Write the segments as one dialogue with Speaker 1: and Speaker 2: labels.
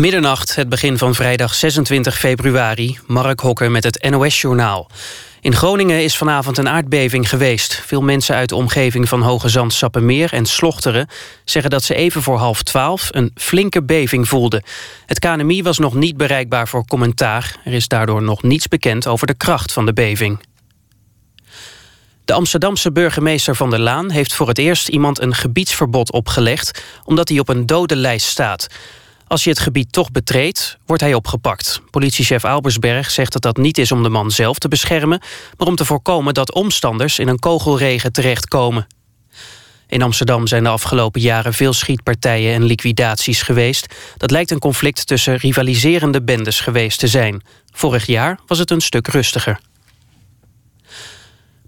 Speaker 1: Middernacht, het begin van vrijdag 26 februari. Mark Hokker met het NOS-journaal. In Groningen is vanavond een aardbeving geweest. Veel mensen uit de omgeving van Hoge Zand, Sappemeer en Slochteren... zeggen dat ze even voor half twaalf een flinke beving voelden. Het KNMI was nog niet bereikbaar voor commentaar. Er is daardoor nog niets bekend over de kracht van de beving. De Amsterdamse burgemeester Van der Laan heeft voor het eerst iemand een gebiedsverbod opgelegd... omdat hij op een dodenlijst staat... Als je het gebied toch betreedt, wordt hij opgepakt. Politiechef Albersberg zegt dat dat niet is om de man zelf te beschermen... maar om te voorkomen dat omstanders in een kogelregen terechtkomen. In Amsterdam zijn de afgelopen jaren veel schietpartijen en liquidaties geweest. Dat lijkt een conflict tussen rivaliserende bendes geweest te zijn. Vorig jaar was het een stuk rustiger.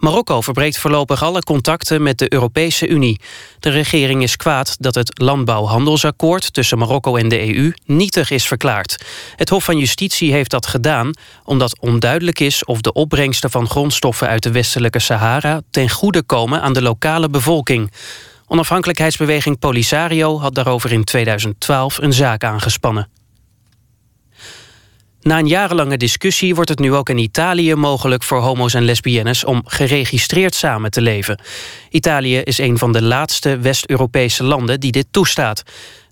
Speaker 1: Marokko verbreekt voorlopig alle contacten met de Europese Unie. De regering is kwaad dat het landbouwhandelsakkoord tussen Marokko en de EU nietig is verklaard. Het Hof van Justitie heeft dat gedaan omdat onduidelijk is of de opbrengsten van grondstoffen uit de westelijke Sahara ten goede komen aan de lokale bevolking. Onafhankelijkheidsbeweging Polisario had daarover in 2012 een zaak aangespannen. Na een jarenlange discussie wordt het nu ook in Italië mogelijk voor homo's en lesbiennes om geregistreerd samen te leven. Italië is een van de laatste West-Europese landen die dit toestaat.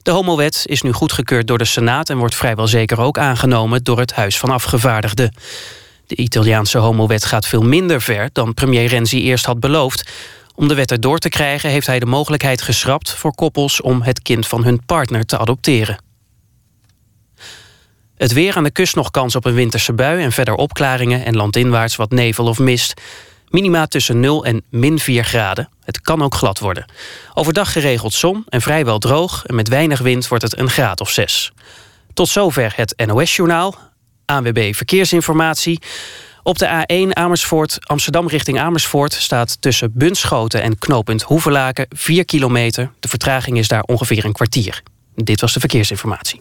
Speaker 1: De homowet is nu goedgekeurd door de Senaat en wordt vrijwel zeker ook aangenomen door het Huis van Afgevaardigden. De Italiaanse homowet gaat veel minder ver dan premier Renzi eerst had beloofd. Om de wet erdoor te krijgen heeft hij de mogelijkheid geschrapt voor koppels om het kind van hun partner te adopteren. Het weer aan de kust nog kans op een winterse bui... en verder opklaringen en landinwaarts wat nevel of mist. Minima tussen 0 en min 4 graden. Het kan ook glad worden. Overdag geregeld zon en vrijwel droog... en met weinig wind wordt het een graad of 6. Tot zover het NOS-journaal. ANWB Verkeersinformatie. Op de A1 Amersfoort, Amsterdam richting Amersfoort... staat tussen Bunschoten en knooppunt Hoevelaken 4 kilometer. De vertraging is daar ongeveer een kwartier. Dit was de verkeersinformatie.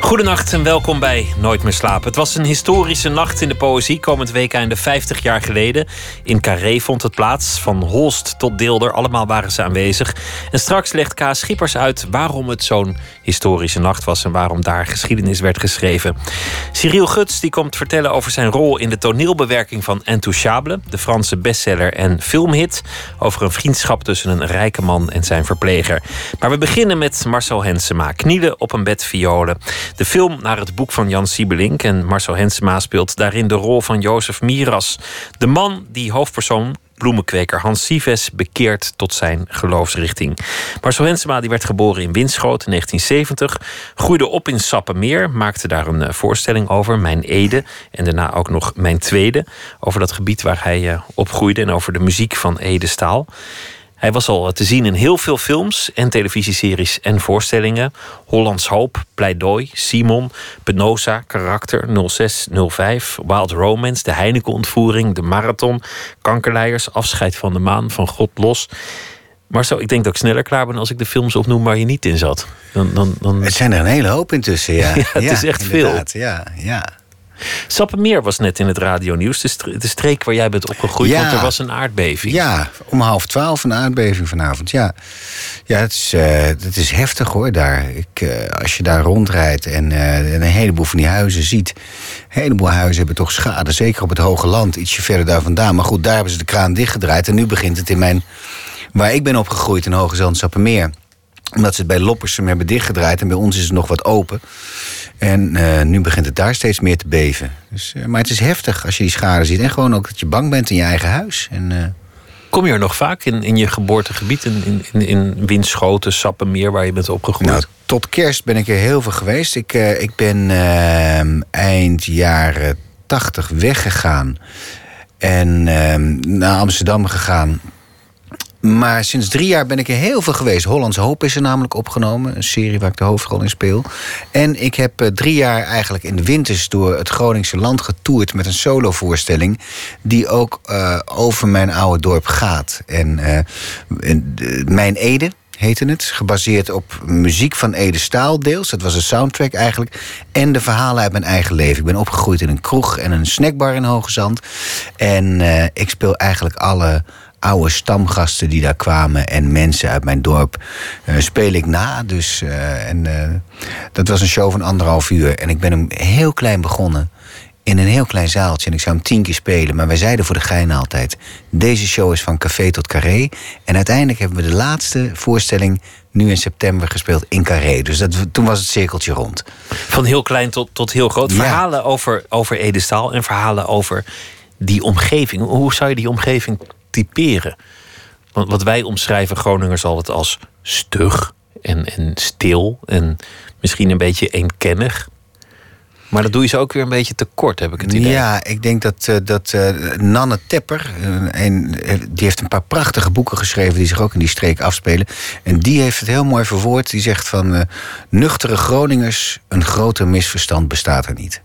Speaker 2: Goedenacht en welkom bij Nooit meer slapen. Het was een historische nacht in de poëzie. Komend week einde 50 jaar geleden. In Carré vond het plaats. Van Holst tot Deelder, allemaal waren ze aanwezig. En straks legt K. Schippers uit waarom het zo'n historische nacht was... en waarom daar geschiedenis werd geschreven. Cyril Guts die komt vertellen over zijn rol in de toneelbewerking van Intouchable... de Franse bestseller en filmhit... over een vriendschap tussen een rijke man en zijn verpleger. Maar we beginnen met Marcel Hensema. Knielen op een bed violen. De film naar het boek van Jan Siebelink en Marcel Hensema speelt daarin de rol van Jozef Miras. De man die hoofdpersoon bloemenkweker Hans Sives bekeert tot zijn geloofsrichting. Marcel Hensema die werd geboren in Winschoten in 1970, groeide op in Sappemeer, maakte daar een eh, voorstelling over, Mijn Ede, en daarna ook nog Mijn Tweede, over dat gebied waar hij eh, opgroeide en over de muziek van Ede Staal. Hij was al te zien in heel veel films en televisieseries en voorstellingen. Hollands Hoop, Pleidooi, Simon, Penosa, Karakter, 0605, Wild Romance, De Heineken-ontvoering, De Marathon, Kankerleiers, Afscheid van de Maan, Van God Los. Maar zo, ik denk dat ik sneller klaar ben als ik de films opnoem waar je niet in zat. Dan, dan, dan...
Speaker 3: Het zijn er een hele hoop intussen, ja.
Speaker 2: ja het is echt veel.
Speaker 3: Ja, ja.
Speaker 2: Sappemeer was net in het radionieuws. De, de streek waar jij bent opgegroeid, want er was een aardbeving.
Speaker 3: Ja, om half twaalf een aardbeving vanavond. Ja, ja het, is, uh, het is heftig hoor daar. Ik, uh, als je daar rondrijdt en uh, een heleboel van die huizen ziet. Een heleboel huizen hebben toch schade. Zeker op het hoge land, ietsje verder daar vandaan. Maar goed, daar hebben ze de kraan dichtgedraaid. En nu begint het in mijn... Waar ik ben opgegroeid in Hoge Zand, Sappemeer omdat ze het bij Loppersum hebben dichtgedraaid en bij ons is het nog wat open. En uh, nu begint het daar steeds meer te beven. Dus, uh, maar het is heftig als je die schade ziet. En gewoon ook dat je bang bent in je eigen huis. En, uh...
Speaker 2: Kom je er nog vaak in, in je geboortegebied? In, in, in Winschoten, Sappemeer, waar je bent opgegroeid? Nou,
Speaker 3: tot kerst ben ik er heel veel geweest. Ik, ik ben ehm, eind jaren tachtig weggegaan. En ehm, naar Amsterdam gegaan maar sinds drie jaar ben ik er heel veel geweest. Hollands Hoop is er namelijk opgenomen. Een serie waar ik de hoofdrol in speel. En ik heb eh, drie jaar eigenlijk in de winters door het Groningse land getoerd... met een solovoorstelling die ook uh, over mijn oude dorp gaat. En uh, Mijn Ede heette het. Gebaseerd op muziek van Ede Staal deels. Dat was een soundtrack eigenlijk. En de verhalen uit mijn eigen leven. Ik ben opgegroeid in een kroeg en een snackbar in Hoge Zand. En ik speel eigenlijk alle oude stamgasten die daar kwamen en mensen uit mijn dorp uh, speel ik na. Dus, uh, en, uh, dat was een show van anderhalf uur. En ik ben hem heel klein begonnen. In een heel klein zaaltje. En ik zou hem tien keer spelen. Maar wij zeiden voor de gein altijd... deze show is van café tot carré. En uiteindelijk hebben we de laatste voorstelling... nu in september gespeeld in carré. Dus dat, toen was het cirkeltje rond.
Speaker 2: Van heel klein tot, tot heel groot. Verhalen ja. over, over Edestaal en verhalen over die omgeving. Hoe zou je die omgeving typeren? Want wat wij omschrijven Groningers altijd als stug en, en stil en misschien een beetje eenkennig. Maar dat doe je ze ook weer een beetje tekort, heb ik het idee.
Speaker 3: Ja, ik denk dat, uh, dat uh, Nanne Tepper, uh, en, die heeft een paar prachtige boeken geschreven die zich ook in die streek afspelen. En die heeft het heel mooi verwoord. Die zegt van nuchtere Groningers, een groter misverstand bestaat er niet.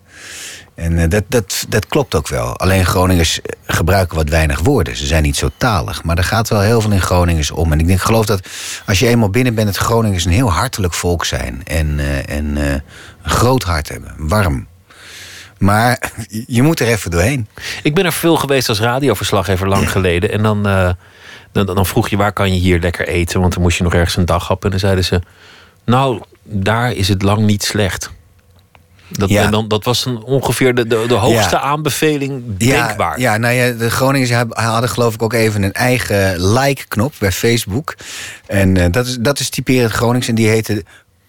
Speaker 3: En dat, dat, dat klopt ook wel. Alleen Groningers gebruiken wat weinig woorden. Ze zijn niet zo talig. Maar er gaat wel heel veel in Groningers om. En ik denk, geloof dat als je eenmaal binnen bent... dat Groningers een heel hartelijk volk zijn. En, uh, en een groot hart hebben. Warm. Maar je moet er even doorheen.
Speaker 2: Ik ben er veel geweest als radioverslaggever lang geleden. En dan, uh, dan, dan vroeg je, waar kan je hier lekker eten? Want dan moest je nog ergens een dag happen. En dan zeiden ze, nou, daar is het lang niet slecht. Dat, ja. dan, dat was een, ongeveer de, de, de hoogste ja. aanbeveling denkbaar.
Speaker 3: Ja, ja, nou ja, de Groningers hadden geloof ik ook even een eigen like-knop bij Facebook. En uh, dat, is, dat is typerend Gronings en die heette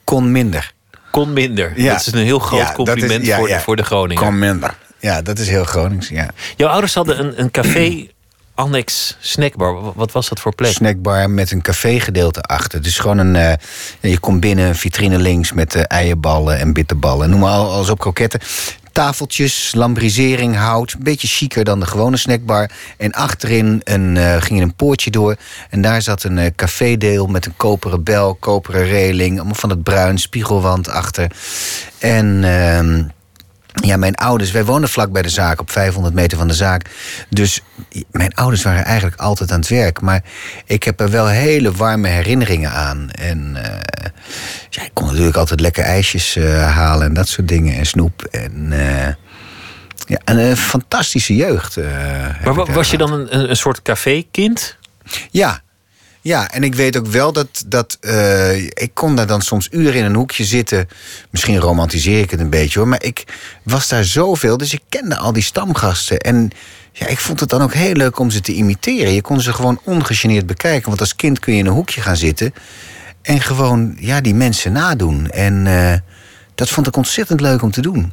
Speaker 3: Kon Minder.
Speaker 2: Kon Minder. Ja. Dat is een heel groot compliment is, voor, de, voor de Groningen.
Speaker 3: Kon Minder. Ja, dat is heel Gronings, ja.
Speaker 2: Jouw ouders hadden een, een café annex snackbar. Wat was dat voor plek?
Speaker 3: Snackbar met een cafégedeelte achter. Dus gewoon een. Uh, je komt binnen, vitrine links met uh, eierballen en bitterballen. Noem maar alles op kroketten. Tafeltjes, lambrisering, hout. Een beetje chiquer dan de gewone snackbar. En achterin een, uh, ging een poortje door. En daar zat een cafédeel met een koperen bel, koperen reling. Allemaal van het bruin, spiegelwand achter. En. Ja, mijn ouders, wij woonden vlak bij de zaak, op 500 meter van de zaak. Dus mijn ouders waren eigenlijk altijd aan het werk. Maar ik heb er wel hele warme herinneringen aan. En uh, ja, ik kon natuurlijk altijd lekker ijsjes uh, halen en dat soort dingen. En snoep. En uh, ja, een fantastische jeugd.
Speaker 2: maar was je dan een, een soort café-kind?
Speaker 3: Ja, ja, en ik weet ook wel dat, dat uh, ik kon daar dan soms uren in een hoekje zitten. Misschien romantiseer ik het een beetje hoor. Maar ik was daar zoveel, dus ik kende al die stamgasten. En ja, ik vond het dan ook heel leuk om ze te imiteren. Je kon ze gewoon ongegeneerd bekijken. Want als kind kun je in een hoekje gaan zitten. En gewoon ja, die mensen nadoen. En uh, dat vond ik ontzettend leuk om te doen.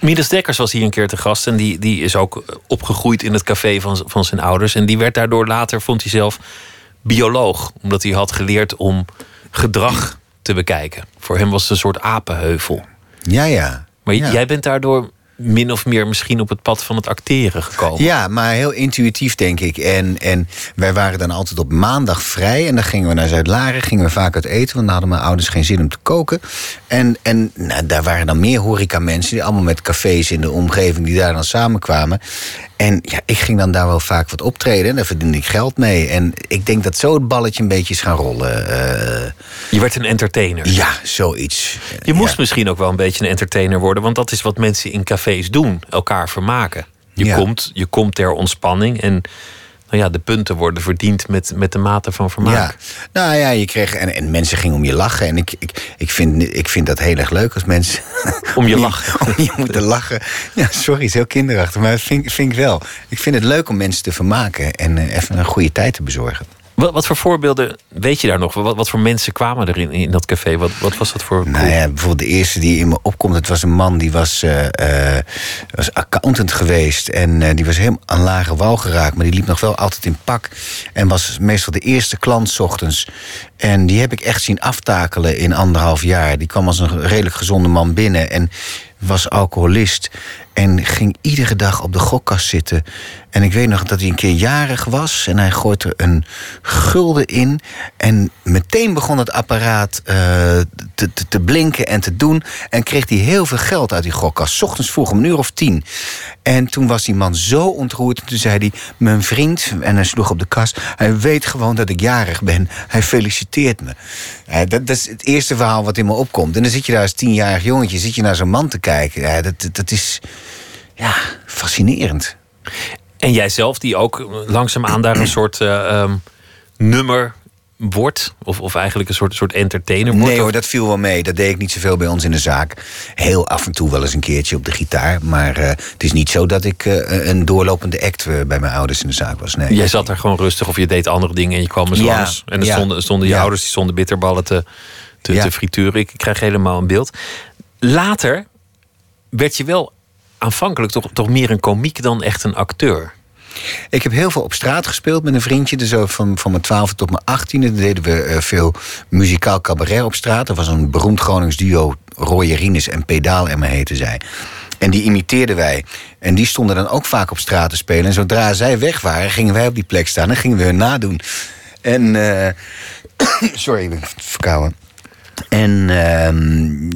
Speaker 2: Midas Dekkers was hier een keer te gast. En die, die is ook opgegroeid in het café van, van zijn ouders. En die werd daardoor later, vond hij zelf bioloog, omdat hij had geleerd om gedrag te bekijken. Voor hem was het een soort apenheuvel.
Speaker 3: Ja, ja.
Speaker 2: Maar
Speaker 3: ja.
Speaker 2: jij bent daardoor min of meer misschien op het pad van het acteren gekomen.
Speaker 3: Ja, maar heel intuïtief denk ik. En, en wij waren dan altijd op maandag vrij. En dan gingen we naar Zuid-Laren, gingen we vaak uit eten. Want dan hadden mijn ouders geen zin om te koken. En, en nou, daar waren dan meer horeca mensen... die allemaal met cafés in de omgeving die daar dan samenkwamen. En ja, ik ging dan daar wel vaak wat optreden. En daar verdiende ik geld mee. En ik denk dat zo het balletje een beetje is gaan rollen. Uh...
Speaker 2: Je werd een entertainer.
Speaker 3: Ja, zoiets.
Speaker 2: Je moest ja. misschien ook wel een beetje een entertainer worden. Want dat is wat mensen in cafés doen. Elkaar vermaken. Je, ja. komt, je komt ter ontspanning. En nou ja, de punten worden verdiend met, met de mate van vermaak.
Speaker 3: Ja, nou ja, je kreeg. En, en mensen gingen om je lachen. En ik, ik, ik, vind, ik vind dat heel erg leuk als mensen.
Speaker 2: Om je lachen.
Speaker 3: om je moeten lachen. Ja, sorry, is heel kinderachtig. Maar dat vind, vind ik wel. Ik vind het leuk om mensen te vermaken. En uh, even een goede tijd te bezorgen.
Speaker 2: Wat, wat, voor voorbeelden weet je daar nog? Wat, wat voor mensen kwamen er in, in dat café? Wat, wat was dat voor.
Speaker 3: Nou ja, bijvoorbeeld de eerste die in me opkomt. Het was een man die was, uh, uh, was accountant geweest. En uh, die was helemaal aan lage wal geraakt. Maar die liep nog wel altijd in pak. En was meestal de eerste klant s ochtends. En die heb ik echt zien aftakelen in anderhalf jaar. Die kwam als een redelijk gezonde man binnen. En was alcoholist. En ging iedere dag op de gokkast zitten. En ik weet nog dat hij een keer jarig was. En hij gooit er een gulden in. En meteen begon het apparaat uh, te, te, te, blinken en te doen. En kreeg hij heel veel geld uit die gokkast. Ochtends vroeg om een uur of tien. En toen was die man zo ontroerd. En toen zei hij, mijn vriend... En hij sloeg op de kast. Hij weet gewoon dat ik jarig ben. Hij feliciteert me. Dat, is het eerste verhaal wat in me opkomt. En dan zit je daar als tienjarig jongetje... zit je naar zo'n man te kijken. Dat, dat is ja, fascinerend.
Speaker 2: En jijzelf, die ook langzaamaan daar een soort uh, um, nummer wordt? Of, of eigenlijk een soort, soort entertainer wordt?
Speaker 3: Nee hoor, dat viel wel mee. Dat deed ik niet zoveel bij ons in de zaak. Heel af en toe wel eens een keertje op de gitaar. Maar uh, het is niet zo dat ik uh, een doorlopende act bij mijn ouders in de zaak was. Nee.
Speaker 2: Jij zat daar gewoon rustig of je deed andere dingen en je kwam eens ja, langs. En er ja. stonden, stonden je ja. ouders die stonden bitterballen te, te, te frituren. Ik krijg helemaal een beeld. Later werd je wel aanvankelijk toch, toch meer een komiek dan echt een acteur.
Speaker 3: Ik heb heel veel op straat gespeeld met een vriendje. Dus van, van mijn twaalfde tot mijn achttiende deden we uh, veel muzikaal cabaret op straat. Er was een beroemd Gronings duo, Roy en Pedaal en me heette zij. En die imiteerden wij. En die stonden dan ook vaak op straat te spelen. En zodra zij weg waren, gingen wij op die plek staan en gingen we hun nadoen. En, uh, sorry, ik ben verkouden. En uh,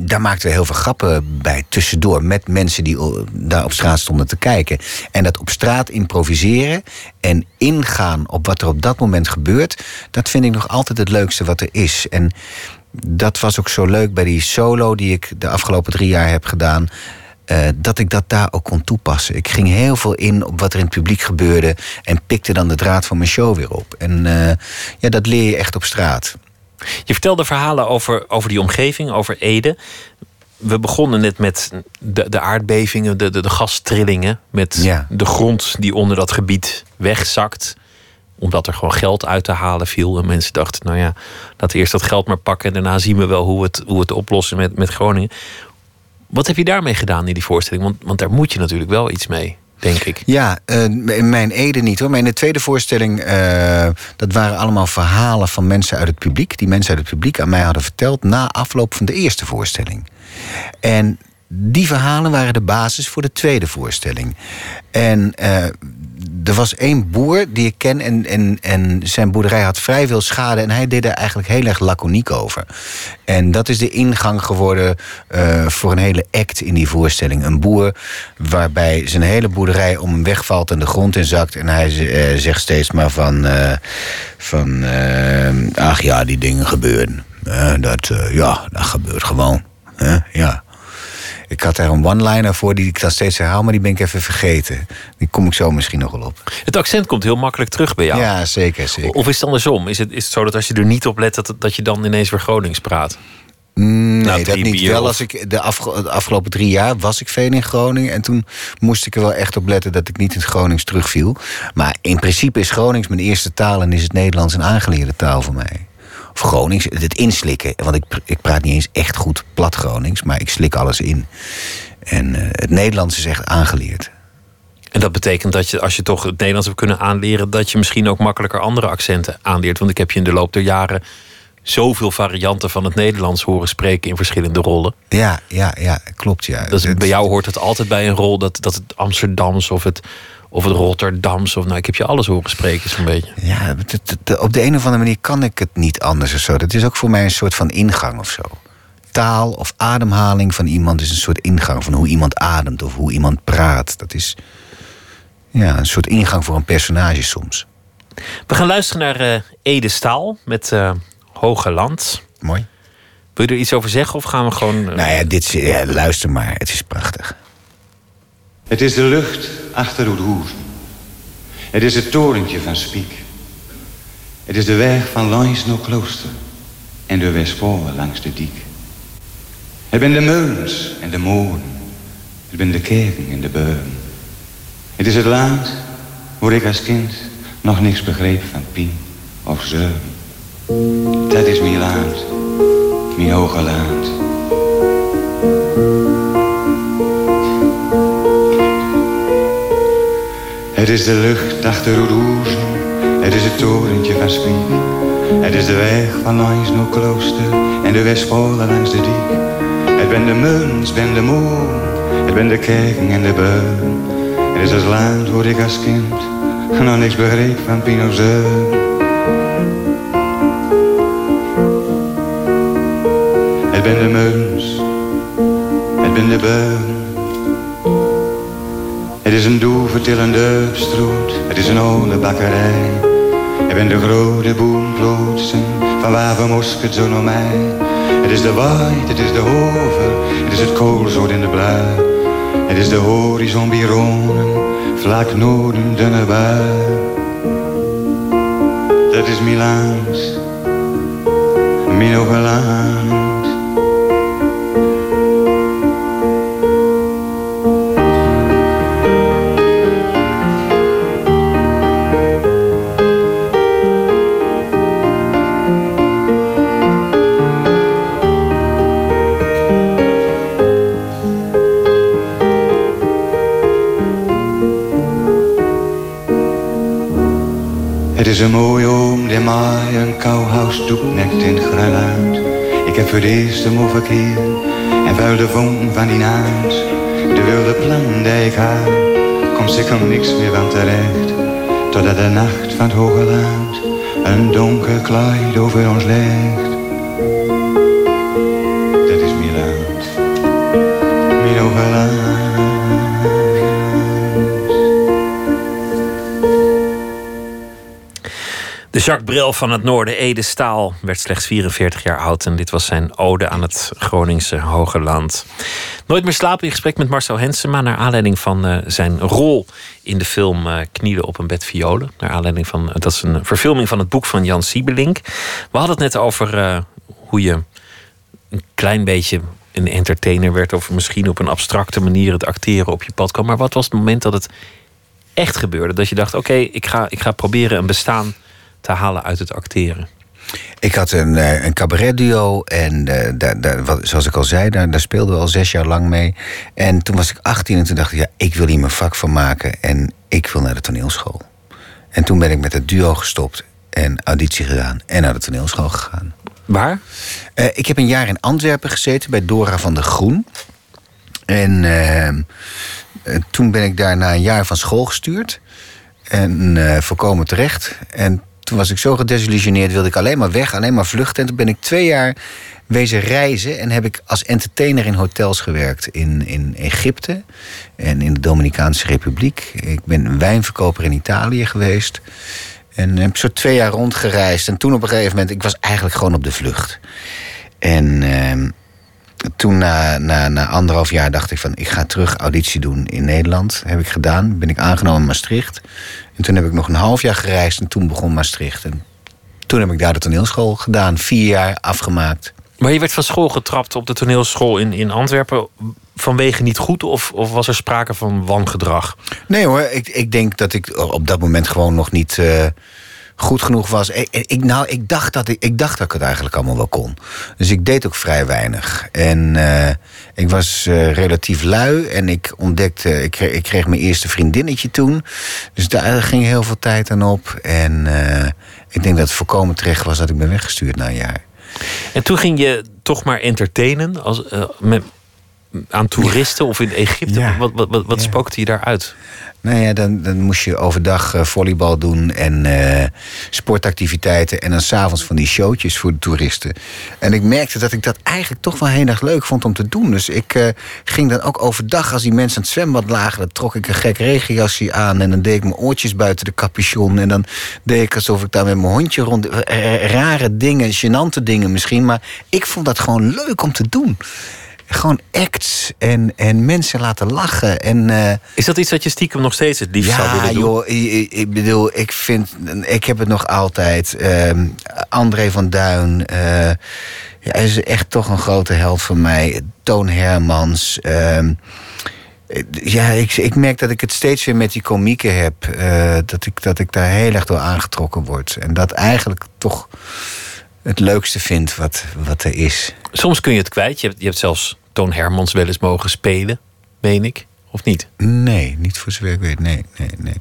Speaker 3: daar maakten we heel veel grappen bij tussendoor. Met mensen die daar op straat stonden te kijken. En dat op straat improviseren en ingaan op wat er op dat moment gebeurt. Dat vind ik nog altijd het leukste wat er is. En dat was ook zo leuk bij die solo die ik de afgelopen drie jaar heb gedaan. Uh, dat ik dat daar ook kon toepassen. Ik ging heel veel in op wat er in het publiek gebeurde. En pikte dan de draad van mijn show weer op. En uh, ja, dat leer je echt op straat.
Speaker 2: Je vertelde verhalen over, over die omgeving, over Ede. We begonnen net met de, de aardbevingen, de, de, de gastrillingen. Met
Speaker 3: ja.
Speaker 2: de grond die onder dat gebied wegzakt. Omdat er gewoon geld uit te halen viel. En mensen dachten, nou ja, laten we eerst dat geld maar pakken. En daarna zien we wel hoe we het, hoe het oplossen met, met Groningen. Wat heb je daarmee gedaan in die voorstelling? Want, want daar moet je natuurlijk wel iets mee denk ik.
Speaker 3: Ja, in mijn Ede niet hoor. Maar in de tweede voorstelling, uh, dat waren allemaal verhalen van mensen uit het publiek. Die mensen uit het publiek aan mij hadden verteld na afloop van de eerste voorstelling. En die verhalen waren de basis voor de tweede voorstelling. En uh, er was één boer die ik ken en, en, en zijn boerderij had vrij veel schade. En hij deed er eigenlijk heel erg laconiek over. En dat is de ingang geworden uh, voor een hele act in die voorstelling. Een boer waarbij zijn hele boerderij om hem wegvalt en de grond inzakt. En hij uh, zegt steeds maar van, uh, van ach ja, die dingen gebeuren. dat, ja, dat gebeurt gewoon. ja. Ik had daar een one-liner voor die ik dan steeds herhaal, maar die ben ik even vergeten. Die kom ik zo misschien nog wel op.
Speaker 2: Het accent komt heel makkelijk terug bij jou.
Speaker 3: Ja, zeker. zeker.
Speaker 2: Of is het andersom? Is het, is het zo dat als je er niet op let, dat, dat je dan ineens weer Gronings praat?
Speaker 3: Nee, nou, dat niet. Wel als ik de, afge de, afgelopen drie jaar was ik veel in Groningen. En toen moest ik er wel echt op letten dat ik niet in het Gronings terugviel. Maar in principe is Gronings mijn eerste taal en is het Nederlands een aangeleerde taal voor mij of Gronings, het inslikken. Want ik, ik praat niet eens echt goed plat Gronings, maar ik slik alles in. En uh, het Nederlands is echt aangeleerd.
Speaker 2: En dat betekent dat je, als je toch het Nederlands hebt kunnen aanleren, dat je misschien ook makkelijker andere accenten aanleert. Want ik heb je in de loop der jaren zoveel varianten van het Nederlands horen spreken in verschillende rollen.
Speaker 3: Ja, ja, ja, klopt. Ja.
Speaker 2: Dat bij jou hoort het altijd bij een rol dat, dat het Amsterdams of het of het Rotterdams. Of nou, ik heb je alles horen spreken, zo'n beetje.
Speaker 3: Ja, op de een of andere manier kan ik het niet anders of zo. Dat is ook voor mij een soort van ingang of zo. Taal of ademhaling van iemand is een soort ingang van hoe iemand ademt of hoe iemand praat. Dat is ja, een soort ingang voor een personage soms.
Speaker 2: We gaan luisteren naar uh, Ede Staal met uh, Hoge Land.
Speaker 3: Mooi.
Speaker 2: Wil je er iets over zeggen of gaan we gewoon. Uh...
Speaker 3: Nou ja, dit, ja, luister maar. Het is prachtig.
Speaker 4: Het is de lucht achter Oedhoezen. Het is het torentje van Spiek. Het is de weg van langs naar klooster en de Westpolen langs de diek. Het ben de meulens en de molen. Het ben de kerken en de beuren. Het is het land waar ik als kind nog niks begreep van pien of zeuren. Dat is mijn land, mijn hoge land. Het is de lucht achter rozen, het is het torentje van Spiek. Het is de weg van langs klooster en de Westpolen langs de diek. Het ben de muns, ben de moon, Het ben de kerken en de beun. Het is het land waar ik als kind nog niks begreep van Pinozeun. Het ben de muns, het ben de beun. Het is een doevertillende stroet, het is een oude bakkerij. Het ben de grote boomplotsen van waar we mosket zo naar mij. Het is de waait, het is de hover, het is het koolzoot in de blui. Het is de horizon bironen, vlak noorden dunne bui. Dat is Milaans, mijn Het is een mooie oom die mij een kouhuisdoek nekt in Grunland. Ik heb voor de eerste moe verkeer en vuil de vonk van die naams. De wilde plan die ik had, komt zeker niks meer van terecht. Totdat de nacht van het hoge land een donker kleid over ons legt. Dat is mijn land, mijn.
Speaker 2: Jacques Brel van het Noorden, Ede Staal, werd slechts 44 jaar oud. En dit was zijn ode aan het Groningse Hoge Land. Nooit meer slapen in gesprek met Marcel Hensema. Naar aanleiding van eh, zijn rol in de film eh, Knielen op een bed violen. Naar aanleiding van, dat is een verfilming van het boek van Jan Siebelink. We hadden het net over eh, hoe je een klein beetje een entertainer werd. Of misschien op een abstracte manier het acteren op je pad kwam. Maar wat was het moment dat het echt gebeurde? Dat je dacht, oké, ik, ga, ik ga proberen een bestaan te halen uit het acteren?
Speaker 3: Ik had een, eh, een cabaretduo en uh, daar, daar, wat, zoals ik al zei, daar, daar speelden we al zes jaar lang mee. En toen was ik 18 en toen dacht ik, ja, ik wil hier mijn vak van maken en ik wil naar de toneelschool. En toen ben ik met het duo gestopt en auditie gedaan en naar de toneelschool gegaan.
Speaker 2: Waar?
Speaker 3: Uh, ik heb een jaar in Antwerpen gezeten bij Dora van der Groen. En toen ben ik daar na een jaar van school gestuurd. En voorkomen terecht. En toen was ik zo gedesillusioneerd, wilde ik alleen maar weg, alleen maar vluchten. En toen ben ik twee jaar wezen reizen en heb ik als entertainer in hotels gewerkt in, in Egypte en in de Dominicaanse Republiek. Ik ben wijnverkoper in Italië geweest. En heb zo twee jaar rondgereisd. En toen op een gegeven moment, ik was eigenlijk gewoon op de vlucht. En uh, toen na, na, na anderhalf jaar dacht ik van, ik ga terug auditie doen in Nederland. heb ik gedaan. Ben ik aangenomen in Maastricht. En toen heb ik nog een half jaar gereisd en toen begon Maastricht. En toen heb ik daar de toneelschool gedaan, vier jaar afgemaakt.
Speaker 2: Maar je werd van school getrapt op de toneelschool in, in Antwerpen vanwege niet goed of, of was er sprake van wangedrag?
Speaker 3: Nee hoor, ik, ik denk dat ik op dat moment gewoon nog niet uh, goed genoeg was. Ik, ik, nou, ik dacht, dat ik, ik dacht dat ik het eigenlijk allemaal wel kon. Dus ik deed ook vrij weinig. En uh, ik was uh, relatief lui en ik ontdekte, ik kreeg, ik kreeg mijn eerste vriendinnetje toen. Dus daar ging heel veel tijd aan op. En uh, ik denk dat het voorkomen terecht was dat ik ben weggestuurd na een jaar.
Speaker 2: En toen ging je toch maar entertainen als, met, aan toeristen ja. of in Egypte. Ja. Wat, wat, wat, wat ja. spookte je daaruit?
Speaker 3: Nou ja, dan, dan moest je overdag uh, volleybal doen en uh, sportactiviteiten. En dan s'avonds van die showtjes voor de toeristen. En ik merkte dat ik dat eigenlijk toch wel heel erg leuk vond om te doen. Dus ik uh, ging dan ook overdag, als die mensen aan het zwembad lagen, dan trok ik een gek regenjasje aan. En dan deed ik mijn oortjes buiten de capuchon. En dan deed ik alsof ik daar met mijn hondje rond. Rare dingen, gênante dingen misschien. Maar ik vond dat gewoon leuk om te doen gewoon acts en, en mensen laten lachen. En, uh,
Speaker 2: is dat iets dat je stiekem nog steeds het liefst
Speaker 3: ja,
Speaker 2: zou willen doen?
Speaker 3: joh, ik, ik, bedoel, ik vind, ik heb het nog altijd. Uh, André van Duin, uh, ja, is echt toch een grote held van mij. Toon Hermans. ja, ik, ik merk dat ik het steeds weer met die komieken heb. dat, ik, dat ik daar heel erg door aangetrokken word. En dat eigenlijk toch het leukste vind wat, wat er is.
Speaker 2: Soms kun je het kwijt. Je hebt, je hebt zelfs Toon Hermans wel eens mogen spelen, meen ik. Of niet?
Speaker 3: Nee, niet voor zover ik weet. Nee, nee, nee.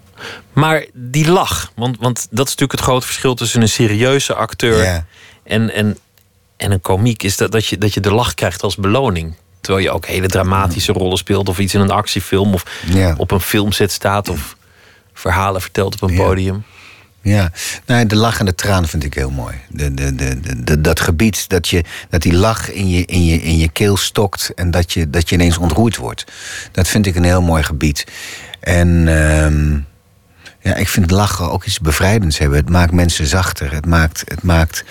Speaker 2: Maar die lach, want, want dat is natuurlijk het grote verschil tussen een serieuze acteur
Speaker 3: ja.
Speaker 2: en, en, en een komiek, is dat, dat, je, dat je de lach krijgt als beloning. terwijl je ook hele dramatische rollen speelt, of iets in een actiefilm, of
Speaker 3: Ja.
Speaker 2: op een filmset staat, of verhalen vertelt op een
Speaker 3: Ja.
Speaker 2: podium.
Speaker 3: Ja, de lach en de traan vind ik heel mooi. De, de, de- dat gebied, dat, je, dat die lach in je, in, je, in je keel stokt en dat je, dat je ineens ontroerd wordt. Dat vind ik een heel mooi gebied. En ehm, ja, ik vind lachen ook iets bevrijdends hebben. Het maakt mensen zachter. Het maakt, het maakt,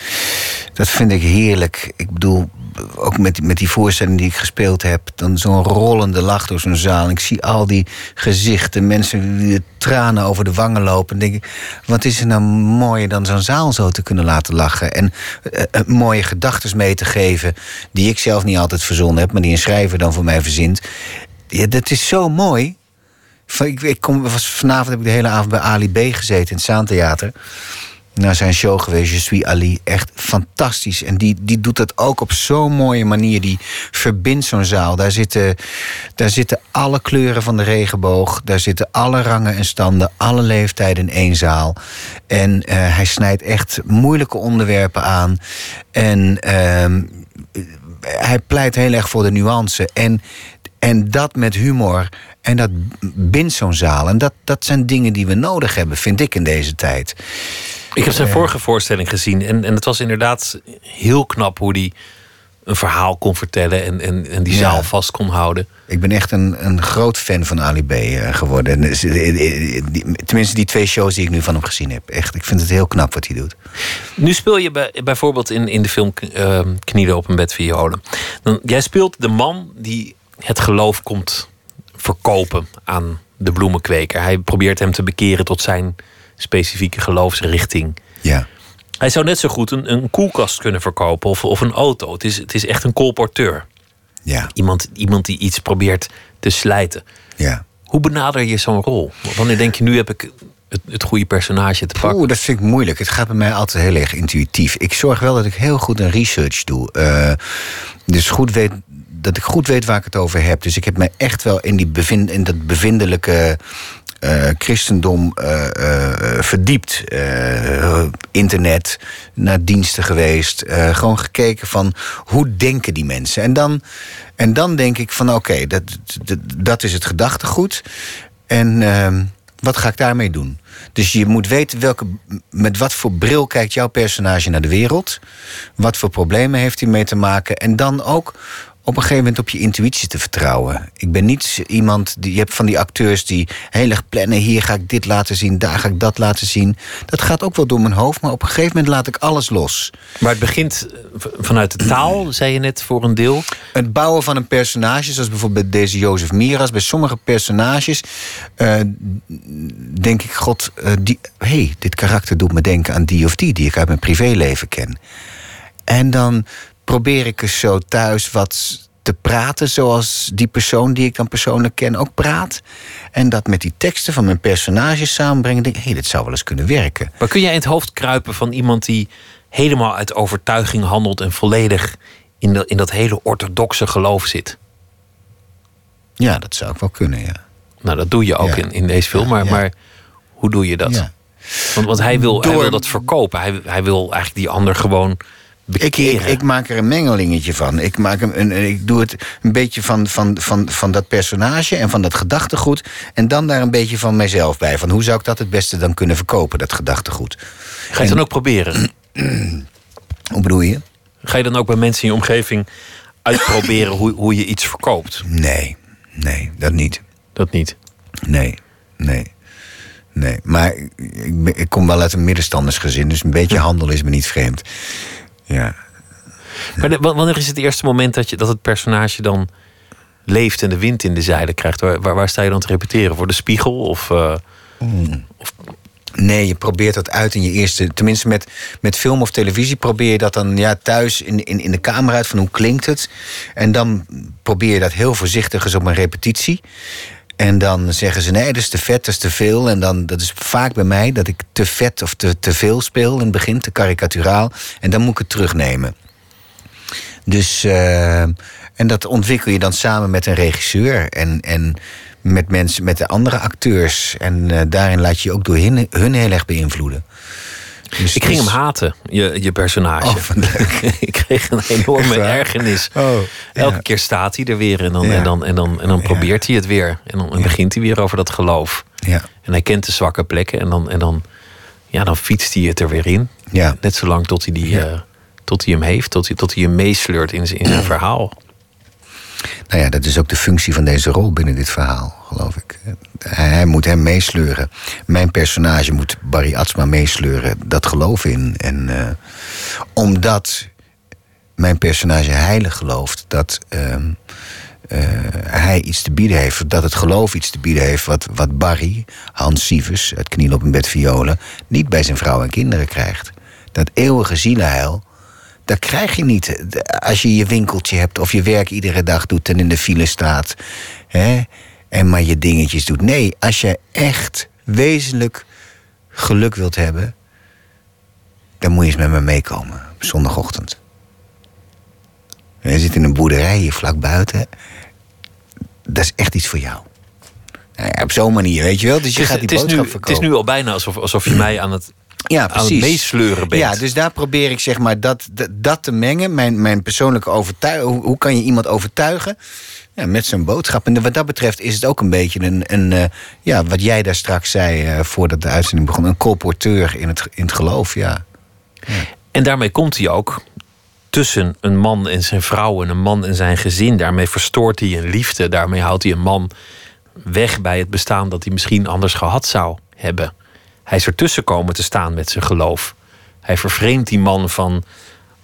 Speaker 3: dat vind ik heerlijk. Ik bedoel, ook met, met die voorstelling die ik gespeeld heb, dan zo'n rollende lach door zo'n zaal. Ik zie al die gezichten, mensen die tranen over de wangen lopen. En denk ik, wat is er nou mooier dan zo'n zaal zo te kunnen laten lachen? En eh, eh, mooie gedachten mee te geven, die ik zelf niet altijd verzonnen heb, maar die een schrijver dan voor mij verzint. Ja, dat is zo mooi. Ik, ik kom, vanavond heb ik de hele avond bij Ali B gezeten in het Zaantheater. Naar zijn show geweest, Je suis Ali. Echt fantastisch. En die, die doet dat ook op zo'n mooie manier. Die verbindt zo'n zaal. Daar zitten, daar zitten alle kleuren van de regenboog. Daar zitten alle rangen en standen, alle leeftijden in één zaal. En eh, hij snijdt echt moeilijke onderwerpen aan. En ehm, hij pleit heel erg voor de nuance. En, en dat met humor. En dat bindt zo'n zaal. En dat, dat zijn dingen die we nodig hebben, vind ik, in deze tijd.
Speaker 2: Ik heb zijn vorige voorstelling gezien en, en het was inderdaad heel knap hoe hij een verhaal kon vertellen en, en, en die
Speaker 3: Ja.
Speaker 2: zaal vast kon houden.
Speaker 3: Ik ben echt een, een groot fan van Ali B eh, geworden. En, eh, eh, die- tenminste, die twee shows die ik nu van hem gezien heb. Echt, ik vind het heel knap wat hij doet.
Speaker 2: Nu speel je bij, bijvoorbeeld in, in de film Knielen op een bed violen. Dan, jij speelt de man die het geloof komt verkopen aan de bloemenkweker. Hij probeert hem te bekeren tot zijn specifieke geloofsrichting.
Speaker 3: Ja.
Speaker 2: Hij zou net zo goed een, een koelkast kunnen verkopen of, of een auto. Het is, het is echt een colporteur.
Speaker 3: Ja.
Speaker 2: Iemand, iemand die iets probeert te slijten.
Speaker 3: Ja.
Speaker 2: Hoe benader je zo'n rol? Wanneer denk je, nu heb ik het, het goede personage te pakken?
Speaker 3: Oeh, dat vind ik moeilijk. Het gaat bij mij altijd heel erg intuïtief. Ik zorg wel dat ik heel goed een research doe. Eh, dus goed weet, dat ik goed weet waar ik het over heb. Dus ik heb me echt wel in, die bevind, in dat bevindelijke christendom eh, eh, verdiept. Eh, internet, naar diensten geweest. eh, gewoon gekeken van hoe denken die mensen. En dan, en dan denk ik van oké, dat, dat, dat is het gedachtegoed. En ehm, wat ga ik daarmee doen? Dus je moet weten welke, met wat voor bril kijkt jouw personage naar de wereld. Wat voor problemen heeft hij mee te maken. En dan ook op een gegeven moment op je intuïtie te vertrouwen. Ik ben niet iemand die. Je hebt van die acteurs die heel erg plannen. Hier ga ik dit laten zien, daar ga ik dat laten zien. Dat gaat ook wel door mijn hoofd, maar op een gegeven moment laat ik alles los.
Speaker 2: Maar het begint eh, vanuit de taal, zei je net voor een deel.
Speaker 3: Het bouwen van een personage, zoals bijvoorbeeld bij deze Jozef Miras, bij sommige personages eh, denk ik, god, eh, die, hey, dit karakter doet me denken aan die of die, die ik uit mijn privéleven ken. En dan probeer ik eens zo thuis wat te praten zoals die persoon die ik dan persoonlijk ken ook praat. En dat met die teksten van mijn personages samenbrengen. Denk hé, hey, dit zou wel eens kunnen werken.
Speaker 2: Maar kun jij in het hoofd kruipen van iemand die helemaal uit overtuiging handelt en volledig in, de, in dat hele orthodoxe geloof zit?
Speaker 3: Ja, dat zou ik wel kunnen, ja.
Speaker 2: Nou, dat doe je ook
Speaker 3: Ja.
Speaker 2: in, in deze film, maar,
Speaker 3: ja.
Speaker 2: maar hoe doe je dat? Want, want hij, wil, hij wil dat verkopen. Hij, hij wil eigenlijk die ander gewoon bekeren.
Speaker 3: ik, ik maak er een mengelingetje van. Ik, maak een, een, ik doe het een beetje van, van, van, van dat personage en van dat gedachtegoed. En dan daar een beetje van mijzelf bij. Van hoe zou ik dat het beste dan kunnen verkopen, dat gedachtegoed?
Speaker 2: Ga je het dan ook proberen?
Speaker 3: Hoe bedoel je?
Speaker 2: Ga je dan ook bij mensen in je omgeving uitproberen hoe, hoe je iets verkoopt?
Speaker 3: Nee, nee, dat niet.
Speaker 2: Dat niet.
Speaker 3: Nee, nee. Nee, maar ik, ik ben- ik kom wel uit een middenstandersgezin, dus een beetje handel is me niet vreemd. Ja,
Speaker 2: Maar de- wanneer is het eerste moment dat, je, dat het personage dan leeft en de wind in de zeilen krijgt? Waar, waar, waar sta je dan te repeteren? Voor de spiegel? Of, eh,
Speaker 3: Nee, je probeert dat uit in je eerste. Tenminste, met, met film of televisie probeer je dat dan ja, thuis in, in, in de kamer uit van hoe klinkt het. En dan probeer je dat heel voorzichtig eens op een repetitie. En dan zeggen ze: nee, dat is te vet, dat is te veel. En dan, dat is vaak bij mij dat ik te vet of te, te veel speel in het begin, te karikaturaal. En dan moet ik het terugnemen. Dus, eh, en dat ontwikkel je dan samen met een regisseur en, en met mensen, met de andere acteurs. En eh, daarin laat je je ook door hun, hun heel erg beïnvloeden. Dus-
Speaker 2: Ik ging
Speaker 3: dus-
Speaker 2: hem haten, je, je personage.
Speaker 3: Oh,
Speaker 2: ik kreeg een enorme ergernis.
Speaker 3: Oh,
Speaker 2: Elke keer staat hij er weer en dan,
Speaker 3: Ja.
Speaker 2: en dan, en dan, en dan probeert hij het weer. En dan begint hij weer over dat geloof.
Speaker 3: Ja,
Speaker 2: En hij kent de zwakke plekken en dan, en dan, ja, dan fietst hij het er weer in.
Speaker 3: ja.
Speaker 2: Net zolang tot hij, die, eh, tot hij hem heeft, tot hij, tot hij hem meesleurt in zijn, in zijn verhaal.
Speaker 3: Nou ja, dat is ook de functie van deze rol binnen dit verhaal, geloof ik. Hij, moet hem meesleuren. Mijn personage moet Barry Atsma meesleuren. Dat geloof in. En eh, omdat mijn personage heilig gelooft dat ehm, eh, hij iets te bieden heeft, dat het geloof iets te bieden heeft, wat, wat Barry, Hans Sievers, het kniel op een bed violen, niet bij zijn vrouw en kinderen krijgt. Dat eeuwige zielenheil, dat krijg je niet als je je winkeltje hebt of je werk iedere dag doet en in de file staat. Hè, en maar je dingetjes doet. Nee, als je echt wezenlijk geluk wilt hebben, dan moet je eens met me meekomen op zondagochtend. Je zit in een boerderij hier vlak buiten. Dat is echt iets voor jou. Nou ja, op zo'n manier, weet je wel. Dus je
Speaker 2: Het is,
Speaker 3: gaat die boodschap
Speaker 2: nu, het
Speaker 3: verkopen.
Speaker 2: is nu al bijna alsof, alsof je mij aan het,
Speaker 3: ja, precies.
Speaker 2: meesleuren bent.
Speaker 3: Ja, dus daar probeer ik zeg maar dat, dat, dat te mengen. Mijn, mijn persoonlijke overtuiging. Hoe, hoe kan je iemand overtuigen? Ja, met zijn boodschap. En wat dat betreft is het ook een beetje een. een eh, ja, wat jij daar straks zei eh, voordat de uitzending begon. Een colporteur in het, in het geloof, ja.
Speaker 2: En daarmee komt hij ook tussen een man en zijn vrouw en een man en zijn gezin. Daarmee verstoort hij een liefde. Daarmee houdt hij een man weg bij het bestaan dat hij misschien anders gehad zou hebben. Hij is ertussen komen te staan met zijn geloof. Hij vervreemdt die man van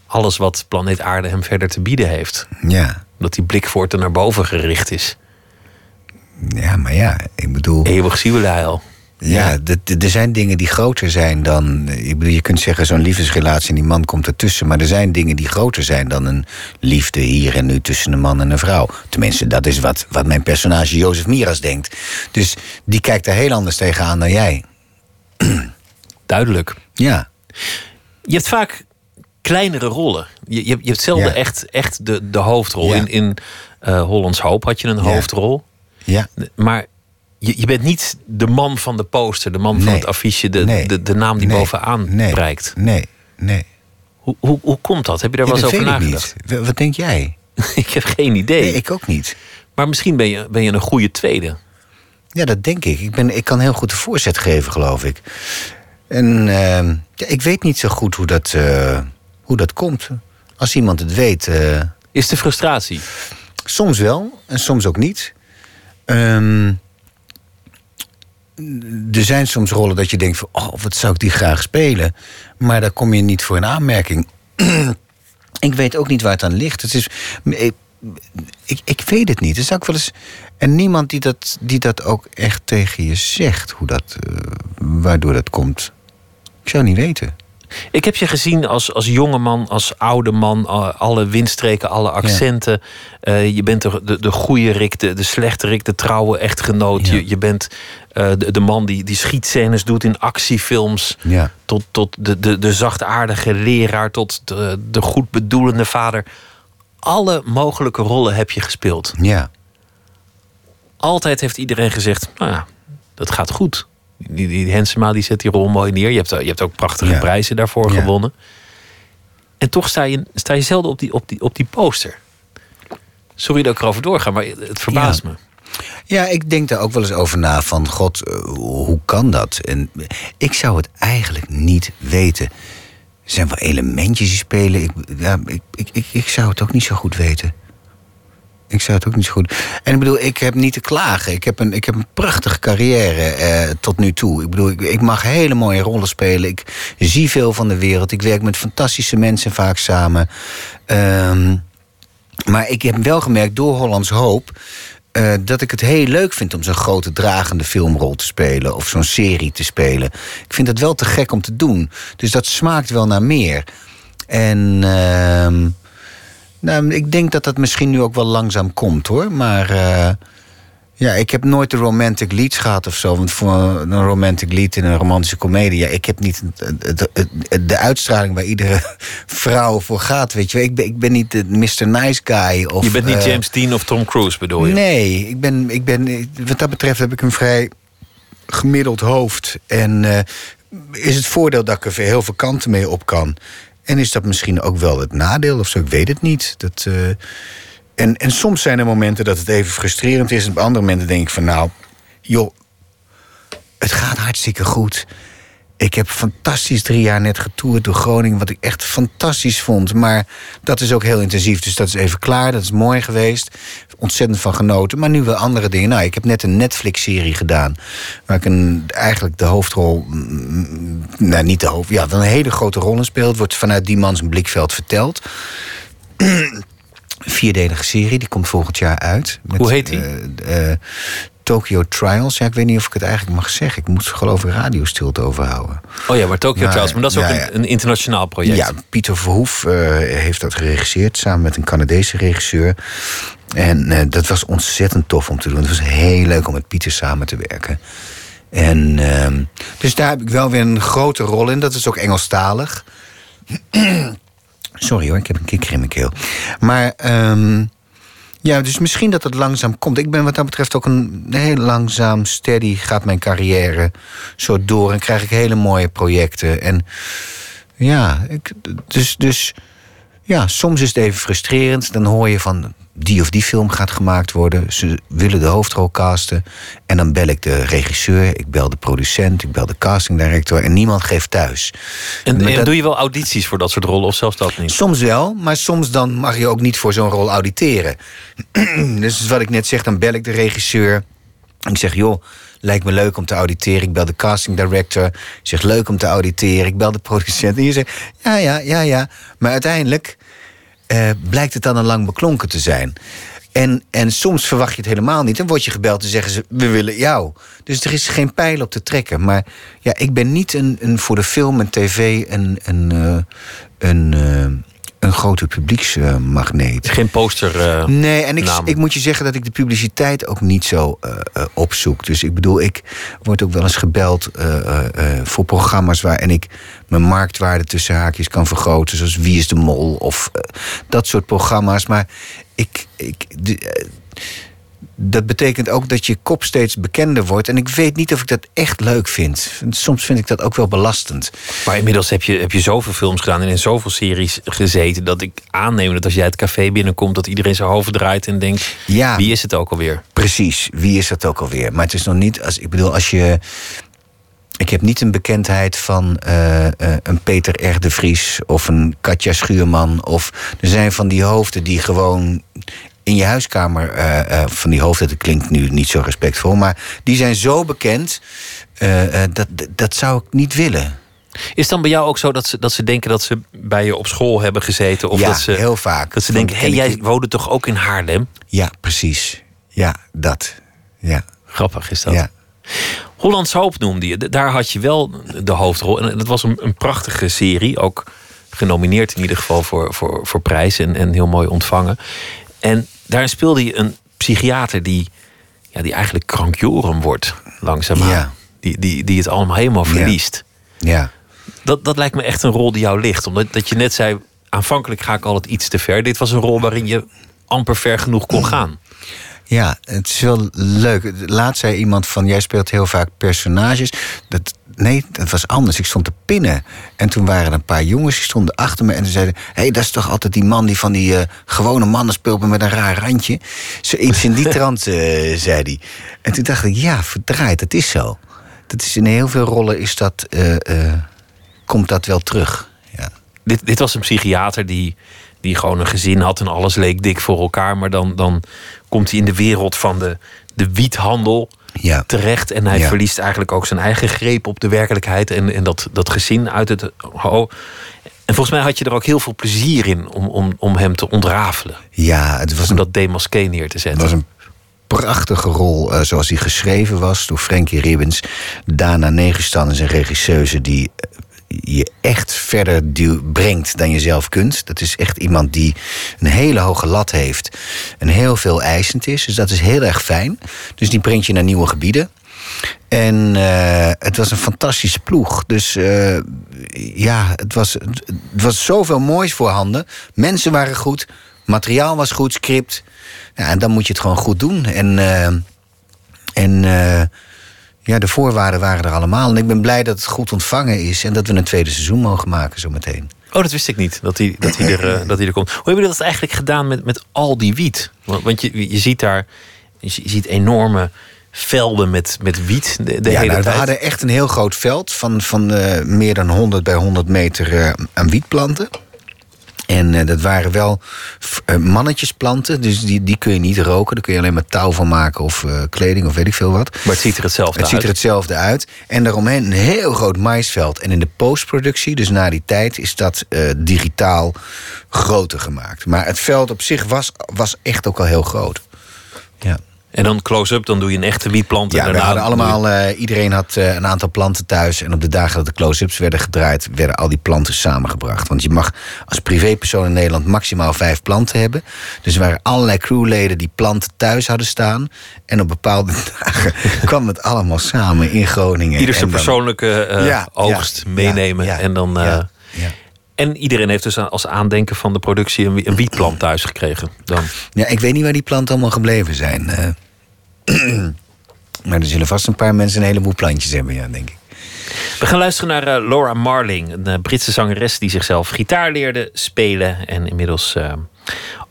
Speaker 2: alles wat planeet Aarde hem verder te bieden heeft.
Speaker 3: Ja,
Speaker 2: Dat die blik voortaan naar boven gericht is.
Speaker 3: ja maar ja, ik bedoel.
Speaker 2: Eeuwig zielheil.
Speaker 3: Ja, er zijn dingen die groter zijn dan. Ik bedoel, je kunt zeggen zo'n liefdesrelatie en die man komt ertussen. Maar er zijn dingen die groter zijn dan een liefde hier en nu tussen een man en een vrouw. Tenminste, dat is wat, wat mijn personage Jozef Miras denkt. Dus die kijkt er heel anders tegenaan dan jij.
Speaker 2: Duidelijk.
Speaker 3: Ja,
Speaker 2: Je hebt vaak kleinere rollen. Je, je, je hebt zelden
Speaker 3: Ja.
Speaker 2: echt, echt de, de hoofdrol.
Speaker 3: Ja.
Speaker 2: In, in eh, Hollands Hoop had je een
Speaker 3: Ja.
Speaker 2: hoofdrol.
Speaker 3: ja.
Speaker 2: Maar je, je bent niet de man van de poster, de man van het affiche, de,
Speaker 3: Nee.
Speaker 2: de, de naam die
Speaker 3: Nee.
Speaker 2: bovenaan
Speaker 3: nee,
Speaker 2: prijkt.
Speaker 3: Nee, nee.
Speaker 2: Hoe, hoe, hoe komt dat? Heb je daar wel eens over nagedacht?
Speaker 3: niet. Wat denk jij?
Speaker 2: ik heb geen idee.
Speaker 3: Nee, ik ook niet.
Speaker 2: Maar misschien ben je, ben je een goede tweede.
Speaker 3: Ja, dat denk ik. Ik, ben, ik kan heel goed de voorzet geven, geloof ik. En ehm, ik weet niet zo goed hoe dat, eh, hoe dat komt. Als iemand het weet, eh,
Speaker 2: Is de frustratie?
Speaker 3: soms wel en soms ook niet. Ehm, er zijn soms rollen dat je denkt van... oh, wat zou ik die graag spelen? Maar daar kom je niet voor in aanmerking. ik weet ook niet waar het aan ligt. Het is, ik, ik, ik weet het niet. Er is ook wel eens, en niemand die dat, die dat ook echt tegen je zegt... Hoe dat, eh, waardoor dat komt. Ik zou niet weten.
Speaker 2: Ik heb je gezien als, als jonge man, als oude man, alle windstreken, alle accenten. Eh, je bent de, de, de goede Rick, de, de slechte Rick, de trouwe echtgenoot.
Speaker 3: Ja.
Speaker 2: Je, je bent eh, de, de man die, die schietscènes doet in actiefilms.
Speaker 3: Ja.
Speaker 2: Tot, tot de, de, de zachtaardige leraar, tot de, de goed bedoelende vader. Alle mogelijke rollen heb je gespeeld.
Speaker 3: Ja.
Speaker 2: Altijd heeft iedereen gezegd, nou ja, dat gaat goed. Die, die Hensema die zet die rol mooi neer. Je hebt, je hebt ook prachtige
Speaker 3: Ja.
Speaker 2: prijzen daarvoor
Speaker 3: Ja.
Speaker 2: gewonnen. En toch sta je, sta je zelden op die, op, die, op die poster. Sorry dat ik erover doorga, maar het verbaast
Speaker 3: Ja.
Speaker 2: me.
Speaker 3: Ja, ik denk daar ook wel eens over na van... God, eh, hoe kan dat? En ik zou het eigenlijk niet weten. Er zijn wel elementjes die spelen. Ik, ja, ik, ik, ik, ik zou het ook niet zo goed weten. Ik zou het ook niet zo goed... En ik bedoel, ik heb niet te klagen. Ik heb een, ik heb een prachtige carrière eh, tot nu toe. Ik bedoel, ik, ik mag hele mooie rollen spelen. Ik zie veel van de wereld. Ik werk met fantastische mensen vaak samen. Ehm, maar ik heb wel gemerkt door Hollands Hoop... eh, dat ik het heel leuk vind om zo'n grote dragende filmrol te spelen... of zo'n serie te spelen. Ik vind het wel te gek om te doen. Dus dat smaakt wel naar meer. En ehm, nou, ik denk dat dat misschien nu ook wel langzaam komt, hoor. Maar eh, ja, ik heb nooit de romantic leads gehad of zo. Want voor een romantic lead in een romantische komedie... Ja, ik heb niet het- de uitstraling waar iedere vrouw voor gaat, weet je. Ik ben, ik ben niet de Mr. Nice Guy. Of,
Speaker 2: je bent niet
Speaker 3: eh,
Speaker 2: James Dean of Tom Cruise, bedoel je?
Speaker 3: Nee, ik ben, ik ben, wat dat betreft heb ik een vrij gemiddeld hoofd. En eh, is het voordeel dat ik er heel veel kanten mee op kan. En is dat misschien ook wel het nadeel of zo? Ik weet het niet. Dat, uh, en, en soms zijn er momenten dat het even frustrerend is. En op andere momenten denk ik van nou, joh, het gaat hartstikke goed. Ik heb fantastisch drie jaar net getoerd door Groningen, wat ik echt fantastisch vond. Maar dat is ook heel intensief, dus dat is even klaar. Dat is mooi geweest. Ontzettend van genoten. Maar nu wel andere dingen. Nou, ik heb net een Netflix-serie gedaan. Waar ik een, eigenlijk de hoofdrol. Nou, niet de hoofd. Ja, een hele grote rol in speelt. Wordt vanuit die man zijn blikveld verteld. vierdelige serie, die komt volgend jaar uit.
Speaker 2: Met, Hoe heet die?
Speaker 3: Uh, uh, Tokyo Trials. Ja, ik weet niet of ik het eigenlijk mag zeggen. Ik moet geloof ik radiostilte overhouden.
Speaker 2: Oh ja, maar Tokyo Trials. Maar dat is ook een, een, internationaal project.
Speaker 3: Ja, Pieter Verhoef uh, heeft dat geregisseerd... samen met een Canadese regisseur. En dat was ontzettend tof om te doen. Het was heel leuk om met Pieter samen te werken. En uh, dus daar heb ik wel weer een grote rol in. Dat is ook Engelstalig. Sorry hoor, ik heb een kikker in mijn keel. Maar... Um, ja, dus misschien dat het langzaam komt. Ik ben wat dat betreft ook een heel langzaam, steady gaat mijn carrière zo door. En krijg ik hele mooie projecten. En ja, ik, dus, dus ja, soms is het even frustrerend. Dan hoor je van die of die film gaat gemaakt worden. Ze willen de hoofdrol casten. En dan bel ik de regisseur, ik bel de producent, ik bel de castingdirector. En niemand geeft thuis.
Speaker 2: En, en doe je wel audities voor dat soort rollen of zelfs dat niet?
Speaker 3: Soms wel, maar soms dan mag je ook niet voor zo'n rol auditeren. dus wat ik net zeg, dan bel ik de regisseur. Ik zeg, joh, lijkt me leuk om te auditeren. Ik bel de casting director. Ik zeg, leuk om te auditeren. Ik bel de producent. En je zegt, ja, ja, ja, ja. Maar uiteindelijk uh, blijkt het dan een lang beklonken te zijn. En, en soms verwacht je het helemaal niet. Dan word je gebeld en zeggen ze, we willen jou. Dus er is geen pijl op te trekken. Maar ja, ik ben niet een, een voor de film en tv een, een, uh, een, uh, een grote publieksmagneet.
Speaker 2: Geen poster. Uh,
Speaker 3: nee, en ik, ik moet je zeggen dat ik de publiciteit ook niet zo uh, uh, opzoek. Dus ik bedoel, ik word ook wel eens gebeld voor programma's waarin ik mijn marktwaarde tussen haakjes kan vergroten. Zoals Wie is de Mol of dat soort programma's. Maar ik. ik de, dat betekent ook dat je kop steeds bekender wordt. En ik weet niet of ik dat echt leuk vind. Soms vind ik dat ook wel belastend.
Speaker 2: Maar inmiddels heb je, heb je zoveel films gedaan en in zoveel series gezeten. dat ik aanneem dat als jij het café binnenkomt. dat iedereen zijn hoofd draait en denkt: ja, wie is het ook alweer?
Speaker 3: Precies, wie is dat ook alweer? Maar het is nog niet. Als, ik bedoel, als je. Ik heb niet een bekendheid van uh, uh, een Peter R. de Vries of een Katja Schuurman. Of er zijn van die hoofden die gewoon in je huiskamer uh, uh, van die hoofden, dat klinkt nu niet zo respectvol, maar die zijn zo bekend, uh, dat, dat zou ik niet willen.
Speaker 2: Is het dan bij jou ook zo dat ze, dat ze denken dat ze bij je op school hebben gezeten? Of
Speaker 3: ja,
Speaker 2: dat ze,
Speaker 3: heel vaak.
Speaker 2: Dat ze denken, hé, hey, jij woonde toch ook in Haarlem?
Speaker 3: Ja, precies. Ja, dat. Ja.
Speaker 2: Grappig is dat. Ja. Hollands Hoop noemde je. Daar had je wel de hoofdrol. En dat was een, een prachtige serie. Ook genomineerd in ieder geval voor, voor, voor prijs. En, en heel mooi ontvangen. En daarin speelde je een psychiater die, ja, die eigenlijk krankjoren wordt, langzaamaan. Ja. Die, die, die het allemaal helemaal verliest.
Speaker 3: Ja. ja.
Speaker 2: Dat, dat lijkt me echt een rol die jou ligt. Omdat dat je net zei, aanvankelijk ga ik altijd iets te ver. Dit was een rol waarin je amper ver genoeg kon gaan.
Speaker 3: Ja, het is wel leuk. Laatst zei iemand van, jij speelt heel vaak personages. Dat, Nee, dat was anders. Ik stond te pinnen. En toen waren er een paar jongens die stonden achter me en ze zeiden: Hé, hey, dat is toch altijd die man die van die uh, gewone mannen speelt met een raar randje? Zoiets in die trant, uh, zei hij. En toen dacht ik: Ja, verdraaid, dat is zo. Dat is in heel veel rollen is dat, uh, komt dat wel terug. Ja.
Speaker 2: Dit, dit was een psychiater die, die gewoon een gezin had en alles leek dik voor elkaar. Maar dan, dan komt hij in de wereld van de, de wiethandel ja. terecht. En hij verliest eigenlijk ook zijn eigen greep op de werkelijkheid. En, en dat, dat gezin uit het. Oh. En volgens mij had je er ook heel veel plezier in om, om, om hem te ontrafelen.
Speaker 3: Ja, het was
Speaker 2: om dat demasqué neer te zetten.
Speaker 3: Het was een prachtige rol uh, zoals die geschreven was door Frankie Ribbens. Dana Negestan is een regisseuse die je echt verder brengt dan je zelf kunt. Dat is echt iemand die een hele hoge lat heeft en heel veel eisend is. Dus dat is heel erg fijn. Dus die brengt je naar nieuwe gebieden. En uh, het was een fantastische ploeg. Dus uh, ja, het was, het was zoveel moois voorhanden. Mensen waren goed, materiaal was goed, script. Ja, en dan moet je het gewoon goed doen. En, uh, en ja, de voorwaarden waren er allemaal. En ik ben blij dat het goed ontvangen is en dat we een tweede seizoen mogen maken zometeen.
Speaker 5: Oh, dat wist ik niet, dat hij, dat hij, er, uh, dat hij er komt. Hoe hebben jullie dat eigenlijk gedaan met, met al die wiet? Want, want je, je ziet daar je ziet enorme velden met, met wiet de, de
Speaker 3: ja,
Speaker 5: hele
Speaker 3: nou,
Speaker 5: tijd.
Speaker 3: We hadden echt een heel groot veld van, van uh, meer dan 100 bij 100 meter uh, aan wietplanten. En uh, dat waren wel uh, mannetjesplanten, dus die, die kun je niet roken. Daar kun je alleen maar touw van maken of uh, kleding of weet ik veel wat.
Speaker 5: Maar het ziet er hetzelfde
Speaker 3: het
Speaker 5: uit.
Speaker 3: Het ziet er hetzelfde uit. En daaromheen een heel groot maisveld. En in de postproductie, dus na die tijd, is dat digitaal groter gemaakt. Maar het veld op zich was, was echt ook al heel groot. Ja.
Speaker 5: En dan close-up, dan doe je een echte wietplant.
Speaker 3: Ja,
Speaker 5: en
Speaker 3: we hadden allemaal,
Speaker 5: je...
Speaker 3: uh, iedereen had uh, een aantal planten thuis. En op de dagen dat de close-ups werden gedraaid, werden al die planten samengebracht. Want je mag als privépersoon in Nederland maximaal vijf planten hebben. Dus er waren allerlei crewleden die planten thuis hadden staan. En op bepaalde dagen kwam het allemaal samen in Groningen.
Speaker 5: Ieder zijn persoonlijke uh, ja, oogst
Speaker 3: ja,
Speaker 5: meenemen.
Speaker 3: Ja,
Speaker 5: en dan. En iedereen heeft dus als aandenken van de productie een, een wietplant thuis gekregen. Dan.
Speaker 3: Ja, ik weet niet waar die planten allemaal gebleven zijn. maar er zullen vast een paar mensen een heleboel plantjes hebben, ja, denk ik.
Speaker 5: We gaan luisteren naar uh, Laura Marling, een uh, Britse zangeres die zichzelf gitaar leerde spelen. En inmiddels uh,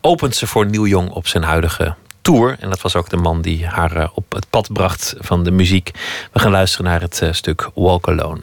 Speaker 5: opent ze voor Neil Young op zijn huidige tour. En dat was ook de man die haar op het pad bracht van de muziek. We gaan luisteren naar het stuk Walk Alone.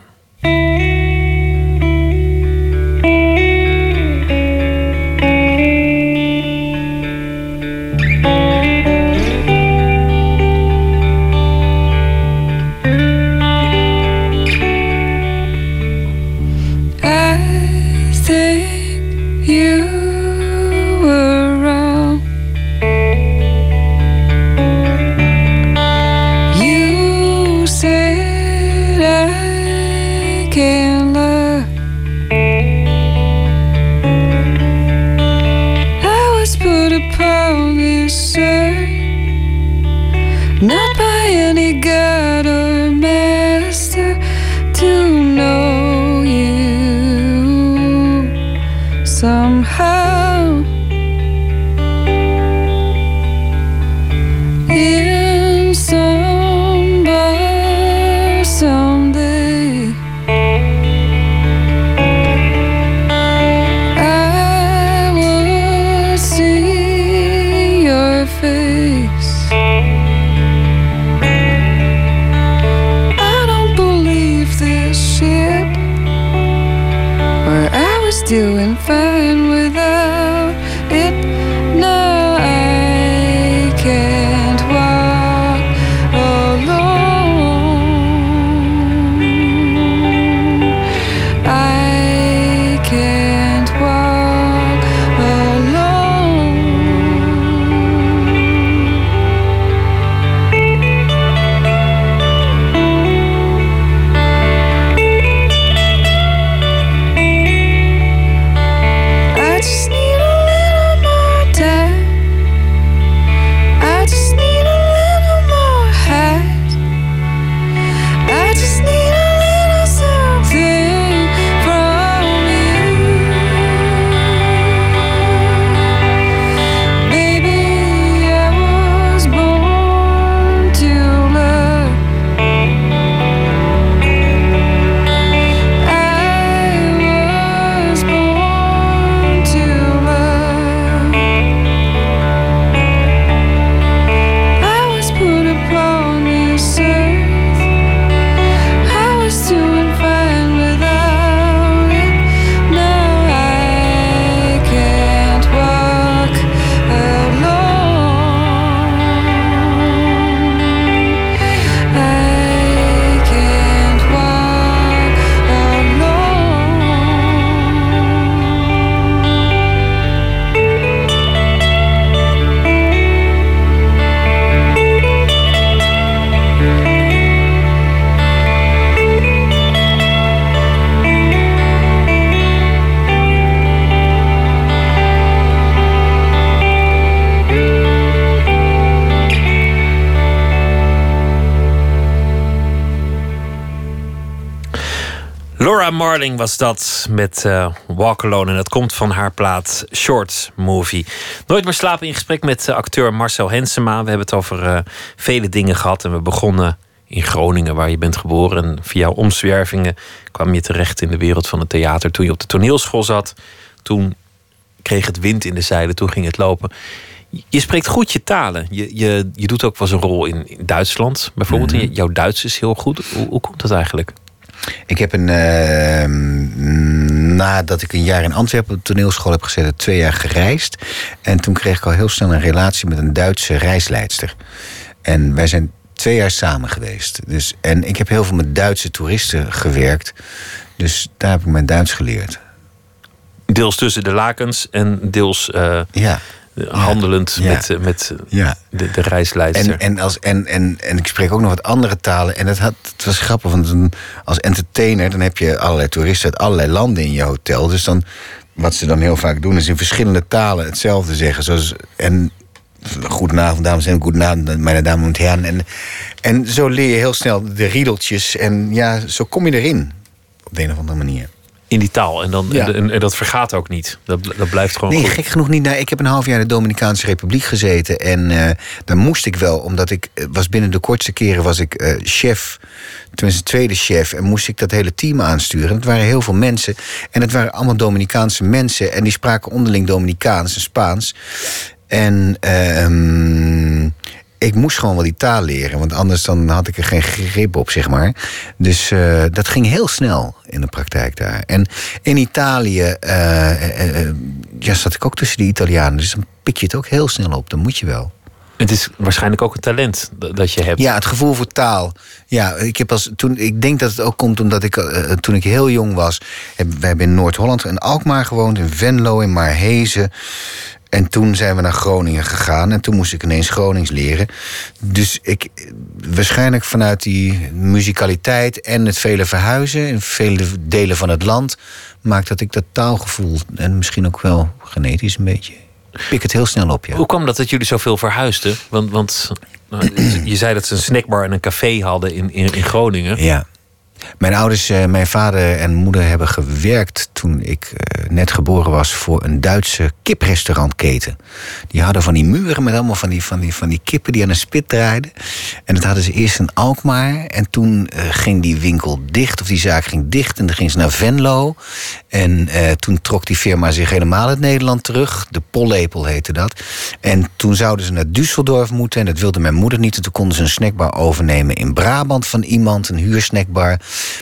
Speaker 5: Marling was dat met uh, Walk Alone. En dat komt van haar plaat Short Movie. Nooit meer slapen in gesprek met uh, acteur Marcel Hensema. We hebben het over uh, vele dingen gehad. En we begonnen
Speaker 2: in Groningen, waar je bent geboren. En via omzwervingen kwam je terecht in de wereld van het theater. Toen je op de toneelschool zat, toen kreeg het wind in de zeilen, toen ging het lopen. Je spreekt goed je talen. Je, je, je doet ook wel eens een rol in, in Duitsland bijvoorbeeld. Je- jouw Duits is heel goed. Hoe, hoe komt dat eigenlijk?
Speaker 3: Ik heb een. eh, nadat ik een jaar in Antwerpen op de toneelschool heb gezeten, twee jaar gereisd. En toen kreeg ik al heel snel een relatie met een Duitse reisleidster. En wij zijn twee jaar samen geweest. Dus, en ik heb heel veel met Duitse toeristen gewerkt. Dus daar heb ik mijn Duits geleerd.
Speaker 2: Deels tussen de lakens en deels eh,
Speaker 3: Ja.
Speaker 2: Handelend
Speaker 3: Ja.
Speaker 2: met, eh, met
Speaker 3: Ja.
Speaker 2: de, de.
Speaker 3: En, en, als, en, en, en ik spreek ook nog wat andere talen. En het, had, het was grappig, want een- als entertainer... dan heb je allerlei toeristen uit allerlei landen in je hotel. Dus dan, wat ze dan heel vaak doen... is in verschillende talen hetzelfde zeggen. Zoals, en goedenavond, dames en goedenavond, mijn dames en heren. En, en zo leer je heel snel de riedeltjes. En ja, zo kom je erin. Op de een of andere manier.
Speaker 2: In die taal. En, dan,
Speaker 3: Ja.
Speaker 2: en, en dat vergaat ook niet. Dat, dat blijft gewoon
Speaker 3: Nee,
Speaker 2: goed.
Speaker 3: gek genoeg niet. Nou, ik heb een half jaar in de Dominicaanse Republiek gezeten. En eh daar moest ik wel, omdat ik eh, was binnen de kortste keren was ik eh, chef. Tenminste, tweede chef. En moest ik dat hele team aansturen. En het waren heel veel mensen. En het waren allemaal Dominicaanse mensen. En die spraken onderling Dominicaans en Spaans. En ehm, ik moest gewoon wel die taal leren. Want anders dan had ik er geen grip op, zeg maar. Dus eh, dat ging heel snel in de praktijk daar. En in Italië eh, eh, ja, zat ik ook tussen de Italianen. Dus dan pik je het ook heel snel op. Dan moet je wel.
Speaker 2: Het is waarschijnlijk ook een talent dat je hebt.
Speaker 3: Ja, het gevoel voor taal. Ja, ik, heb als, toen, ik denk dat het ook komt omdat ik toen ik heel jong was. Heb, we hebben in Noord-Holland in Alkmaar gewoond, in Venlo, in Maarhezen. En toen zijn we naar Groningen gegaan en toen moest ik ineens Gronings leren. Dus ik, waarschijnlijk vanuit die muzikaliteit en het vele verhuizen in vele delen van het land, maakt dat ik dat taalgevoel en misschien ook wel genetisch een beetje. Ik pik het heel snel op, ja.
Speaker 2: Hoe kwam dat dat jullie zoveel verhuisden? Want, want nou, je zei dat ze een snackbar en een café hadden in, in, in Groningen.
Speaker 3: Ja. Mijn ouders, eh, mijn vader en moeder hebben gewerkt toen ik eh, net geboren was voor een Duitse kiprestaurantketen. Die hadden van die muren met allemaal van die, van die, van die kippen die aan een spit draaiden. En dat hadden ze eerst in Alkmaar. En toen eh, ging die winkel dicht, of die zaak ging dicht. En dan ging ze naar Venlo. En toen trok die firma zich helemaal uit Nederland terug. De Pollepel heette dat. En toen zouden ze naar Düsseldorf moeten. En dat wilde mijn moeder niet. En toen konden ze een snackbar overnemen in Brabant van iemand. Een huursnackbar.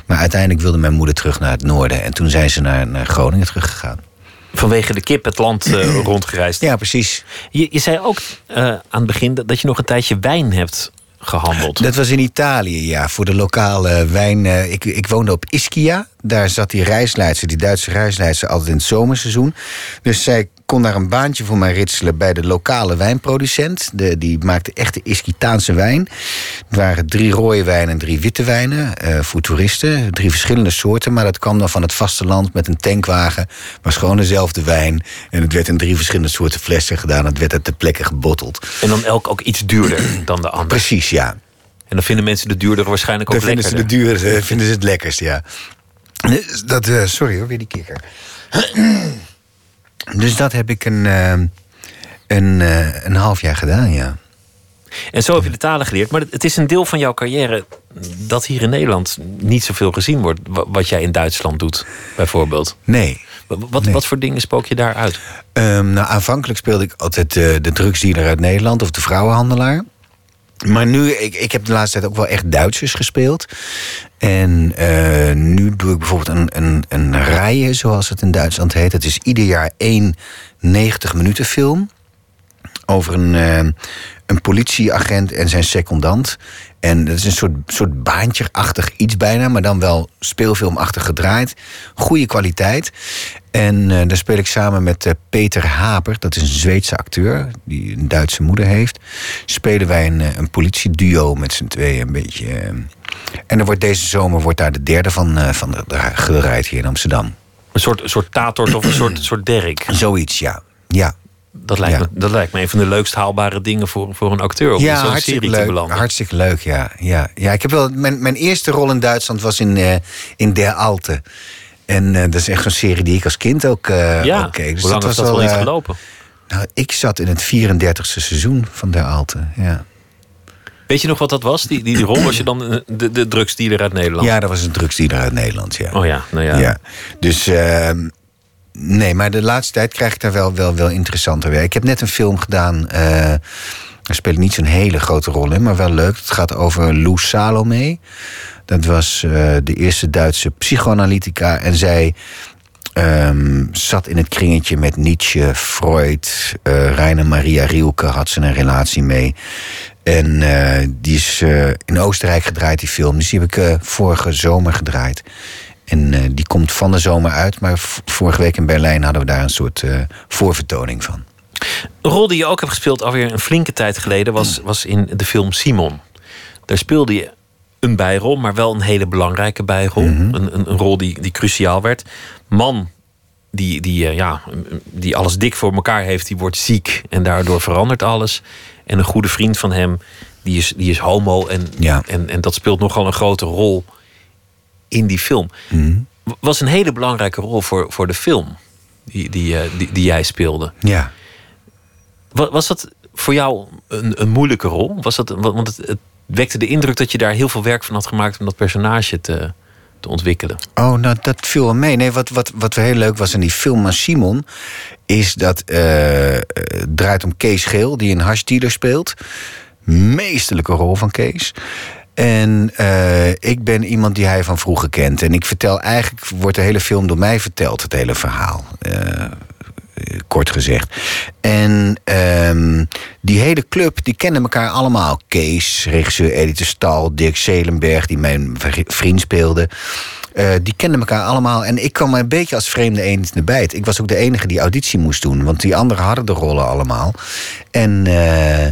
Speaker 3: Maar uiteindelijk wilde mijn moeder terug naar het noorden. En toen zijn ze naar, naar Groningen teruggegaan.
Speaker 2: Vanwege de kip het land eh, rondgereisd.
Speaker 3: Ja, precies.
Speaker 2: Je, je zei ook eh, aan het begin dat, dat je nog een tijdje wijn hebt gehandeld.
Speaker 3: Dat was in Italië, ja, voor de lokale wijn. eh, Ik, ik woonde op Ischia. Daar zat die reisleidster, die Duitse reisleidster, altijd in het zomerseizoen. Dus zij kon daar een baantje voor mij ritselen bij de lokale wijnproducent. De, die maakte echte Iskitaanse wijn. Het waren drie rode wijnen en drie witte wijnen eh, voor toeristen. Drie verschillende soorten, maar dat kwam dan van het vasteland met een tankwagen. Was gewoon dezelfde wijn. En het werd in drie verschillende soorten flessen gedaan. Het werd er ter plekke gebotteld.
Speaker 2: En dan elk ook iets duurder dan de ander.
Speaker 3: Precies, ja.
Speaker 2: En dan vinden mensen de duurder waarschijnlijk ook
Speaker 3: Dan vinden ze
Speaker 2: lekkerder.
Speaker 3: de duur, eh, vinden ze het lekkerst, ja. Dat, eh, sorry hoor, weer die kikker. Dus dat heb ik een, eh, een, eh, een half jaar gedaan, ja.
Speaker 2: En zo heb je de talen geleerd. Maar het is een deel van jouw carrière dat hier in Nederland niet zoveel gezien wordt. wa- Wat jij in Duitsland doet, bijvoorbeeld.
Speaker 3: Nee.
Speaker 2: Wa- Wat,
Speaker 3: Nee.
Speaker 2: wat voor dingen spook je daar uit?
Speaker 3: Ehm, nou, aanvankelijk speelde ik altijd eh, de drugsdealer uit Nederland of de vrouwenhandelaar. Maar nu, ik, ik heb de laatste tijd ook wel echt Duitsers gespeeld. En eh, nu doe ik bijvoorbeeld een, een, een rijen, zoals het in Duitsland heet. Het is ieder jaar één 90 minuten film. Over een, eh, een politieagent en zijn secondant. En dat is een soort, soort baantje-achtig iets bijna, maar dan wel speelfilmachtig gedraaid. Goede kwaliteit. En eh, daar speel ik samen met eh, Peter Haper, dat is een Zweedse acteur die een Duitse moeder heeft. Spelen wij een, eh, een politieduo met z'n tweeën een beetje. en er wordt deze zomer wordt daar de derde van, van de, de- gedraaid hier in Amsterdam.
Speaker 2: Een soort, een soort tatort of een soort, soort derk.
Speaker 3: Zoiets, ja. Ja,
Speaker 2: Dat lijkt,
Speaker 3: Ja.
Speaker 2: me, dat lijkt me een van de leukst haalbare dingen voor, voor een acteur. Om
Speaker 3: ja,
Speaker 2: zo'n
Speaker 3: hartstikke
Speaker 2: serie te
Speaker 3: leuk.
Speaker 2: belanden.
Speaker 3: Hartstikke leuk, ja. ja, ja ik heb wel, mijn, mijn eerste rol in Duitsland was in, in Der Alte. En eh, dat is echt zo'n serie die ik als kind ook, eh
Speaker 2: ja,
Speaker 3: ook keek. Dus
Speaker 2: hoe lang
Speaker 3: was
Speaker 2: heeft dat wel niet
Speaker 3: eh,
Speaker 2: gelopen?
Speaker 3: Nou, ik zat in het 34e seizoen van Der Alte, ja.
Speaker 2: Weet je nog wat dat was? Die, die, die rol was je dan de, de drugsdealer uit Nederland?
Speaker 3: Ja, dat was een drugsdealer uit Nederland, ja.
Speaker 2: Oh ja, nou ja.
Speaker 3: Ja. Dus ehm, nee, maar de laatste tijd krijg ik daar wel, wel, wel interessanter werk. Ik heb net een film gedaan. eh daar speel ik niet zo'n hele grote rol in, maar wel leuk. Het gaat over Lou Salome. Dat was eh, de eerste Duitse psychoanalytica. En zij ehm, zat in het kringetje met Nietzsche, Freud, eh Rainer Maria Rilke had ze een relatie mee. En eh, die is in Oostenrijk gedraaid, die film. Dus die heb ik vorige zomer gedraaid. En die komt van de zomer uit. Maar vorige week in Berlijn hadden we daar een soort voorvertoning van.
Speaker 2: Een rol die je ook hebt gespeeld alweer een flinke tijd geleden was, was in de film Simon. Daar speelde je een bijrol, maar wel een hele belangrijke bijrol. een, een, een rol die, die cruciaal werd. Man die, die, eh, ja, die alles dik voor elkaar heeft, die wordt ziek en daardoor verandert alles. En een goede vriend van hem, die is, die is homo en,
Speaker 3: Ja.
Speaker 2: en, en dat speelt nogal een grote rol in die film. W- Was een hele belangrijke rol voor, voor de film die, die, eh, die, die jij speelde.
Speaker 3: Ja.
Speaker 2: Wa- Was dat voor jou een, een moeilijke rol? Was dat, wa- want het, het wekte de indruk dat je daar heel veel werk van had gemaakt om dat personage te, te ontwikkelen.
Speaker 3: Oh, nou, dat viel wel mee. Nee, wat, wat, wat heel leuk was in die film van Simon... is dat eh, het draait om Kees Geel, die een hashdealer speelt. Meesterlijke rol van Kees. En eh, ik ben iemand die hij van vroeger kent. En ik vertel eigenlijk, wordt de hele film door mij verteld, het hele verhaal. Eh, kort gezegd. En ehm, die hele club, die kennen elkaar allemaal. Kees, regisseur Edith Stal, Dirk Zelenberg, die mijn vri- vriend speelde. Eh, die kenden elkaar allemaal. En ik kwam een beetje als vreemde eend in de. Ik was ook de enige die auditie moest doen. Want die anderen hadden de rollen allemaal. En... eh,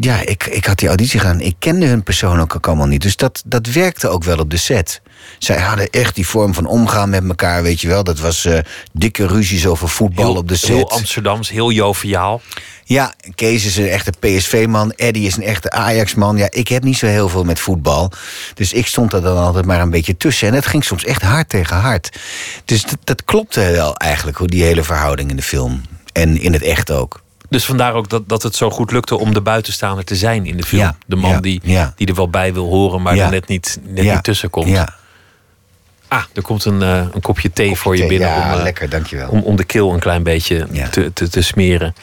Speaker 3: ja, ik, ik had die auditie gedaan. Ik kende hun persoon ook allemaal niet. Dus dat, dat werkte ook wel op de set. Zij hadden echt die vorm van omgaan met elkaar, weet je wel. Dat was eh, dikke ruzies over voetbal
Speaker 2: Heel,
Speaker 3: op de set.
Speaker 2: heel Amsterdams, heel joviaal.
Speaker 3: Ja, Kees is een echte PSV-man. Eddie is een echte Ajax-man. Ja, ik heb niet zo heel veel met voetbal. Dus ik stond er dan altijd maar een beetje tussen. En het ging soms echt hard tegen hard. Dus dat, dat klopte wel eigenlijk, hoe die hele verhouding in de film. En in het echt ook.
Speaker 2: Dus vandaar ook dat, dat het zo goed lukte om de buitenstaander te zijn in de film.
Speaker 3: Ja,
Speaker 2: de man
Speaker 3: ja,
Speaker 2: die,
Speaker 3: ja.
Speaker 2: die er wel bij wil horen, maar er net niet, net niet tussen komt.
Speaker 3: Ja,
Speaker 2: Ah, er komt een, eh, een kopje thee voor je
Speaker 3: thee,
Speaker 2: binnen
Speaker 3: ja,
Speaker 2: om, eh,
Speaker 3: lekker, dankjewel.
Speaker 2: om, om de keel een klein beetje te, te, te smeren.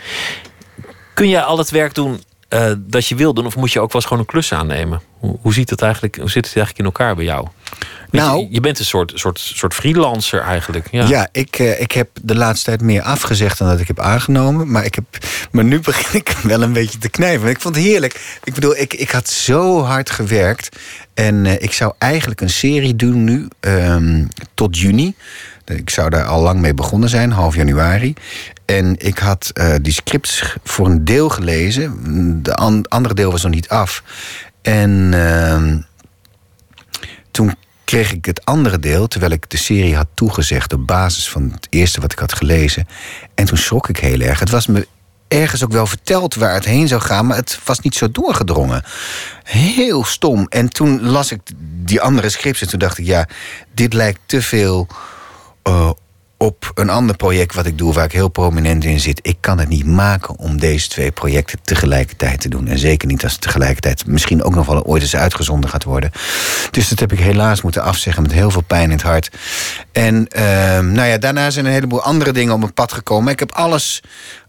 Speaker 2: Kun jij al het werk doen eh, dat je wil doen, of moet je ook wel eens gewoon een klus aannemen? Hoe, hoe, ziet het eigenlijk, hoe zit het eigenlijk in elkaar bij jou?
Speaker 3: Nou-
Speaker 2: je, je bent een soort, soort, soort freelancer eigenlijk. Ja.
Speaker 3: Ja, ik, eh, ik heb de laatste tijd meer afgezegd dan dat ik heb aangenomen. Maar, ik heb, maar nu begin ik wel een beetje te knijpen. Ik vond het heerlijk. Ik bedoel, ik, ik had zo hard gewerkt. En eh, ik zou eigenlijk een serie doen nu ehm, tot juni. Ik zou daar al lang mee begonnen zijn, half januari. En ik had eh, die scripts voor een deel gelezen. De an- andere deel was nog niet af. En ehm, toen kreeg ik het andere deel, terwijl ik de serie had toegezegd op basis van het eerste wat ik had gelezen. En toen schrok ik heel erg. Het was me ergens ook wel verteld waar het heen zou gaan, maar het was niet zo doorgedrongen. Heel stom. En toen las ik die andere scripts en toen dacht ik, ja, dit lijkt te veel eh, op een ander project wat ik doe, waar ik heel prominent in zit. Ik kan het niet maken om deze twee projecten tegelijkertijd te doen. En zeker niet als het tegelijkertijd misschien ook nog wel ooit eens uitgezonden gaat worden. Dus dat heb ik helaas moeten afzeggen met heel veel pijn in het hart. En ehm, nou ja, daarna zijn een heleboel andere dingen op mijn pad gekomen. Ik heb alles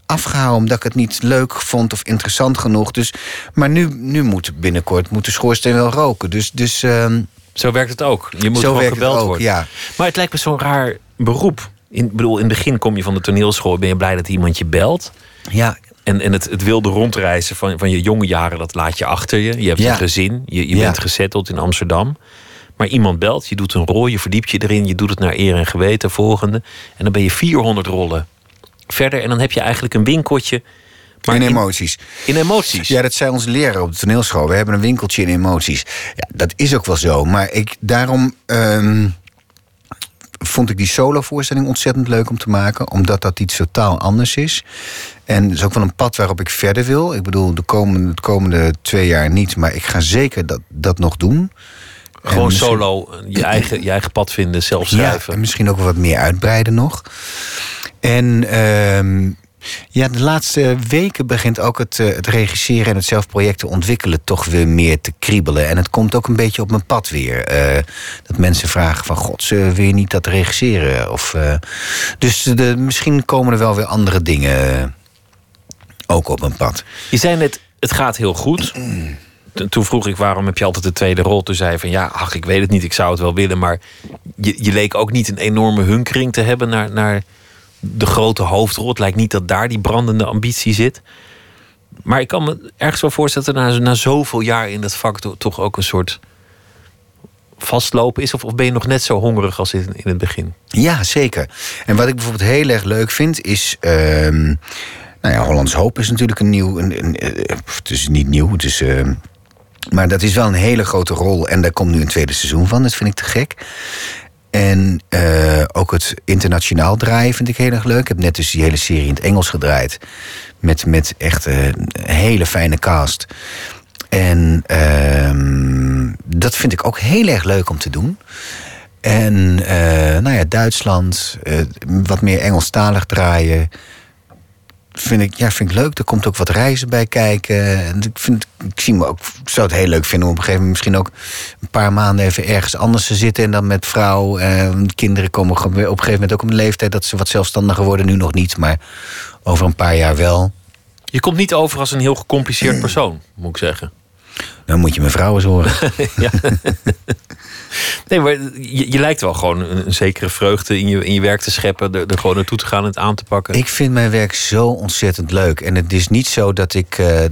Speaker 3: afgehouden omdat ik het niet leuk vond of interessant genoeg. Dus, maar nu, nu moet binnenkort moet de schoorsteen wel roken. Dus, dus ehm,
Speaker 2: Zo werkt het ook. Je moet
Speaker 3: Zo
Speaker 2: gewoon
Speaker 3: werkt het
Speaker 2: gebeld
Speaker 3: ook,
Speaker 2: worden.
Speaker 3: ja.
Speaker 2: Maar het lijkt me zo'n raar beroep. In, ik bedoel, in het begin kom je van de toneelschool, ben je blij dat iemand je belt.
Speaker 3: ja,
Speaker 2: En, en het, het wilde rondreizen van, van je jonge jaren, dat laat je achter je. Je hebt
Speaker 3: Ja.
Speaker 2: een gezin, je, je
Speaker 3: Ja.
Speaker 2: bent gezetteld in Amsterdam. Maar iemand belt, je doet een rol, je verdiept je erin, je doet het naar eer en geweten, volgende. En dan ben je 400 rollen verder. En dan heb je eigenlijk een winkeltje. Maar
Speaker 3: in
Speaker 2: in,
Speaker 3: emoties.
Speaker 2: in emoties.
Speaker 3: Ja, dat zei onze leraar op de toneelschool. We hebben een winkeltje in emoties. Ja, dat is ook wel zo. Maar ik, daarom ehm, vond ik die solo-voorstelling ontzettend leuk om te maken. Omdat dat iets totaal anders is. En het is ook wel een pad waarop ik verder wil. Ik bedoel, de komende, de komende twee jaar niet. Maar ik ga zeker dat, dat nog doen.
Speaker 2: Gewoon
Speaker 3: misschien-
Speaker 2: solo, je eigen, je eigen pad vinden, zelf
Speaker 3: Ja,
Speaker 2: schrijven.
Speaker 3: en misschien ook wel wat meer uitbreiden nog. En ehm, Ja, de laatste weken begint ook het, eh, het regisseren en het zelf projecten ontwikkelen toch weer meer te kriebelen. En het komt ook een beetje op mijn pad weer. Eh, dat mensen vragen van god, ze je niet dat regisseren? Of, eh, dus misschien komen er wel weer andere dingen ook op mijn pad.
Speaker 2: Je zei net, het gaat heel goed. Toen vroeg ik waarom heb je altijd de tweede rol. Toen zei je van ja, ach, ik weet het niet, ik zou het wel willen. Maar je, je leek ook niet een enorme hunkering te hebben naar, naar de grote hoofdrol. Het lijkt niet dat daar die brandende ambitie zit. Maar ik kan me ergens wel voorstellen dat er na, na zoveel jaar in dat vak to- toch ook een soort vastlopen is. Of, of ben je nog net zo hongerig als in, in het begin?
Speaker 3: Ja, zeker. En wat ik bijvoorbeeld heel erg leuk vind is. ehm, nou ja, Hollands Hoop is natuurlijk een nieuw. Een, eh, het is niet nieuw, het is. ehm, maar dat is wel een hele grote rol. En daar komt nu een tweede seizoen van. Dat vind ik te gek. En eh, ook het internationaal draaien vind ik heel erg leuk. Ik heb net dus die hele serie in het Engels gedraaid. Met, met echt eh, een hele fijne cast. En ehm, dat vind ik ook heel erg leuk om te doen. En eh, nou ja, Duitsland, wat meer Engelstalig draaien. Vind ik, ja, vind ik leuk. Er komt ook wat reizen bij kijken. En ik, vind, ik, zie me ook, ik zou het heel leuk vinden om op een gegeven moment misschien ook een paar maanden even ergens anders te zitten. En dan met vrouw. Eh, kinderen komen op een gegeven moment ook op een leeftijd dat ze wat zelfstandiger worden. Nu nog niet, maar over een paar jaar wel.
Speaker 2: Je komt niet over als een heel gecompliceerd persoon, moet ik zeggen.
Speaker 3: Dan moet je mijn vrouw eens horen.
Speaker 2: ja. Nee, maar je, lijkt wel gewoon een, zekere vreugde in je, in je werk te scheppen. Er, gewoon naartoe te gaan en het aan te pakken.
Speaker 3: Ik vind mijn werk zo ontzettend leuk. En het is niet zo dat ik, eh,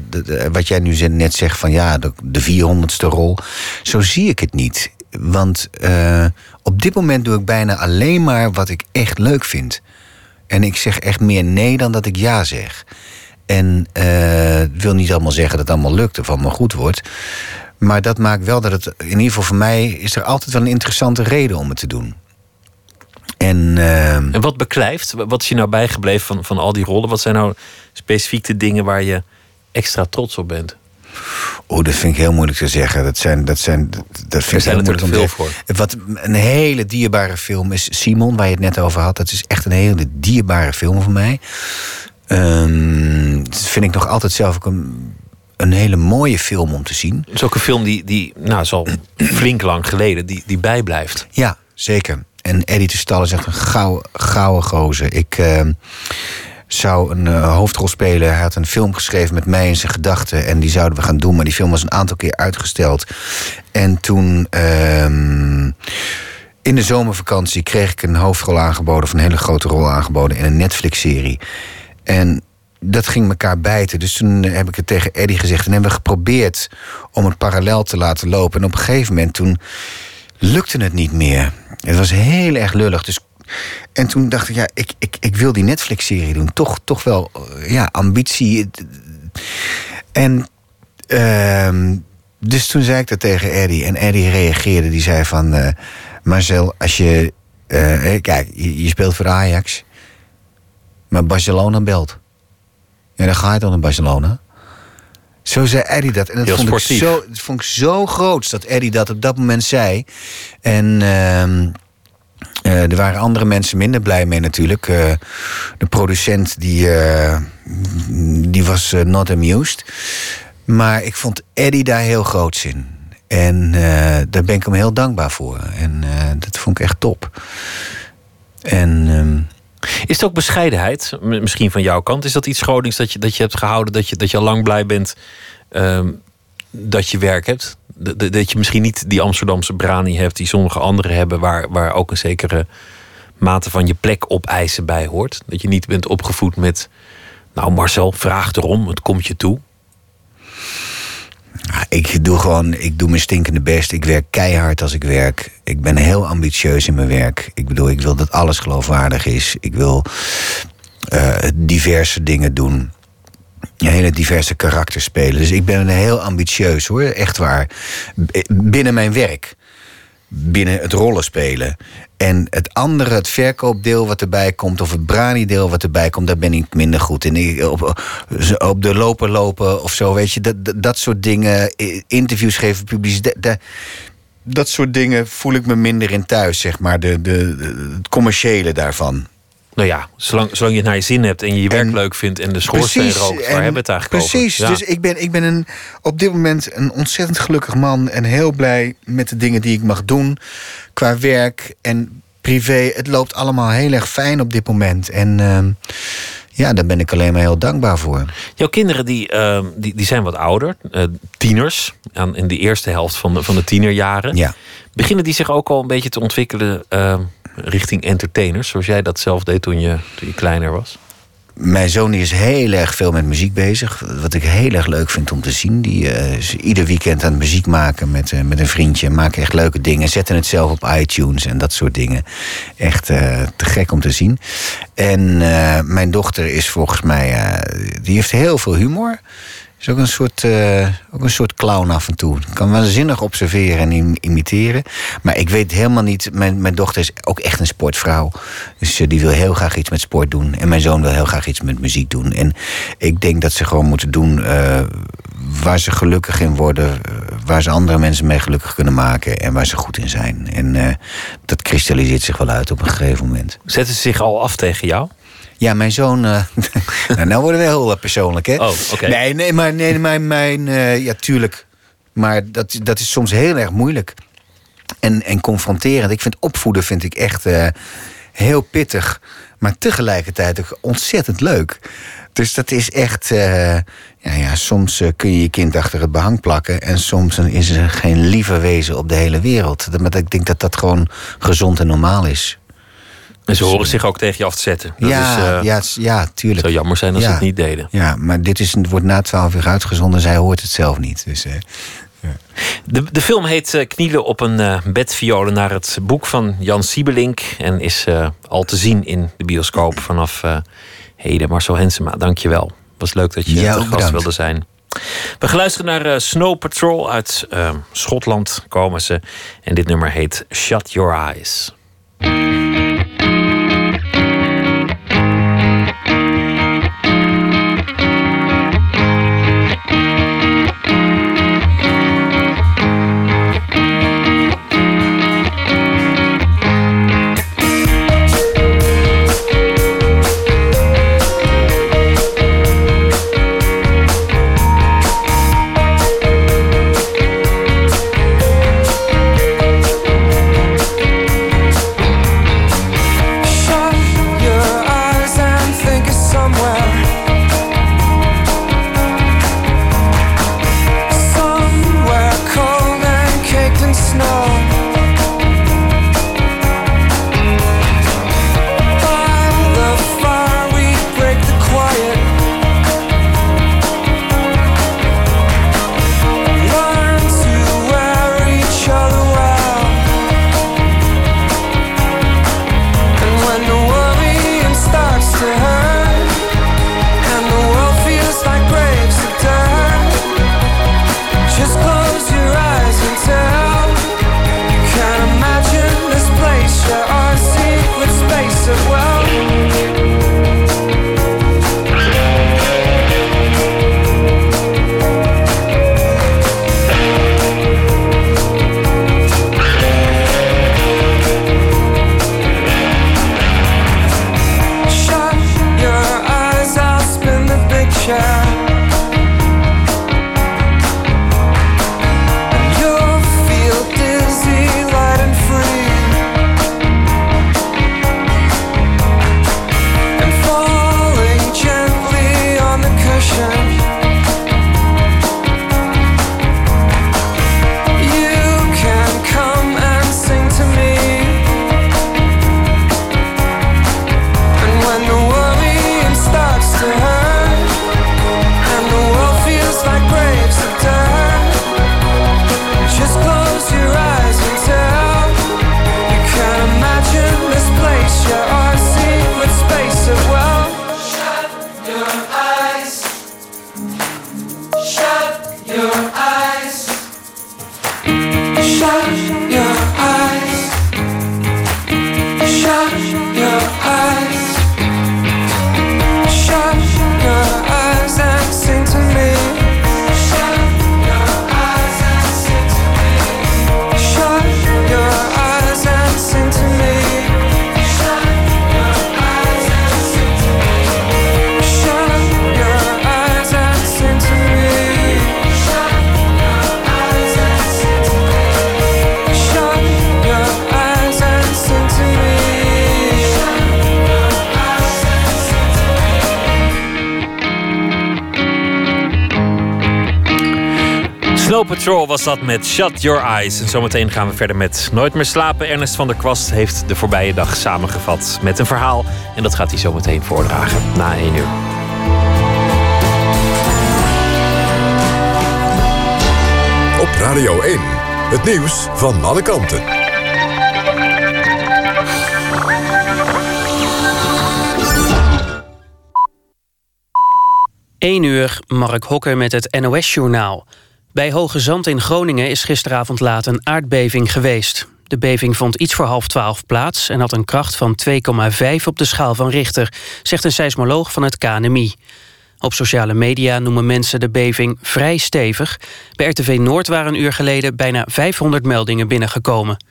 Speaker 3: wat jij nu net zegt van ja, de, de 400ste rol. Zo zie ik het niet. Want eh, op dit moment doe ik bijna alleen maar wat ik echt leuk vind. En ik zeg echt meer nee dan dat ik ja zeg. En het wil niet allemaal zeggen dat het allemaal lukt of allemaal goed wordt. Maar dat maakt wel dat het, in ieder geval voor mij, is er altijd wel een interessante reden om het te doen. En, ehm,
Speaker 2: En wat beklijft? Wat is je nou bijgebleven van, van al die rollen? Wat zijn nou specifiek de dingen waar je extra trots op bent?
Speaker 3: Oh, dat vind ik heel moeilijk te zeggen. Dat zijn, dat zijn, dat vind ik heel moeilijk om te zeggen. Wat een hele dierbare film is Simon, waar je het net over had. Dat is echt een hele dierbare film voor mij. Ehm, dat vind ik nog altijd zelf ook een, een hele mooie film om te zien.
Speaker 2: Het is ook een film die, die nou, is al flink lang geleden, die, die bijblijft.
Speaker 3: Ja, zeker. En Eddie de Stal is echt een gouden, gouden gozer. Ik ehm, zou een eh, hoofdrol spelen. Hij had een film geschreven met mij en zijn gedachten. En die zouden we gaan doen. Maar die film was een aantal keer uitgesteld. En toen... ehm, in de zomervakantie kreeg ik een hoofdrol aangeboden... of een hele grote rol aangeboden in een Netflix-serie. En dat ging elkaar bijten. Dus toen heb ik het tegen Eddie gezegd. En hebben we geprobeerd om het parallel te laten lopen. En op een gegeven moment toen lukte het niet meer. Het was heel erg lullig. Dus, en toen dacht ik, ja, ik, ik, ik wil die Netflix-serie doen. Toch, toch wel, eh, ja, ambitie. En ehm, dus toen zei ik dat tegen Eddie. En Eddie reageerde. Die zei van... eh, Marcel, als je... eh, kijk, je, je speelt voor Ajax. Maar Barcelona belt. Ja, dan ga je dan naar Barcelona. Zo zei Eddie dat. En dat
Speaker 2: Heel
Speaker 3: vond, ik zo, dat vond ik zo groots dat Eddie dat op dat moment zei. En ehm, eh, er waren andere mensen minder blij mee natuurlijk. Eh, de producent die, eh, die was not amused. Maar ik vond Eddie daar heel groots in. En daar ben ik hem heel dankbaar voor. En dat vond ik echt top. En ehm,
Speaker 2: Is het ook bescheidenheid, misschien van jouw kant? Is dat iets Gronings dat je, dat je hebt gehouden, dat je, dat je al lang blij bent ehm, dat je werk hebt? Dat, je misschien niet die Amsterdamse brani hebt die sommige anderen hebben, waar, waar ook een zekere mate van je plek opeisen bij hoort. Dat je niet bent opgevoed met, nou Marcel, vraag erom, het komt je toe.
Speaker 3: Ja, Ik doe gewoon, ik doe mijn stinkende best. Ik werk keihard als ik werk. Ik ben heel ambitieus in mijn werk. Ik bedoel, ik wil dat alles geloofwaardig is. Ik wil eh, diverse dingen doen. Hele diverse karakters spelen. Dus ik ben heel ambitieus hoor, echt waar. Binnen mijn werk. Binnen het rollenspelen. En het andere, het verkoopdeel wat erbij komt, of het brani-deel wat erbij komt, daar ben ik minder goed in. Op, op de loper lopen of zo, weet je, dat, dat, soort dingen, interviews geven, publiciteit. Dat, dat soort dingen voel ik me minder in thuis, zeg maar, de, de- het commerciële daarvan.
Speaker 2: Nou ja, zolang, zolang je het naar je zin hebt en je je werk leuk vindt en de schoorsteen rookt, waar
Speaker 3: en
Speaker 2: hebben we het eigenlijk
Speaker 3: precies,
Speaker 2: over? Ja.
Speaker 3: dus ik ben, ik ben een, op dit moment een ontzettend gelukkig man... en heel blij met de dingen die ik mag doen qua werk en privé. Het loopt allemaal heel erg fijn op dit moment. En ehm, ja, daar ben ik alleen maar heel dankbaar voor.
Speaker 2: Jouw kinderen die, ehm, die, die zijn wat ouder, eh, tieners, aan, in de eerste helft van de, van de tienerjaren.
Speaker 3: Ja.
Speaker 2: Beginnen die zich ook al een beetje te ontwikkelen ehm, richting entertainers, zoals jij dat zelf deed toen je, je kleiner was?
Speaker 3: Mijn zoon is heel erg veel met muziek bezig. Wat ik heel erg leuk vind om te zien. Die eh, is ieder weekend aan muziek maken met, eh, met een vriendje. Maken echt leuke dingen. Zetten het zelf op iTunes en dat soort dingen. Echt eh, te gek om te zien. En mijn dochter is volgens mij... die heeft heel veel humor. Is ook een soort, eh, ook een soort clown af en toe. Kan waanzinnig observeren en im- imiteren. Maar ik weet helemaal niet. Mijn, mijn dochter is ook echt een sportvrouw. Dus eh, die wil heel graag iets met sport doen. En mijn zoon wil heel graag iets met muziek doen. En ik denk dat ze gewoon moeten doen eh, waar ze gelukkig in worden. waar ze andere mensen mee gelukkig kunnen maken. En waar ze goed in zijn. En dat kristalliseert zich wel uit op een gegeven moment.
Speaker 2: Zetten ze zich al af tegen jou?
Speaker 3: Ja, mijn zoon. eh, nou, nou worden we heel eh, persoonlijk, hè?
Speaker 2: Oh, oké.
Speaker 3: Nee, nee, maar nee, mijn, mijn eh, ja, tuurlijk. Maar dat, dat is soms heel erg moeilijk. En, en confronterend. Ik vind opvoeden vind ik echt heel pittig. Maar tegelijkertijd ook ontzettend leuk. Dus dat is echt. ja, ja, soms kun je je kind achter het behang plakken. En soms is er geen lieve wezen op de hele wereld. Maar ik denk dat dat gewoon gezond en normaal is.
Speaker 2: En ze horen zich ook tegen je af te zetten. Dat
Speaker 3: ja,
Speaker 2: is, eh,
Speaker 3: ja, het ja, tuurlijk.
Speaker 2: zou jammer zijn als ze het niet deden.
Speaker 3: Ja, maar dit is, het wordt na twaalf uur uitgezonden. Zij hoort het zelf niet. Dus, eh,
Speaker 2: De, de film heet eh, Knielen op een eh bedviolen naar het boek van Jan Siebelink. En is eh, al te zien in de bioscoop vanaf eh, heden. Marcel Hensema, dankjewel. Was leuk dat je
Speaker 3: Ja,
Speaker 2: te gast wilde zijn. We gaan luisteren naar eh, Snow Patrol. Uit eh, Schotland komen ze. En dit nummer heet Shut Your Eyes. Was dat met Shut Your Eyes. En zometeen gaan we verder met Nooit meer slapen. Ernest van der Kwast heeft de voorbije dag samengevat met een verhaal. En dat gaat hij zometeen voordragen na 1 uur.
Speaker 6: Op Radio 1. Het nieuws van alle kanten.
Speaker 1: 1 uur, Mark Hokker met het NOS-journaal. Bij Hoge Zand in Groningen is gisteravond laat een aardbeving geweest. De beving vond iets voor half twaalf plaats... en had een kracht van 2,5 op de schaal van Richter... zegt een seismoloog van het KNMI. Op sociale media noemen mensen de beving vrij stevig. Bij RTV Noord waren een uur geleden bijna 500 meldingen binnengekomen.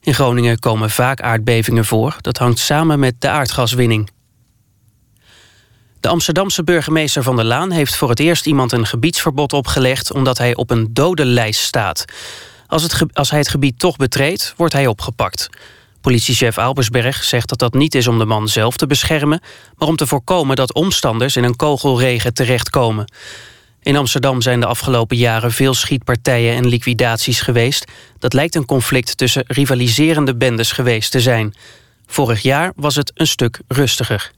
Speaker 1: In Groningen komen vaak aardbevingen voor. Dat hangt samen met de aardgaswinning. De Amsterdamse burgemeester Van der Laan heeft voor het eerst iemand een gebiedsverbod opgelegd omdat hij op een dodenlijst staat. Als, het als hij het gebied toch betreedt, wordt hij opgepakt. Politiechef Albersberg zegt dat dat niet is om de man zelf te beschermen, maar om te voorkomen dat omstanders in een kogelregen terechtkomen. In Amsterdam zijn de afgelopen jaren veel schietpartijen en liquidaties geweest. Dat lijkt een conflict tussen rivaliserende bendes geweest te zijn. Vorig jaar was het een stuk rustiger.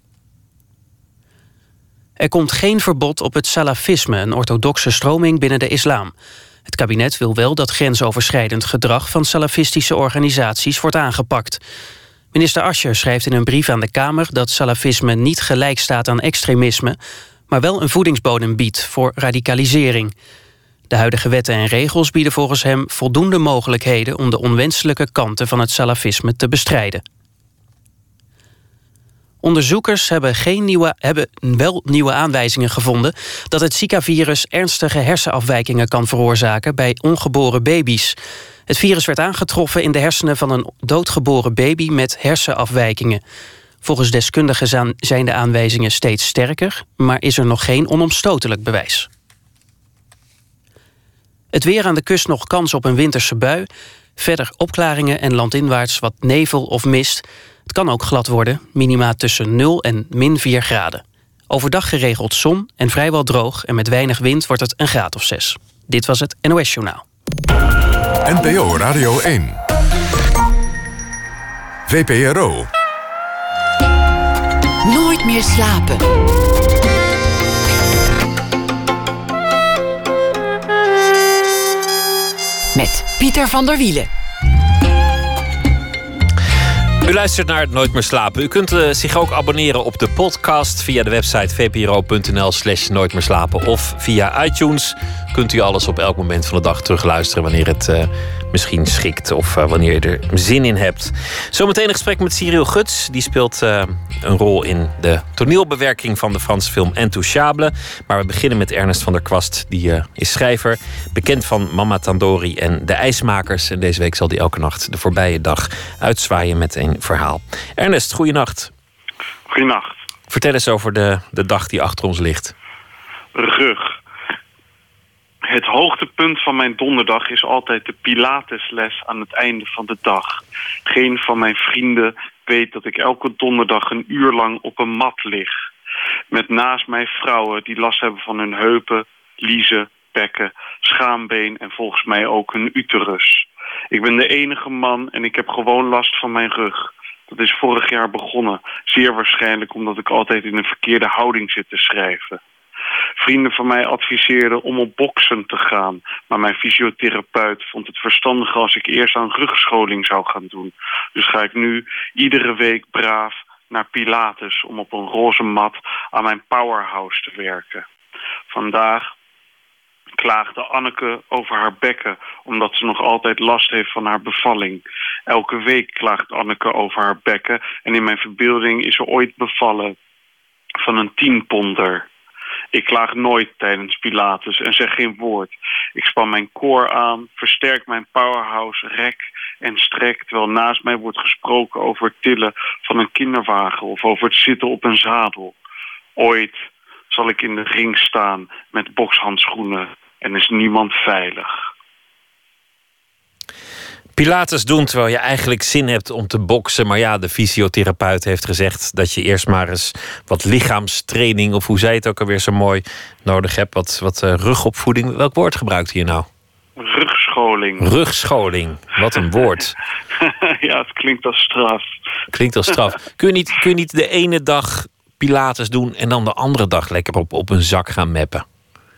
Speaker 1: Er komt geen verbod op het salafisme, een orthodoxe stroming binnen de islam. Het kabinet wil wel dat grensoverschrijdend gedrag van salafistische organisaties wordt aangepakt. Minister Ascher schrijft in een brief aan de Kamer dat salafisme niet gelijk staat aan extremisme, maar wel een voedingsbodem biedt voor radicalisering. De huidige wetten en regels bieden volgens hem voldoende mogelijkheden om de onwenselijke kanten van het salafisme te bestrijden. Onderzoekers hebben, geen nieuwe, hebben wel nieuwe aanwijzingen gevonden... dat het Zika-virus ernstige hersenafwijkingen kan veroorzaken... bij ongeboren baby's. Het virus werd aangetroffen in de hersenen van een doodgeboren baby... met hersenafwijkingen. Volgens deskundigen zijn de aanwijzingen steeds sterker... maar is er nog geen onomstotelijk bewijs. Het weer aan de kust nog kans op een winterse bui. Verder opklaringen en landinwaarts wat nevel of mist... Het kan ook glad worden, minima tussen 0 en min 4 graden. Overdag geregeld zon en vrijwel droog... en met weinig wind wordt het een graad of 6. Dit was het NOS Journaal.
Speaker 6: NPO Radio 1. VPRO.
Speaker 7: Nooit meer slapen. Met Pieter van der Wielen.
Speaker 2: U luistert naar het Nooit meer slapen. U kunt uh, zich ook abonneren op de podcast via de website vpro.nl slash nooit meer slapen. Of via iTunes kunt u alles op elk moment van de dag terugluisteren wanneer het uh, misschien schikt of uh, wanneer je er zin in hebt. Zometeen een gesprek met Cyril Guts. Die speelt een rol in de toneelbewerking van de Franse film Intouchable. Maar we beginnen met Ernest van der Kwast. Die is schrijver, bekend van Mama Tandori en De IJsmakers. En deze week zal hij elke nacht de voorbije dag uitzwaaien met een verhaal. Ernest, goeienacht.
Speaker 8: Goeienacht.
Speaker 2: Vertel eens over de, de dag die achter ons ligt.
Speaker 8: Rug. Het hoogtepunt van mijn donderdag is altijd de Pilatesles aan het einde van de dag. Geen van mijn vrienden weet dat ik elke donderdag een uur lang op een mat lig. Met naast mij vrouwen die last hebben van hun heupen, liezen, bekken, schaambeen en volgens mij ook hun uterus. Ik ben de enige man en ik heb gewoon last van mijn rug. Dat is vorig jaar begonnen. Zeer waarschijnlijk omdat ik altijd in een verkeerde houding zit te schrijven. Vrienden van mij adviseerden om op boksen te gaan. Maar mijn fysiotherapeut vond het verstandiger als ik eerst aan rugscholing zou gaan doen. Dus ga ik nu iedere week braaf naar Pilates om op een roze mat aan mijn powerhouse te werken. Vandaag klaagde Anneke over haar bekken... omdat ze nog altijd last heeft van haar bevalling. Elke week klaagt Anneke over haar bekken... en in mijn verbeelding is ze ooit bevallen van een tienponder. Ik klaag nooit tijdens Pilates en zeg geen woord. Ik span mijn koor aan, versterk mijn powerhouse, rek en strek... terwijl naast mij wordt gesproken over het tillen van een kinderwagen... of over het zitten op een zadel. Ooit zal ik in de ring staan met bokshandschoenen en is niemand veilig.
Speaker 2: Pilates doen terwijl je eigenlijk zin hebt om te boksen. Maar ja, de fysiotherapeut heeft gezegd dat je eerst maar eens wat lichaamstraining, of hoe zij het ook alweer zo mooi nodig hebt, wat, wat uh, rugopvoeding. Welk woord gebruikt hier nou?
Speaker 8: Rugscholing.
Speaker 2: Rugscholing, wat een woord.
Speaker 8: ja, het klinkt als straf.
Speaker 2: Klinkt als straf. Kun je niet, kun je niet de ene dag Pilates doen en dan de andere dag lekker op, op een zak gaan meppen?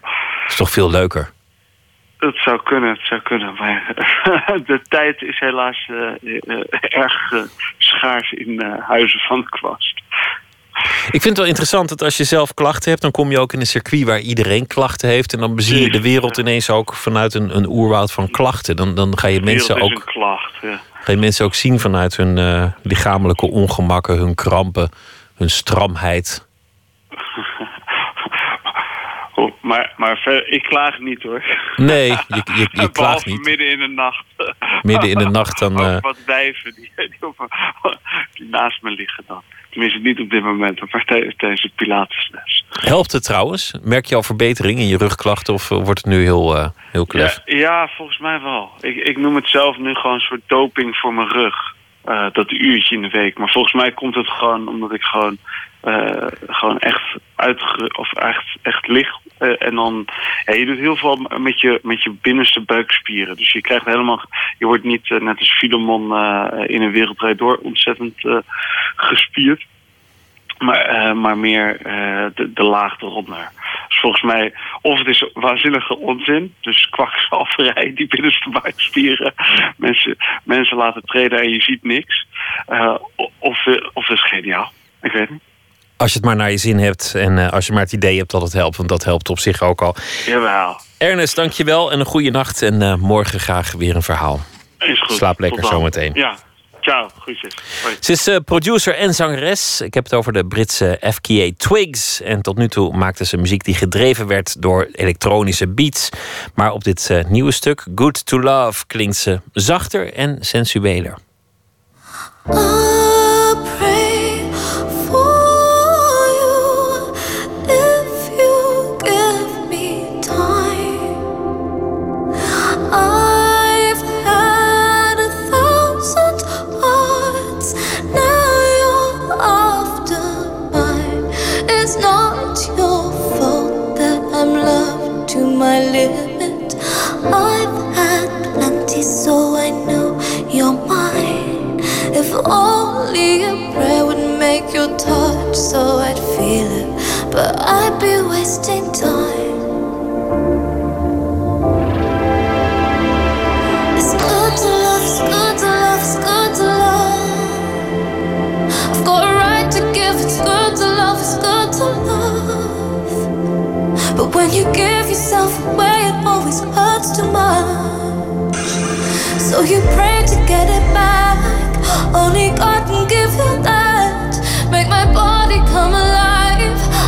Speaker 2: Dat is toch veel leuker?
Speaker 8: Het zou kunnen, het zou kunnen. Maar de tijd is helaas eh, eh, erg eh, schaars in huizen van de kwast.
Speaker 2: Ik vind het wel interessant dat als je zelf klachten hebt, dan kom je ook in een circuit waar iedereen klachten heeft. En dan bezie je de wereld ineens ook vanuit een, een oerwoud van klachten. Dan, dan ga je mensen ook
Speaker 8: klacht, ja.
Speaker 2: Ga je mensen ook zien vanuit hun lichamelijke ongemakken, hun krampen, hun stramheid.
Speaker 8: Oh, maar, maar ver, ik klaag niet hoor.
Speaker 2: Nee, je, je, je klaagt niet.
Speaker 8: midden in de nacht.
Speaker 2: Midden in de nacht dan, eh,
Speaker 8: wat wijven die, die, op- die naast me liggen dan. Tenminste niet op dit moment, maar tijdens de Pilatesles.
Speaker 2: Helpt het trouwens? Merk je al verbetering in je rugklachten of eh, wordt het nu heel, eh, heel klef?
Speaker 8: Ja, ja, volgens mij wel. Ik, ik noem het zelf nu gewoon een soort doping voor mijn rug. Eh, dat uurtje in de week. Maar volgens mij komt het gewoon omdat ik gewoon, eh, gewoon echt uitge of echt, echt lig. Eh, en dan, ja, je doet heel veel met je, met je binnenste buikspieren. Dus je krijgt helemaal, je wordt niet net als Filemon in een wereldrijd door ontzettend gespierd. Maar, eh, maar meer eh, de, de laag eronder. Dus volgens mij, of het is waanzinnige onzin, dus kwakzalverij, die binnenste buikspieren, mensen, mensen laten treden en je ziet niks. Eh, of, of het is geniaal. Ik weet het niet.
Speaker 2: Als je het maar naar je zin hebt en als je maar het idee hebt dat het helpt, want dat helpt op zich ook al.
Speaker 8: Jawel,
Speaker 2: Ernest, dankjewel en een goede nacht. En morgen graag weer een verhaal.
Speaker 8: is goed.
Speaker 2: Slaap lekker zometeen.
Speaker 8: Ja, ciao. Groetjes. Hoi.
Speaker 2: Ze is eh, producer en zangeres. Ik heb het over de Britse FKA Twigs. En tot nu toe maakte ze muziek die gedreven werd door elektronische beats. Maar op dit eh, nieuwe stuk, Good to Love, klinkt ze zachter en sensueler.
Speaker 9: I make your touch so I'd feel it, but I'd be wasting time. It's good to love, it's good to love, it's good to love. I've got a right to give, it's good to love, it's good to love. But when you give yourself away, it always hurts too much. So you pray to get it back. Only God can give you that.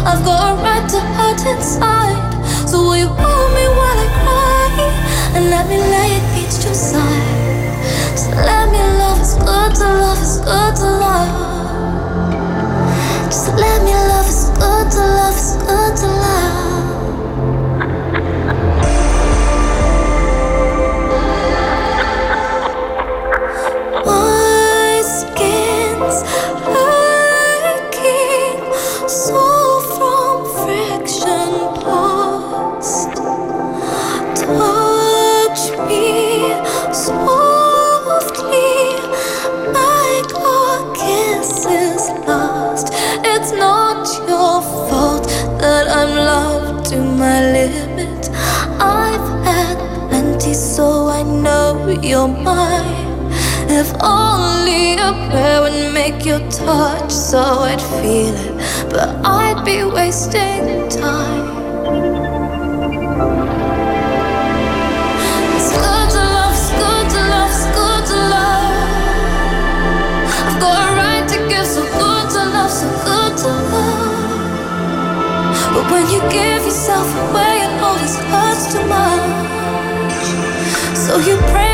Speaker 9: I've got a right to hurt inside. So will you hold me while I cry? And let me lay against know you're. If only a prayer would make your touch so I'd feel it, but I'd be wasting time. It's good to love, it's good to love, it's good to love. I've got a right to give, so good to love, so good to love. But when you give yourself away, it always hurts too much. So you pray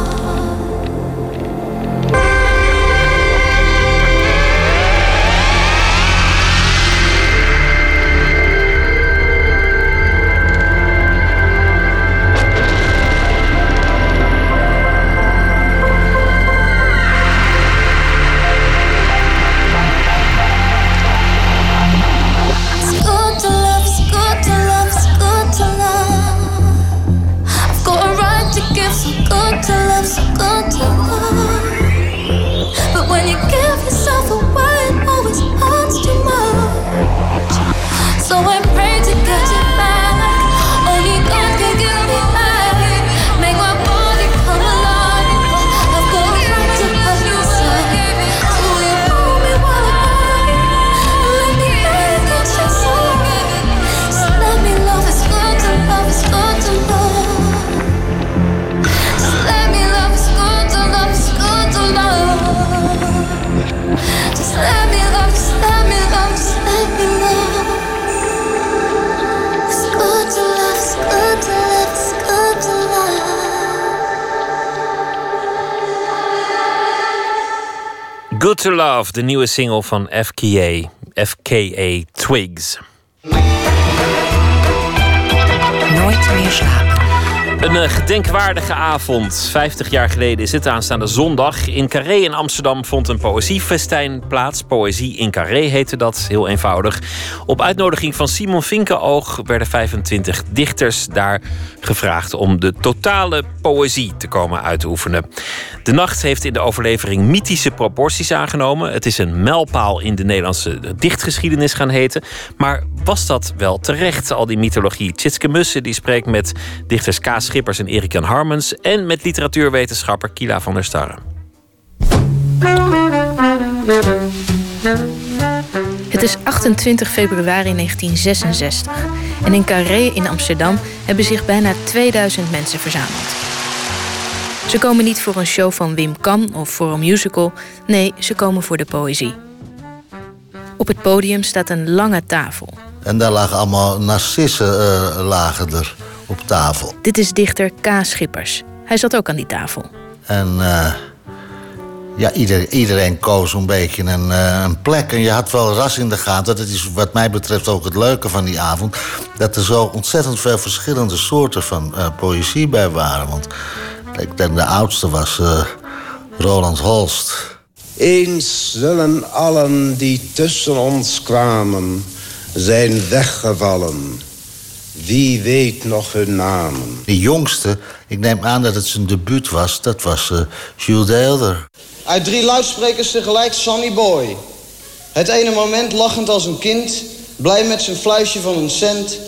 Speaker 9: to Love,
Speaker 2: de nieuwe single van FKA, FKA Twigs.
Speaker 7: Nooit meer slapen.
Speaker 2: Een eh, gedenkwaardige avond. 50 jaar geleden is het aanstaande zondag. In Carré in Amsterdam vond een poëziefestijn plaats. Poëzie in Carré heette dat, heel eenvoudig. Op uitnodiging van Simon Vinkenoog werden 25 dichters daar gevraagd om de totale poëzie te komen uitoefenen. De nacht heeft in de overlevering mythische proporties aangenomen. Het is een mijlpaal in de Nederlandse dichtgeschiedenis gaan heten. Maar was dat wel terecht, al die mythologie? Tjitske Mussen die spreekt met dichters Kaas Schippers en Erik Jan Harmens... en met literatuurwetenschapper Kila van der Starre.
Speaker 10: Het is 28 februari 1966 en in Carré in Amsterdam hebben zich bijna 2000 mensen verzameld. Ze komen niet voor een show van Wim Kan of voor een musical, nee, ze komen voor de poëzie. Op het podium staat een lange tafel.
Speaker 11: En daar lagen allemaal narcissen eh, lagen er op tafel.
Speaker 10: Dit is dichter K. Schippers. Hij zat ook aan die tafel.
Speaker 11: En eh, ja, ieder, iedereen koos een beetje een, eh, een plek. En je had wel ras in de gaten. Dat is wat mij betreft ook het leuke van die avond. Dat er zo ontzettend veel verschillende soorten van eh, poëzie bij waren. Want ik denk de oudste was eh, Roland Holst.
Speaker 12: Eens zullen allen die tussen ons kwamen zijn weggevallen. Wie weet nog hun namen?
Speaker 11: De jongste, ik neem aan dat het zijn debuut was, dat was eh, Jules Deelder.
Speaker 13: Uit drie luidsprekers tegelijk Sonny Boy. Het ene moment lachend als een kind, blij met zijn fluisje van een cent.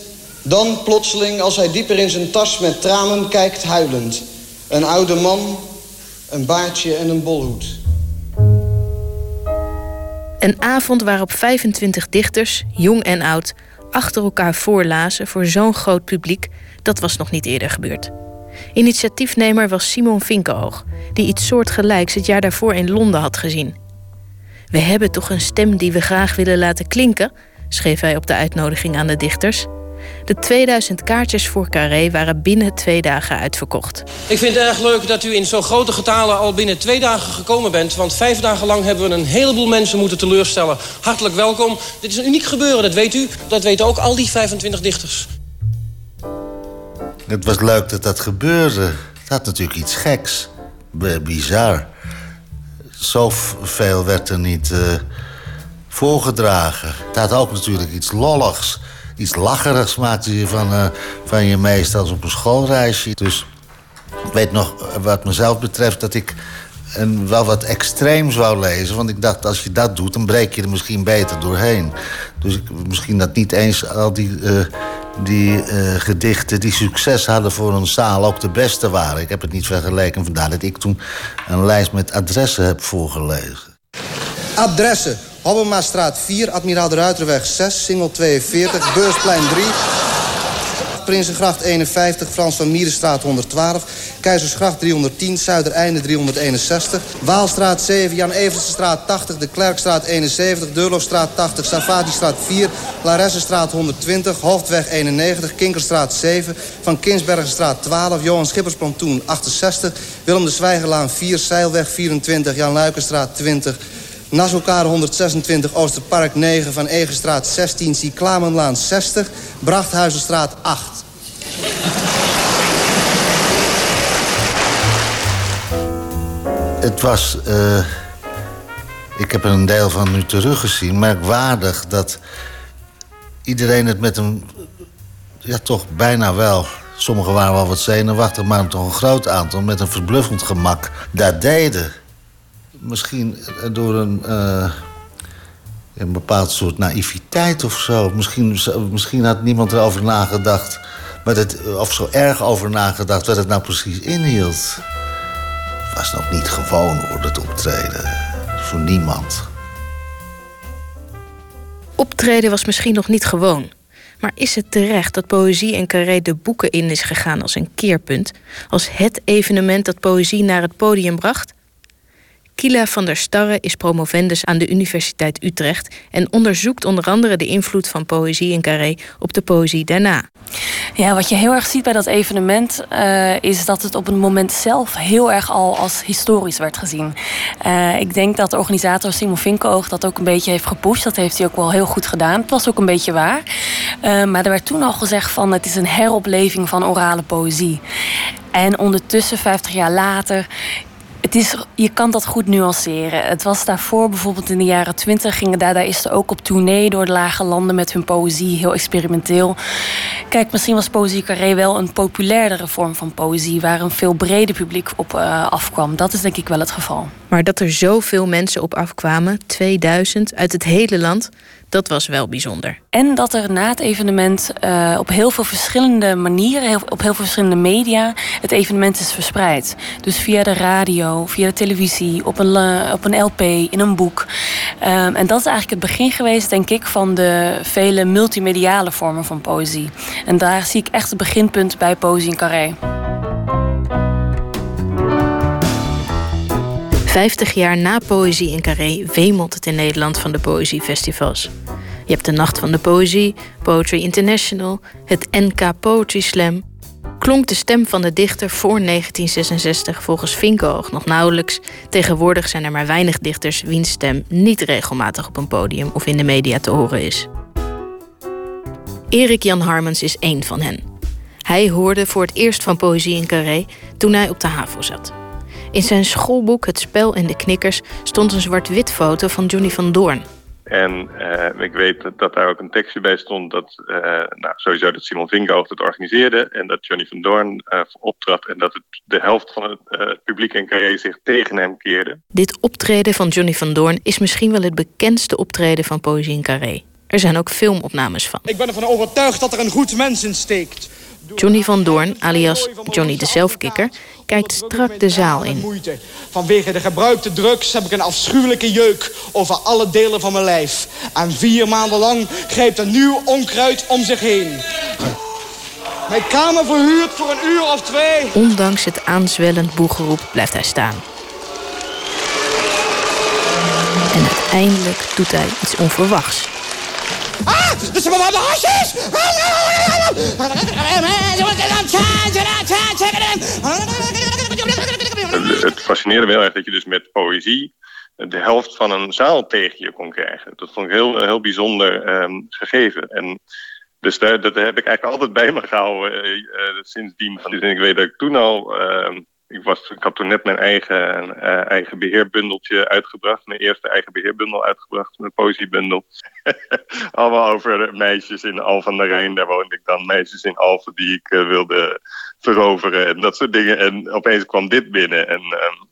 Speaker 13: Dan plotseling, als hij dieper in zijn tas met tranen kijkt, huilend. Een oude man, een baardje en een bolhoed.
Speaker 10: Een avond waarop 25 dichters, jong en oud, achter elkaar voorlazen voor zo'n groot publiek, dat was nog niet eerder gebeurd. Initiatiefnemer was Simon Vinkenoog, die iets soortgelijks het jaar daarvoor in Londen had gezien. We hebben toch een stem die we graag willen laten klinken, schreef hij op de uitnodiging aan de dichters. De 2000 kaartjes voor Carré waren binnen twee dagen uitverkocht.
Speaker 14: Ik vind het erg leuk dat u in zo'n grote getalen al binnen twee dagen gekomen bent. Want vijf dagen lang hebben we een heleboel mensen moeten teleurstellen. Hartelijk welkom. Dit is een uniek gebeuren, dat weet u. Dat weten ook al die 25 dichters.
Speaker 11: Het was leuk dat dat gebeurde. Het had natuurlijk iets geks. Bizar. Zoveel werd er niet eh, voorgedragen. Het had ook natuurlijk iets lolligs. Iets lacherigs maakte je van, eh, van je meest als op een schoolreisje. Dus ik weet nog, wat mezelf betreft, dat ik een, wel wat extreem zou lezen. Want ik dacht, als je dat doet, dan breek je er misschien beter doorheen. Dus ik, misschien dat niet eens al die, eh, die eh, gedichten die succes hadden voor een zaal ook de beste waren. Ik heb het niet vergeleken, vandaar dat ik toen een lijst met adressen heb voorgelezen.
Speaker 13: Adressen. Hobbemastraat 4, Admiraal de Ruiterweg 6, Singel 42, Beursplein 3... Prinsengracht 51, Frans van Mierenstraat 112... Keizersgracht 310, Zuidereinde 361... Waalstraat 7, Jan Eversenstraat 80, De Klerkstraat 71... Deurlofstraat 80, Savatistraat 4... Laressenstraat 120, Hoofdweg 91, Kinkerstraat 7... Van Kinsbergenstraat 12, Johan Schippersplantoen 68... Willem de Zwijgerlaan 4, Zeilweg 24, Jan Luikenstraat 20... Nasselkade 126, Oosterpark 9, Van Egenstraat 16, Cyclamenlaan 60, Brachthuizenstraat 8.
Speaker 11: Het was. eh, ik heb er een deel van nu teruggezien. Merkwaardig dat iedereen het met een. Ja, toch bijna wel. Sommigen waren wel wat zenuwachtig, maar toch een groot aantal met een verbluffend gemak dat deden. Misschien door een. eh, een bepaald soort naïviteit of zo. Misschien, misschien had niemand erover nagedacht. Maar het, of zo erg over nagedacht wat het nou precies inhield. Het was nog niet gewoon hoor, dat optreden. Voor niemand.
Speaker 10: Optreden was misschien nog niet gewoon. Maar is het terecht dat poëzie en carré de boeken in is gegaan als een keerpunt? Als het evenement dat poëzie naar het podium bracht? Kila van der Starre is promovendus aan de Universiteit Utrecht en onderzoekt onder andere de invloed van poëzie in Carré op de poëzie daarna.
Speaker 15: Ja, wat je heel erg ziet bij dat evenement uh, is dat het op het moment zelf heel erg al als historisch werd gezien. Uh, ik denk dat de organisator Simon Vinkoog dat ook een beetje heeft gepusht. Dat heeft hij ook wel heel goed gedaan. Het was ook een beetje waar. Uh, maar er werd toen al gezegd van het is een heropleving van orale poëzie. En ondertussen, 50 jaar later, is, je kan dat goed nuanceren. Het was daarvoor, bijvoorbeeld in de jaren 20, gingen dadaïsten ook op tournee door de lage landen met hun poëzie, heel experimenteel. Kijk, misschien was Poëzie Carré wel een populairdere vorm van poëzie, waar een veel breder publiek op uh, afkwam. Dat is denk ik wel het geval.
Speaker 10: Maar dat er zoveel mensen op afkwamen, 2000 uit het hele land, dat was wel bijzonder.
Speaker 15: En dat er na het evenement uh, op heel veel verschillende manieren, op heel veel verschillende media, het evenement is verspreid. Dus via de radio, via de televisie, op een, uh, op een LP, in een boek. Um, en dat is eigenlijk het begin geweest, denk ik, van de vele multimediale vormen van poëzie. En daar zie ik echt het beginpunt bij Poëzie in Carré.
Speaker 10: 50 jaar na Poëzie in Carré wemelt het in Nederland van de poëziefestivals. Je hebt de Nacht van de Poëzie, Poetry International, het NK Poetry Slam. Klonk de stem van de dichter voor 1966 volgens Vinkoog nog nauwelijks. Tegenwoordig zijn er maar weinig dichters wiens stem niet regelmatig op een podium of in de media te horen is. Erik Jan Harmens is één van hen. Hij hoorde voor het eerst van Poëzie in Carré toen hij op de HAVO zat. In zijn schoolboek Het Spel en de Knikkers stond een zwart-wit foto van Johnny van Doorn.
Speaker 16: En uh, ik weet dat, dat, daar ook een tekstje bij stond dat uh, nou, sowieso dat Simon Vinkoog het organiseerde en dat Johnny van Doorn uh, optrad en dat het, de helft van het publiek in Carré zich tegen hem keerde.
Speaker 10: Dit optreden van Johnny van Doorn is misschien wel het bekendste optreden van Poëzie in Carré. Er zijn ook filmopnames van.
Speaker 17: Ik ben ervan overtuigd dat er een goed mens in steekt.
Speaker 10: Johnny van Doorn, alias Johnny de Zelfkikker, kijkt strak de zaal in.
Speaker 17: Vanwege de gebruikte drugs heb ik een afschuwelijke jeuk over alle delen van mijn lijf. En vier maanden lang grijpt een nieuw onkruid om zich heen. Mijn kamer verhuurd voor een uur of twee.
Speaker 10: Ondanks het aanzwellend boegeroep blijft hij staan. En uiteindelijk doet hij iets onverwachts.
Speaker 17: Ah, dat is mijn hasjes!
Speaker 16: Het fascineerde heel erg dat je dus met poëzie de helft van een zaal tegen je kon krijgen. Dat vond ik heel, heel bijzonder um, gegeven. En dus dat heb ik eigenlijk altijd bij me gehouden uh, uh, sindsdien. Dus ik weet dat ik toen al... Uh, ik, was, ik had toen net mijn eigen, uh, eigen beheerbundeltje uitgebracht. Mijn eerste eigen beheerbundel uitgebracht. Mijn poëziebundel. Allemaal over meisjes in Al van Rijn. Daar woonde ik dan. Meisjes in Alphen die ik uh, wilde veroveren. En dat soort dingen. En opeens kwam dit binnen. En, um,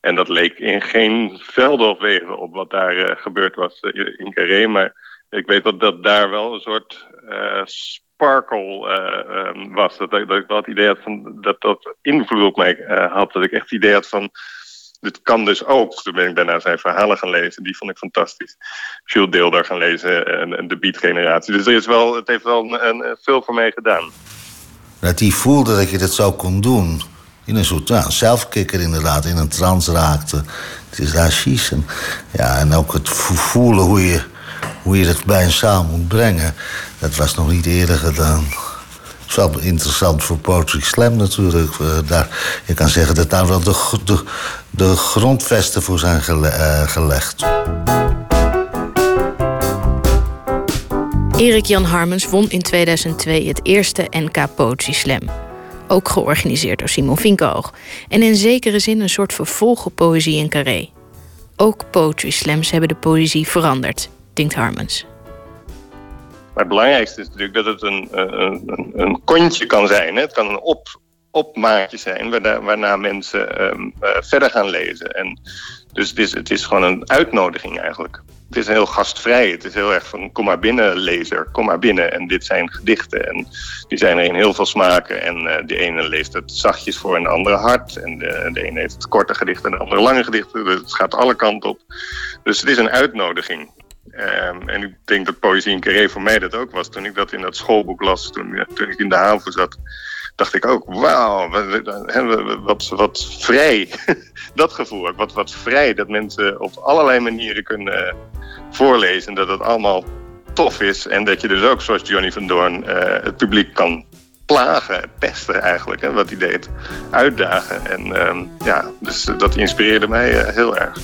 Speaker 16: en dat leek in geen velden of wegen op wat daar uh, gebeurd was in Carré. Maar ik weet dat, dat daar wel een soort sparkle uh, um, was. Dat, dat, ik het idee had van, dat dat invloed op mij uh, had. Dat ik echt het idee had van, dit kan dus ook. Toen ben ik daarna zijn verhalen gaan lezen. Die vond ik fantastisch. Jules Deelder gaan lezen en, de beat-generatie. Dus is wel, het heeft wel een, veel voor mij gedaan.
Speaker 11: Dat hij voelde dat je dat zo kon doen. In een soort zelfkikker inderdaad, in een trance raakte. Het is. En, ja, en ook het voelen hoe je, hoe je dat bij een zaal moet brengen. Dat was nog niet eerder gedaan. Het is wel interessant voor Poetry Slam natuurlijk. Daar, je kan zeggen dat daar wel de, de, de grondvesten voor zijn uh, gelegd.
Speaker 10: Erik Jan Harmens won in 2002 het eerste NK Poetry Slam. Ook georganiseerd door Simon Vinkoog. En in zekere zin een soort vervolg op poëzie in Carré. Ook Poetry Slams hebben de poëzie veranderd,
Speaker 16: Maar het belangrijkste is natuurlijk dat het een, een, een, een kontje kan zijn. Hè? Het kan een op, opmaatje zijn waarna, mensen um, uh, verder gaan lezen. En dus het is, het is gewoon een uitnodiging eigenlijk. Het is heel gastvrij. Het is heel erg van kom maar binnen lezer, kom maar binnen. En dit zijn gedichten en die zijn er in heel veel smaken. En uh, de ene leest het zachtjes voor en de andere hard. En de, de ene heeft het korte gedichten en de andere lange gedichten. Dus het gaat alle kanten op. Dus het is een uitnodiging. Um, en ik denk dat Poëzie in Carré voor mij dat ook was. Toen ik dat in dat schoolboek las, toen, toen ik in de haven zat. dacht ik ook, wauw, wat, wat, wat vrij. dat gevoel ook, wat, wat vrij dat mensen op allerlei manieren kunnen voorlezen. Dat het allemaal tof is. En dat je dus ook, zoals Johnny van Doorn, het publiek kan plagen, pesten eigenlijk, hè, wat hij deed. Uitdagen. En ehm, ja, dus dat inspireerde mij heel erg.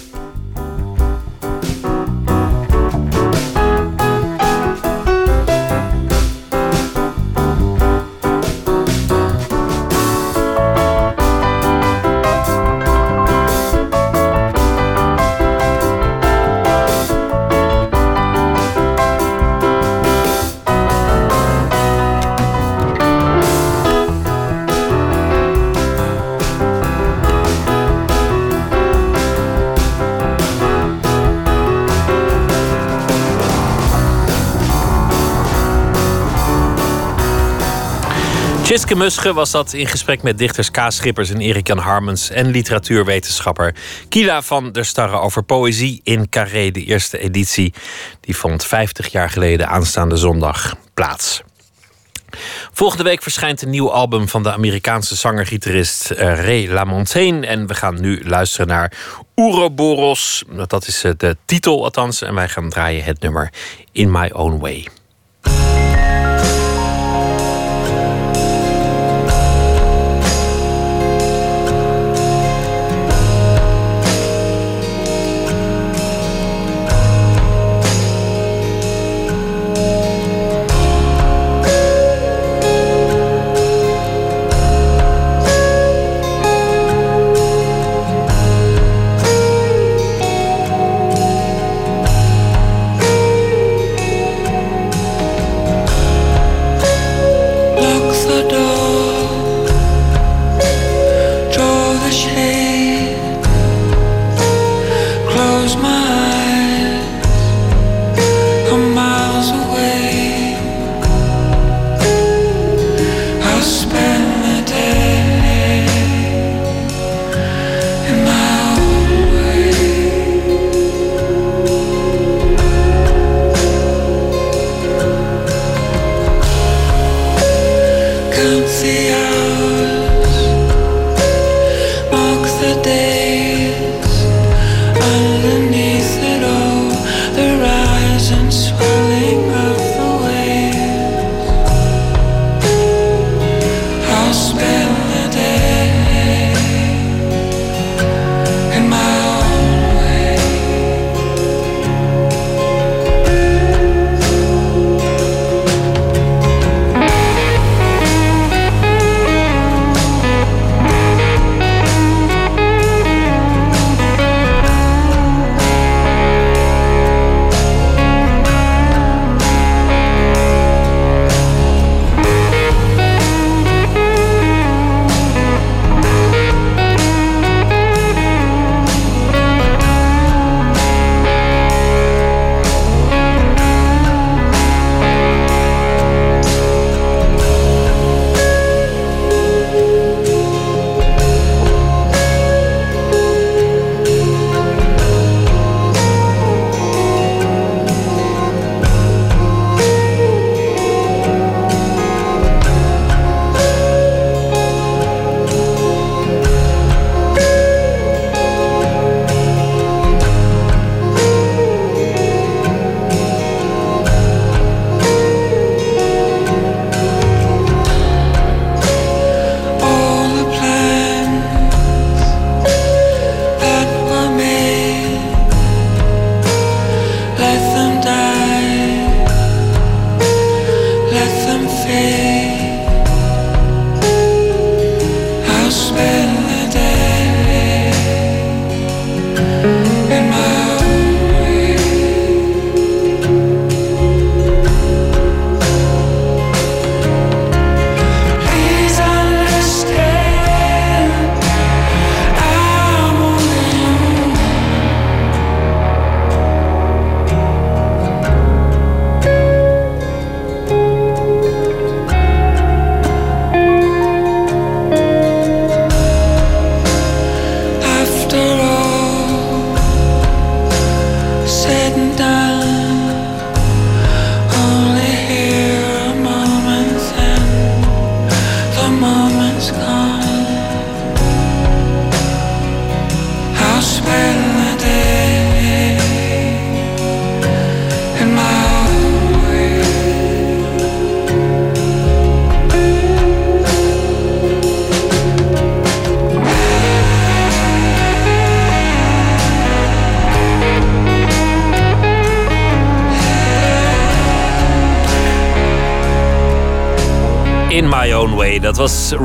Speaker 2: Musche was dat in gesprek met dichters Kaas Schippers en Erik-Jan Harmens en literatuurwetenschapper Kila van der Starre over poëzie in Carré, de eerste editie. Die vond 50 jaar geleden aanstaande zondag plaats. Volgende week verschijnt een nieuw album van de Amerikaanse zanger-gitarist uh, Ray LaMontagne. En we gaan nu luisteren naar Ouroboros. Dat is eh, de titel althans. En wij gaan draaien het nummer In My Own Way.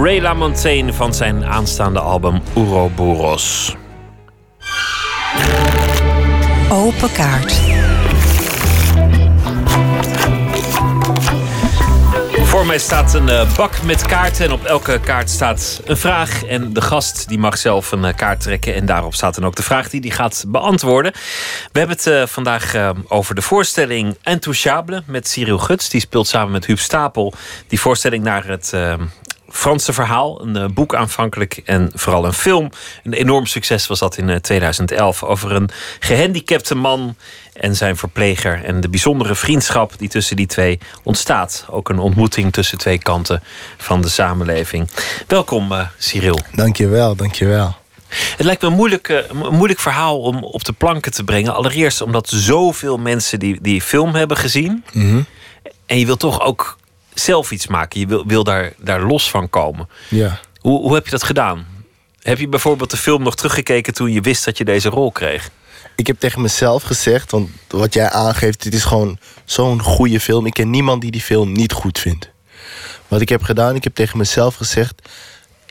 Speaker 2: Ray LaMontagne van zijn aanstaande album Ouroboros.
Speaker 7: Open kaart.
Speaker 2: Voor mij staat een uh, bak met kaarten en op elke kaart staat een vraag. En de gast die mag zelf een uh, kaart trekken en daarop staat dan ook de vraag die hij gaat beantwoorden. We hebben het uh, vandaag over de voorstelling Intouchable met Cyril Guts. Die speelt samen met Huub Stapel die voorstelling naar het Franse verhaal. Een boek aanvankelijk en vooral een film. Een enorm succes was dat in 2011 over een gehandicapte man en zijn verpleger. En de bijzondere vriendschap die tussen die twee ontstaat. Ook een ontmoeting tussen twee kanten van de samenleving. Welkom, uh, Cyril.
Speaker 18: Dankjewel, dankjewel.
Speaker 2: Het lijkt me een moeilijk, een moeilijk verhaal om op de planken te brengen. Allereerst omdat zoveel mensen die, die film hebben gezien.
Speaker 18: Mhm.
Speaker 2: En je wil toch ook zelf iets maken. Je wil, wil daar, daar los van komen.
Speaker 18: Ja.
Speaker 2: Hoe, hoe heb je dat gedaan? Heb je bijvoorbeeld de film nog teruggekeken toen je wist dat je deze rol kreeg?
Speaker 18: ik heb tegen mezelf gezegd, want wat jij aangeeft, dit is gewoon zo'n goede film. Ik ken niemand die die film niet goed vindt. Wat ik heb gedaan, ik heb tegen mezelf gezegd: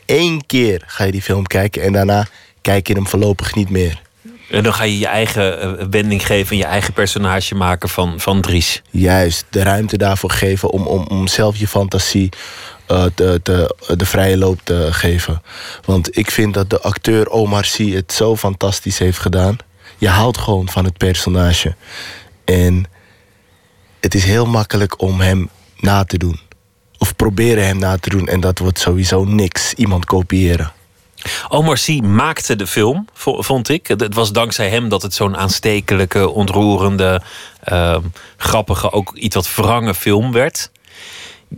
Speaker 18: één keer ga je die film kijken en daarna kijk je hem voorlopig niet meer.
Speaker 2: En dan ga je je eigen uh, wending geven en je eigen personage maken van, van Dries.
Speaker 18: Juist, de ruimte daarvoor geven om, om, om zelf je fantasie uh, te, de vrije loop te geven. Want ik vind dat de acteur Omar Sy het zo fantastisch heeft gedaan je houdt gewoon van het personage. En het is heel makkelijk om hem na te doen. Of proberen hem na te doen. En dat wordt sowieso niks. Iemand kopiëren.
Speaker 2: Omar Sy maakte de film, vond ik. Het was dankzij hem dat het zo'n aanstekelijke, ontroerende, uh, grappige, ook iets wat wrange film werd.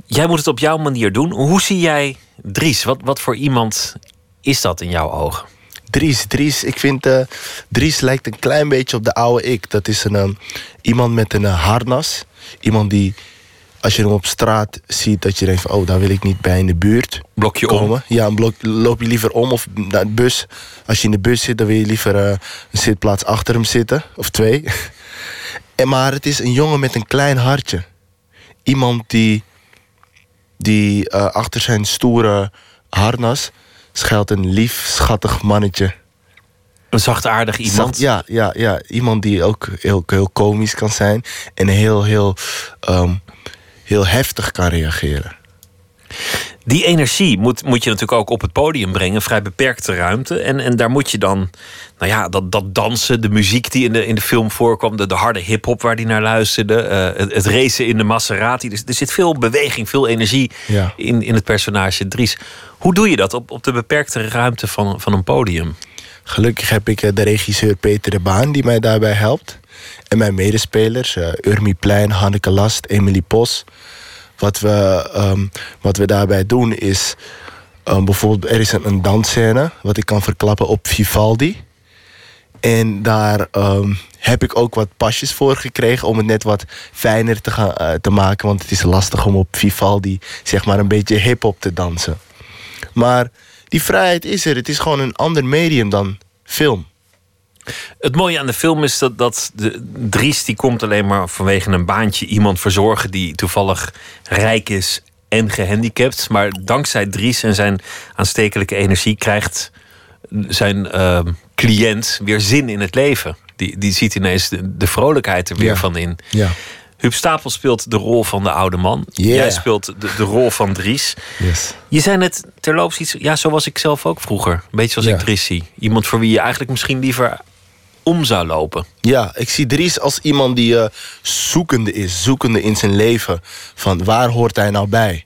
Speaker 2: Jij moet het op jouw manier doen. Hoe zie jij Dries? Wat, wat voor iemand is dat in jouw ogen?
Speaker 18: Dries, Dries, ik vind uh, Dries lijkt een klein beetje op de oude ik. Dat is een, um, iemand met een uh, harnas. Iemand die, als je hem op straat ziet, dat je denkt van... oh, daar wil ik niet bij in de buurt
Speaker 2: Blokje
Speaker 18: komen.
Speaker 2: om?
Speaker 18: Ja, een blok, loop je liever om of naar de bus. Als je in de bus zit, dan wil je liever uh, een zitplaats achter hem zitten. Of twee. en, maar het is een jongen met een klein hartje. Iemand die, die achter zijn stoere harnas schuilt een lief, schattig mannetje.
Speaker 2: Een zachtaardig iemand?
Speaker 18: ja, ja, ja, iemand die ook heel, heel komisch kan zijn. En heel, heel, um, heel heftig kan reageren.
Speaker 2: Die energie moet, moet je natuurlijk ook op het podium brengen. Vrij beperkte ruimte. En, en daar moet je dan, nou ja, dat, dat dansen, de muziek die in de, in de film voorkwam, de, de harde hip-hop waar die naar luisterde, uh, het, het, racen in de Maserati. Dus er zit veel beweging, veel energie
Speaker 18: ja.
Speaker 2: in, in het personage Dries. Hoe doe je dat op, op de beperkte ruimte van, van een podium?
Speaker 18: Gelukkig heb ik de regisseur Peter de Baan die mij daarbij helpt. En mijn medespelers, uh, Urmi Plein, Hanneke Last, Emily Pos. Wat we, um, wat we daarbij doen is... Um, bijvoorbeeld, er is een, een dansscène... wat ik kan verklappen op Vivaldi. En daar um, heb ik ook wat pasjes voor gekregen... om het net wat fijner te, gaan, uh, te maken. Want het is lastig om op Vivaldi... zeg maar een beetje hip-hop te dansen. Maar die vrijheid is er. Het is gewoon een ander medium dan film.
Speaker 2: Het mooie aan de film is dat, dat de Dries die komt alleen maar vanwege een baantje iemand verzorgen die toevallig rijk is en gehandicapt. Maar dankzij Dries en zijn aanstekelijke energie krijgt zijn uh, cliënt weer zin in het leven. Die, die ziet ineens de, de vrolijkheid er weer
Speaker 18: ja.
Speaker 2: van in.
Speaker 18: Ja.
Speaker 2: Huub Stapel speelt de rol van de oude man.
Speaker 18: Yeah.
Speaker 2: Jij speelt de, de rol van Dries.
Speaker 18: Yes.
Speaker 2: Je zei net terloops iets... Ja, zo was ik zelf ook vroeger. Een beetje zoals
Speaker 18: Ja.
Speaker 2: ik Dries zie. Iemand voor wie je eigenlijk misschien liever om zou lopen.
Speaker 18: Ja, ik zie Dries als iemand die eh, zoekende is. Zoekende in zijn leven. Van waar hoort hij nou bij?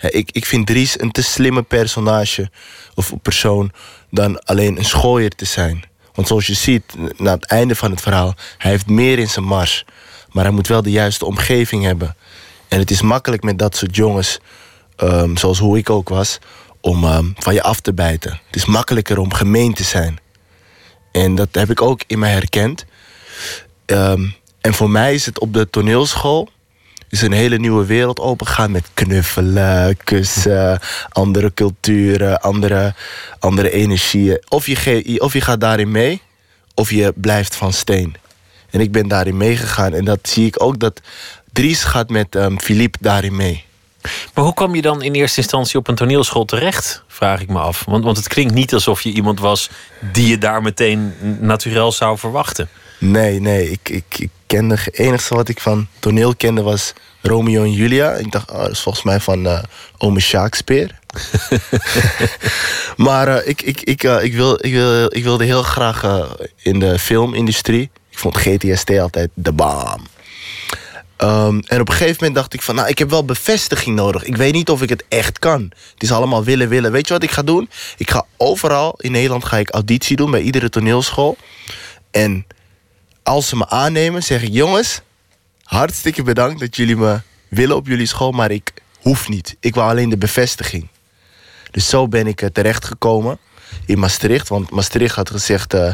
Speaker 18: Ik, ik vind Dries een te slimme personage of persoon dan alleen een schooier te zijn. Want zoals je ziet, na het einde van het verhaal, hij heeft meer in zijn mars. Maar hij moet wel de juiste omgeving hebben. En het is makkelijk met dat soort jongens, ehm, zoals hoe ik ook was, om ehm, van je af te bijten. Het is makkelijker om gemeen te zijn. En dat heb ik ook in mij herkend. Ehm, en voor mij is het op de toneelschool is een hele nieuwe wereld opengegaan met knuffelen, kussen, andere culturen, andere, andere energieën. Of je, of je gaat daarin mee, of je blijft van steen. En ik ben daarin meegegaan. En dat zie ik ook dat Dries gaat met ehm Philippe daarin mee.
Speaker 2: Maar hoe kwam je dan in eerste instantie op een toneelschool terecht? Vraag ik me af. Want, want het klinkt niet alsof je iemand was die je daar meteen natuurlijk zou verwachten.
Speaker 18: Nee, nee. Ik, ik, ik kende, het enige wat ik van toneel kende was Romeo en Julia. Ik dacht, oh, volgens mij van uh, ome Shakespeare. maar uh, ik, ik, ik, uh, ik, wil, ik, wil, ik wilde heel graag in de filmindustrie. Ik vond GTST altijd de bam. Um, en op een gegeven moment dacht ik van, nou, ik heb wel bevestiging nodig. Ik weet niet of ik het echt kan. Het is allemaal willen, willen. Weet je wat ik ga doen? Ik ga overal in Nederland ga ik auditie doen bij iedere toneelschool. En als ze me aannemen, zeg ik: jongens, hartstikke bedankt dat jullie me willen op jullie school, maar ik hoef niet. Ik wil alleen de bevestiging. Dus zo ben ik terechtgekomen in Maastricht. Want Maastricht had gezegd: uh,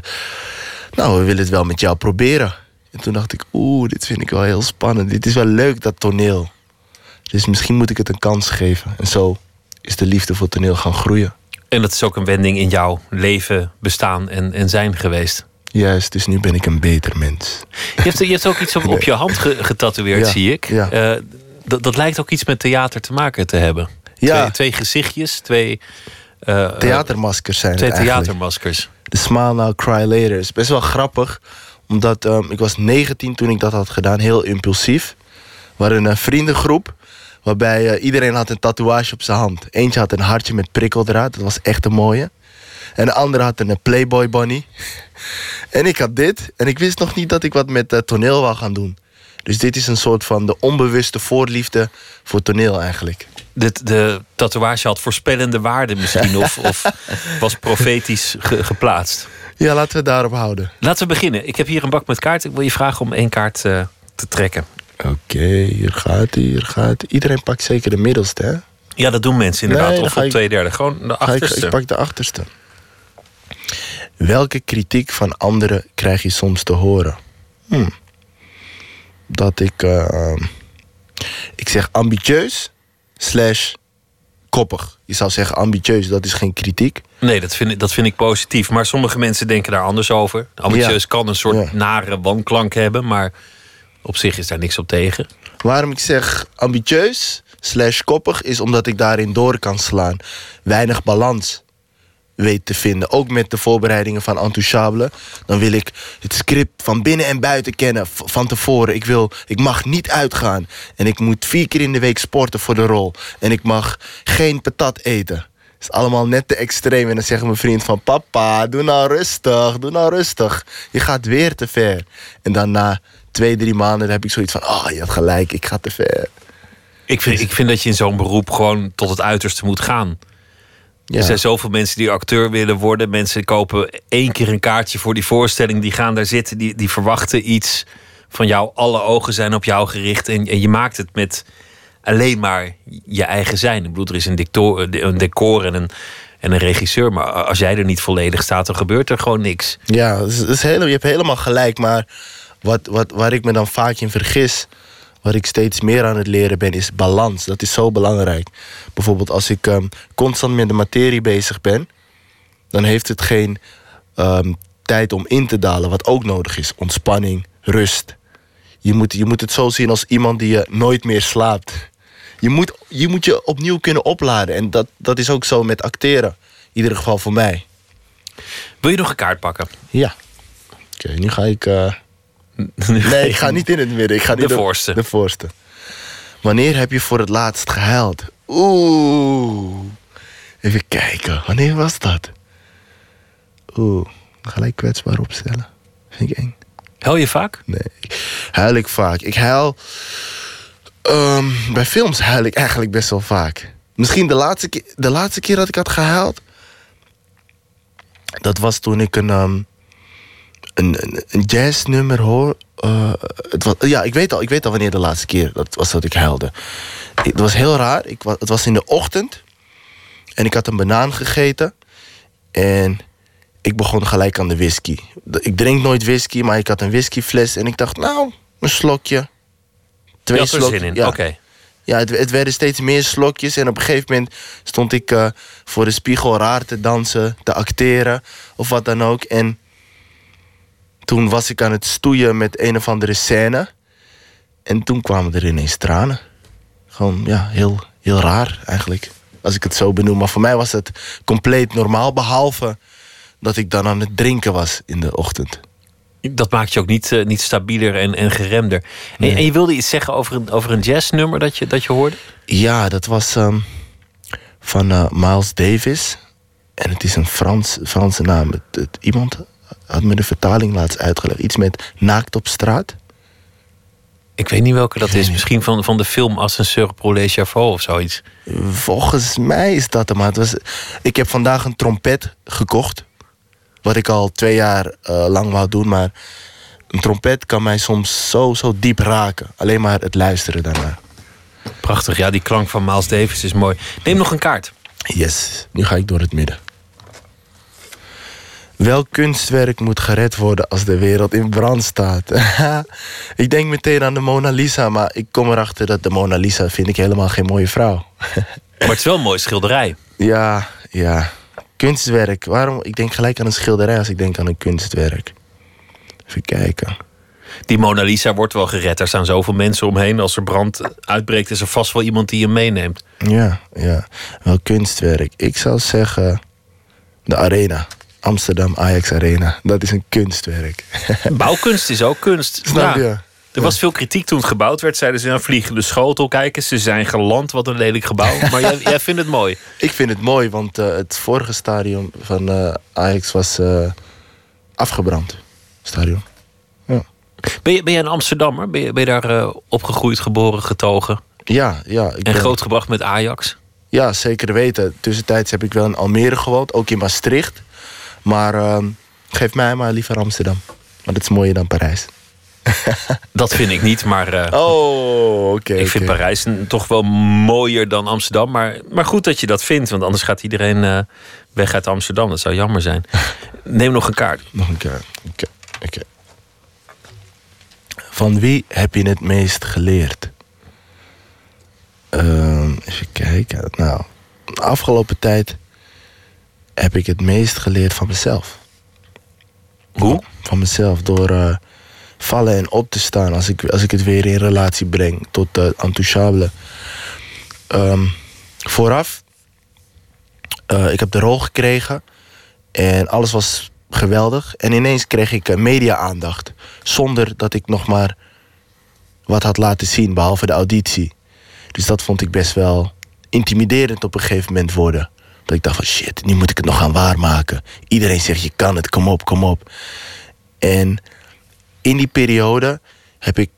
Speaker 18: Nou, we willen het wel met jou proberen. En toen dacht ik: Oeh, dit vind ik wel heel spannend. Dit is wel leuk, dat toneel. Dus misschien moet ik het een kans geven. En zo is de liefde voor toneel gaan groeien.
Speaker 2: En dat is ook een wending in jouw leven, bestaan en, en zijn geweest.
Speaker 18: Juist, dus nu ben ik een beter mens.
Speaker 2: Je hebt, je hebt ook iets op, op je hand getatoeëerd, zie ik.
Speaker 18: Ja.
Speaker 2: Uh, dat, dat lijkt ook iets met theater te maken te hebben.
Speaker 18: Ja.
Speaker 2: Twee, twee gezichtjes, twee... Uh,
Speaker 18: theatermaskers zijn
Speaker 2: Twee theatermaskers.
Speaker 18: De Smile Now, Cry Later. is best wel grappig. Omdat um, ik was 19 toen ik dat had gedaan. Heel impulsief. We hadden een vriendengroep. Waarbij uh, iedereen had een tatoeage op zijn hand. Eentje had een hartje met prikkeldraad. Dat was echt een mooie. En de andere had een Playboy bunny. En ik had dit. En ik wist nog niet dat ik wat met uh, toneel wou gaan doen. Dus dit is een soort van de onbewuste voorliefde voor toneel eigenlijk.
Speaker 2: De, de tatoeage had voorspellende waarde misschien. of, of was profetisch ge, geplaatst.
Speaker 18: Ja, laten we het daarop houden.
Speaker 2: Laten we beginnen. Ik heb hier een bak met kaarten. Ik wil je vragen om één kaart uh, te trekken.
Speaker 18: Oké, okay, hier gaat hij, hier gaat hij. Iedereen pakt zeker de middelste, hè?
Speaker 2: Ja, dat doen mensen inderdaad.
Speaker 18: Nee,
Speaker 2: of op twee derde. Gewoon de achterste.
Speaker 18: Ik, ik pak de achterste. Welke kritiek van anderen krijg je soms te horen? Hm. Dat ik. Uh, ik zeg ambitieus slash koppig. Je zou zeggen ambitieus, dat is geen kritiek.
Speaker 2: Nee, dat vind ik, dat vind ik positief. Maar sommige mensen denken daar anders over. Ambitieus ja. kan een soort ja. nare wanklank hebben, maar op zich is daar niks op tegen.
Speaker 18: Waarom ik zeg ambitieus slash koppig is omdat ik daarin door kan slaan. Weinig balans weet te vinden. Ook met de voorbereidingen van Intouchable. Dan wil ik het script van binnen en buiten kennen. Van tevoren. Ik, wil, ik mag niet uitgaan. En ik moet vier keer in de week sporten voor de rol. En ik mag geen patat eten. Het is allemaal net te extreem. En dan zegt mijn vriend van... Papa, doe nou rustig. Doe nou rustig. Je gaat weer te ver. En dan na twee, drie maanden heb ik zoiets van... Oh, je had gelijk. Ik ga te ver.
Speaker 2: Ik vind, ik vind dat je in zo'n beroep gewoon tot het uiterste moet gaan. Ja. Er zijn zoveel mensen die acteur willen worden. Mensen kopen één keer een kaartje voor die voorstelling. Die gaan daar zitten. Die, die verwachten iets van jou. Alle ogen zijn op jou gericht. En, en je maakt het met alleen maar je eigen zijn. Ik bedoel, er is een, dictor, een decor en een, en een regisseur. Maar als jij er niet volledig staat, dan gebeurt er gewoon niks.
Speaker 18: Ja, dat is, dat is heel, je hebt helemaal gelijk. Maar wat, wat, waar ik me dan vaak in vergis waar ik steeds meer aan het leren ben, is balans. Dat is zo belangrijk. Bijvoorbeeld als ik um, constant met de materie bezig ben, dan heeft het geen um, tijd om in te dalen, wat ook nodig is. Ontspanning, rust. Je moet, je moet het zo zien als iemand die je nooit meer slaapt. Je moet je, moet je opnieuw kunnen opladen. En dat, dat is ook zo met acteren. In ieder geval voor mij.
Speaker 2: Wil je nog een kaart pakken?
Speaker 18: Ja. Oké, okay, nu ga ik. Uh... Nee, ik ga niet in het midden. Ik ga
Speaker 2: de voorste.
Speaker 18: De voorste. Wanneer heb je voor het laatst gehuild? Oeh. Even kijken. Wanneer was dat? Oeh. Gelijk kwetsbaar opstellen. Vind ik eng.
Speaker 2: Huil je vaak?
Speaker 18: Nee. Huil ik vaak. Ik huil... Um, bij films huil ik eigenlijk best wel vaak. Misschien de laatste, keer, de laatste keer dat ik had gehuild... Dat was toen ik een... Um, een, een, jazznummer hoor. Uh, het was, ja, ik weet, al, ik weet al wanneer de laatste keer dat was dat ik huilde. Het was heel raar. Ik, het was in de ochtend. En ik had een banaan gegeten. En ik begon gelijk aan de whisky. Ik drink nooit whisky, maar ik had een whiskyfles. En ik dacht, nou, een slokje.
Speaker 2: Twee slokjes. Ja. Oké. Okay.
Speaker 18: Ja, het, het, werden steeds meer slokjes. En op een gegeven moment stond ik uh, voor de spiegel raar te dansen, te acteren of wat dan ook. En toen was ik aan het stoeien met een of andere scène. En toen kwamen er ineens tranen. Gewoon, ja, heel, heel raar eigenlijk. Als ik het zo benoem. Maar voor mij was het compleet normaal. Behalve dat ik dan aan het drinken was in de ochtend.
Speaker 2: Dat maakt je ook niet, eh, niet stabieler en, en geremder. En,
Speaker 18: Nee.
Speaker 2: en je wilde iets zeggen over een, over een jazznummer dat je, dat je hoorde?
Speaker 18: Ja, dat was ehm, van eh, Miles Davis. En het is een Frans, Franse naam. Het, het- iemand had me de vertaling laatst uitgelegd. Iets met naakt op straat.
Speaker 2: Ik weet niet welke dat is. Misschien van, van de film Ascenseur les Chauffeurs of zoiets.
Speaker 18: Volgens mij is dat hem. Maar het was, ik heb vandaag een trompet gekocht. Wat ik al twee jaar eh, lang wou doen. Maar een trompet kan mij soms zo, zo diep raken. Alleen maar het luisteren daarnaar.
Speaker 2: Prachtig, ja, die klank van Miles Davis is mooi. Neem nog een kaart.
Speaker 18: Yes, nu ga ik door het midden. Welk kunstwerk moet gered worden als de wereld in brand staat? ik denk meteen aan de Mona Lisa, maar ik kom erachter dat de Mona Lisa vind ik helemaal geen mooie vrouw.
Speaker 2: Maar het is wel een mooi schilderij.
Speaker 18: Ja, ja. Kunstwerk. Waarom? Ik denk gelijk aan een schilderij als ik denk aan een kunstwerk. Even kijken.
Speaker 2: Die Mona Lisa wordt wel gered. Er staan zoveel mensen omheen. Als er brand uitbreekt, is er vast wel iemand die hem meeneemt.
Speaker 18: Ja, ja. Wel kunstwerk. Ik zou zeggen de Arena. Amsterdam Ajax Arena. Dat is een kunstwerk.
Speaker 2: Bouwkunst is ook kunst.
Speaker 18: Snap je?
Speaker 2: Er was veel kritiek toen het gebouwd werd. Zeiden ze, een vliegende schotel, kijk eens. Ze zijn geland, wat een lelijk gebouw. Maar jij, jij vindt het mooi.
Speaker 18: Ik vind het mooi, want eh, het vorige stadion van eh, Ajax was eh, afgebrand. Stadion.
Speaker 2: Ben je, ben jij een Amsterdammer? Ben je, ben je daar opgegroeid, geboren, getogen?
Speaker 18: Ja, ja. Ik
Speaker 2: En
Speaker 18: ben-
Speaker 2: grootgebracht met Ajax?
Speaker 18: Ja, zeker weten. Tussentijds heb ik wel in Almere gewoond, ook in Maastricht. Maar ehm, geef mij maar liever Amsterdam. Want het is mooier dan Parijs.
Speaker 2: Dat vind ik niet, maar... eh,
Speaker 18: Oh, oké.
Speaker 2: ik vind Parijs toch wel mooier dan Amsterdam. Maar, maar goed dat je dat vindt, want anders gaat iedereen eh, weg uit Amsterdam. Dat zou jammer zijn. Neem nog een kaart.
Speaker 18: Nog een kaart. Oké, oké. Van wie heb je het meest geleerd? Ehm, even kijken. Nou, de afgelopen tijd heb ik het meest geleerd van mezelf.
Speaker 2: Hoe?
Speaker 18: Van mezelf. Door eh, vallen en op te staan als ik, als ik het weer in relatie breng tot uh, intouchable. Ehm, vooraf, eh, ik heb de rol gekregen en alles was geweldig. En ineens kreeg ik eh, media-aandacht. Zonder dat ik nog maar wat had laten zien, behalve de auditie. Dus dat vond ik best wel intimiderend op een gegeven moment worden. Dat ik dacht van shit, nu moet ik het nog gaan waarmaken. Iedereen zegt je kan het, kom op, kom op. En in die periode heb ik,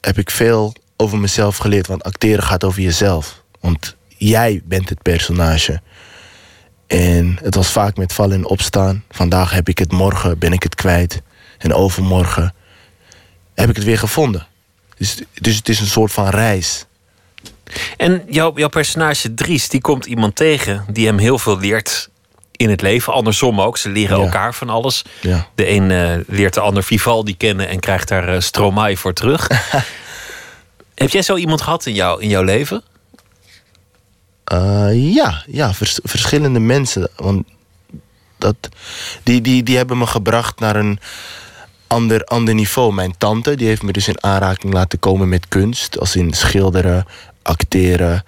Speaker 18: heb ik veel over mezelf geleerd. Want acteren gaat over jezelf. Want jij bent het personage. En het was vaak met vallen en opstaan. Vandaag heb ik het, morgen ben ik het kwijt. En overmorgen heb ik het weer gevonden. Dus, dus het is een soort van reis.
Speaker 2: En jouw, jouw personage Dries, die komt iemand tegen die hem heel veel leert in het leven. Andersom ook. Ze leren
Speaker 18: Ja.
Speaker 2: elkaar van alles.
Speaker 18: Ja.
Speaker 2: De een eh, leert de ander Vivaldi kennen en krijgt daar eh, Stromae voor terug. Heb jij zo iemand gehad in, jou, in jouw leven?
Speaker 18: Uh, ja, ja vers- verschillende mensen. Want dat, die, die, die hebben me gebracht naar een ander, ander niveau. Mijn tante die heeft me dus in aanraking laten komen met kunst. Als in schilderen, acteren.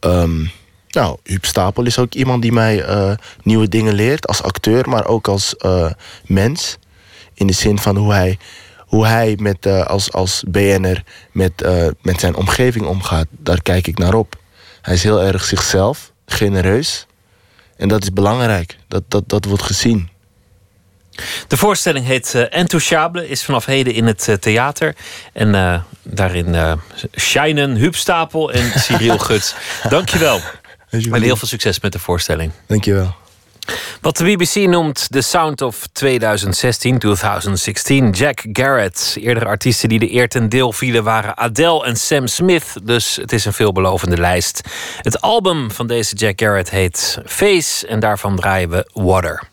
Speaker 18: Ehm, nou, Huub Stapel is ook iemand die mij eh, nieuwe dingen leert. Als acteur, maar ook als eh, mens. In de zin van hoe hij, hoe hij met, eh, als, als BN'er met, met zijn omgeving omgaat. Daar kijk ik naar op. Hij is heel erg zichzelf, genereus. En dat is belangrijk. Dat, dat, dat wordt gezien.
Speaker 2: De voorstelling heet uh, Entouchable, is vanaf heden in het uh, theater. En uh, daarin uh, shinen Huub Stapel en Cyril Guts. Dankjewel. En heel veel succes met de voorstelling.
Speaker 18: Dankjewel.
Speaker 2: Wat de BBC noemt The Sound of 2016, 2016. Jack Garrett. Eerdere artiesten die de eer ten deel vielen waren Adele en Sam Smith. Dus het is een veelbelovende lijst. Het album van deze Jack Garrett heet Face. En daarvan draaien we Water.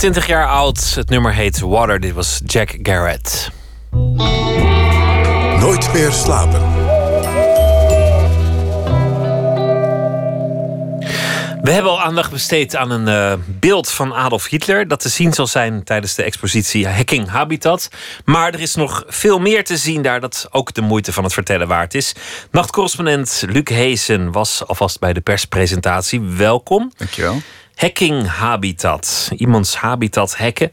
Speaker 2: 24 jaar oud. Het nummer heet Water. Dit was Jack Garrett.
Speaker 6: Nooit meer slapen.
Speaker 2: We hebben al aandacht besteed aan een eh, beeld van Adolf Hitler. dat te zien zal zijn tijdens de expositie Hacking Habitat. Maar er is nog veel meer te zien daar. dat ook de moeite van het vertellen waard is. Nachtcorrespondent Luc Heesen was alvast bij de perspresentatie. Welkom.
Speaker 19: Dankjewel.
Speaker 2: Hacking Habitat. Iemands habitat hacken.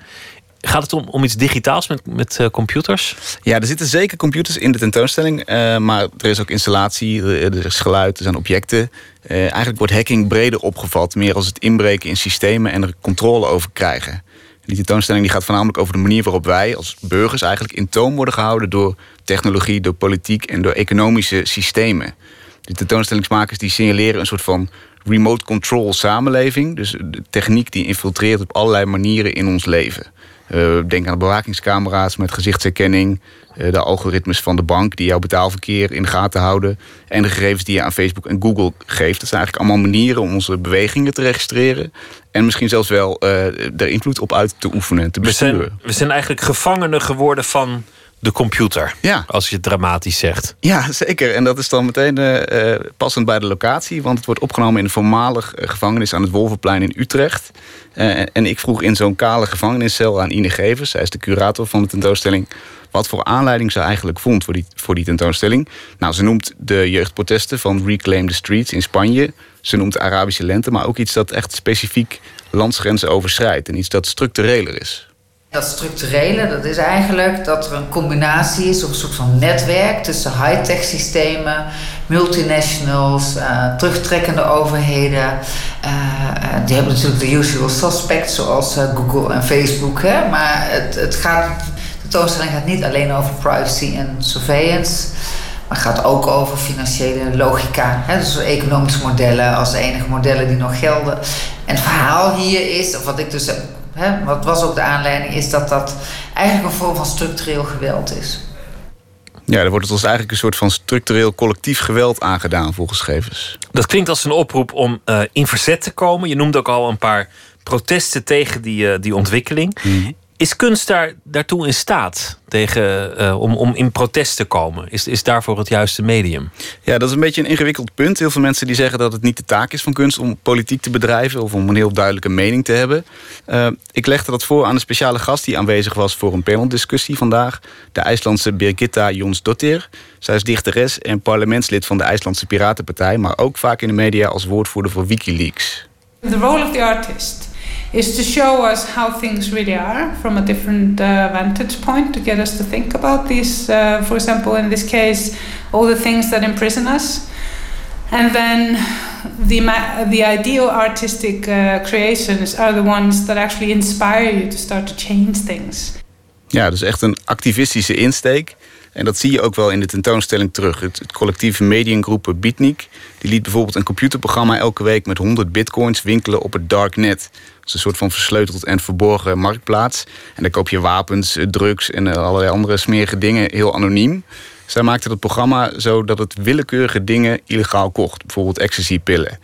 Speaker 2: Gaat het om, om iets digitaals met, met eh, computers?
Speaker 19: Ja, er zitten zeker computers in de tentoonstelling. eh, maar er is ook installatie, er er is geluid, er zijn objecten. Eh, eigenlijk wordt hacking breder opgevat. Meer als het inbreken in systemen en er controle over krijgen. Die tentoonstelling die gaat voornamelijk over de manier waarop wij als burgers eigenlijk in toom worden gehouden door technologie, door politiek en door economische systemen. De tentoonstellingsmakers die signaleren een soort van remote control samenleving. Dus de techniek die infiltreert op allerlei manieren in ons leven. Eh, denk aan de bewakingscamera's met gezichtsherkenning. eh, de algoritmes van de bank die jouw betaalverkeer in de gaten houden. En de gegevens die je aan Facebook en Google geeft. Dat zijn eigenlijk allemaal manieren om onze bewegingen te registreren. En misschien zelfs wel eh er invloed op uit te oefenen, te
Speaker 2: We
Speaker 19: besturen.
Speaker 2: zijn, we zijn eigenlijk gevangenen geworden van de computer.
Speaker 19: Ja.
Speaker 2: Als je het dramatisch zegt.
Speaker 19: Ja, zeker. En dat is dan meteen eh, eh, passend bij de locatie. Want het wordt opgenomen in een voormalig eh, gevangenis aan het Wolvenplein in Utrecht. En ik vroeg in zo'n kale gevangeniscel aan Ine Gevers... zij is de curator van de tentoonstelling... wat voor aanleiding ze eigenlijk vond voor die, voor die tentoonstelling. Nou, ze noemt de jeugdprotesten van Reclaim the Streets in Spanje. Ze noemt de Arabische lente, maar ook iets dat echt specifiek landsgrenzen overschrijdt. En iets dat structureler is.
Speaker 20: Dat structurele, dat is eigenlijk dat er een combinatie is of een soort van netwerk tussen high-tech systemen, multinationals, eh, terugtrekkende overheden. Eh, eh, die hebben natuurlijk de usual suspects zoals Google en Facebook. Hè? Maar het, het gaat tentoonstelling gaat niet alleen over privacy en surveillance, maar gaat ook over financiële logica. Hè? Dus economische modellen als enige modellen die nog gelden. En het verhaal hier is, of wat ik dus heb, hè, wat was ook de aanleiding, is dat dat eigenlijk een vorm van structureel geweld is.
Speaker 19: Ja, er wordt het ons eigenlijk een soort van structureel collectief geweld aangedaan volgens Schevers.
Speaker 2: Dat klinkt als een oproep om eh, in verzet te komen. Je noemde ook al een paar protesten tegen die, eh, die ontwikkeling. Is kunst daar, daartoe in staat tegen, eh, om, om in protest te komen? Is, is daarvoor het juiste medium?
Speaker 19: Ja, dat is een beetje een ingewikkeld punt. Heel veel mensen die zeggen dat het niet de taak is van kunst om politiek te bedrijven of om een heel duidelijke mening te hebben. Uh, ik legde dat voor aan een speciale gast die aanwezig was voor een paneldiscussie vandaag. De IJslandse Birgitta Jonsdottir. Zij is dichteres en parlementslid van de IJslandse Piratenpartij, maar ook vaak in de media als woordvoerder voor Wikileaks.
Speaker 21: The role of the artist is to show us how things really are from a different uh, vantage point to get us to think about these, uh, for example, in this case, all the things that imprison us. And then the, the ideal artistic uh, creations are the ones that actually inspire you to start to change things.
Speaker 19: Ja, dus echt een activistische insteek. En dat zie je ook wel in de tentoonstelling terug. Het, het collectieve mediengroep Bitnik... die liet bijvoorbeeld een computerprogramma elke week... met 100 bitcoins winkelen op het darknet. Dat is een soort van versleuteld en verborgen marktplaats. En daar koop je wapens, drugs en eh, allerlei andere smerige dingen heel anoniem. Zij maakte dat programma zo dat het willekeurige dingen illegaal kocht. Bijvoorbeeld ecstasy-pillen.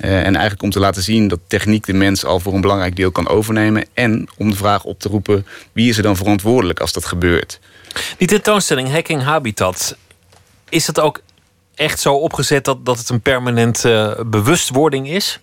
Speaker 19: Uh, en eigenlijk om te laten zien dat techniek de mens al voor een belangrijk deel kan overnemen. En om de vraag op te roepen: wie is er dan verantwoordelijk als dat gebeurt?
Speaker 2: Die tentoonstelling Hacking Habitat, is het ook echt zo opgezet dat, dat het een permanente bewustwording is?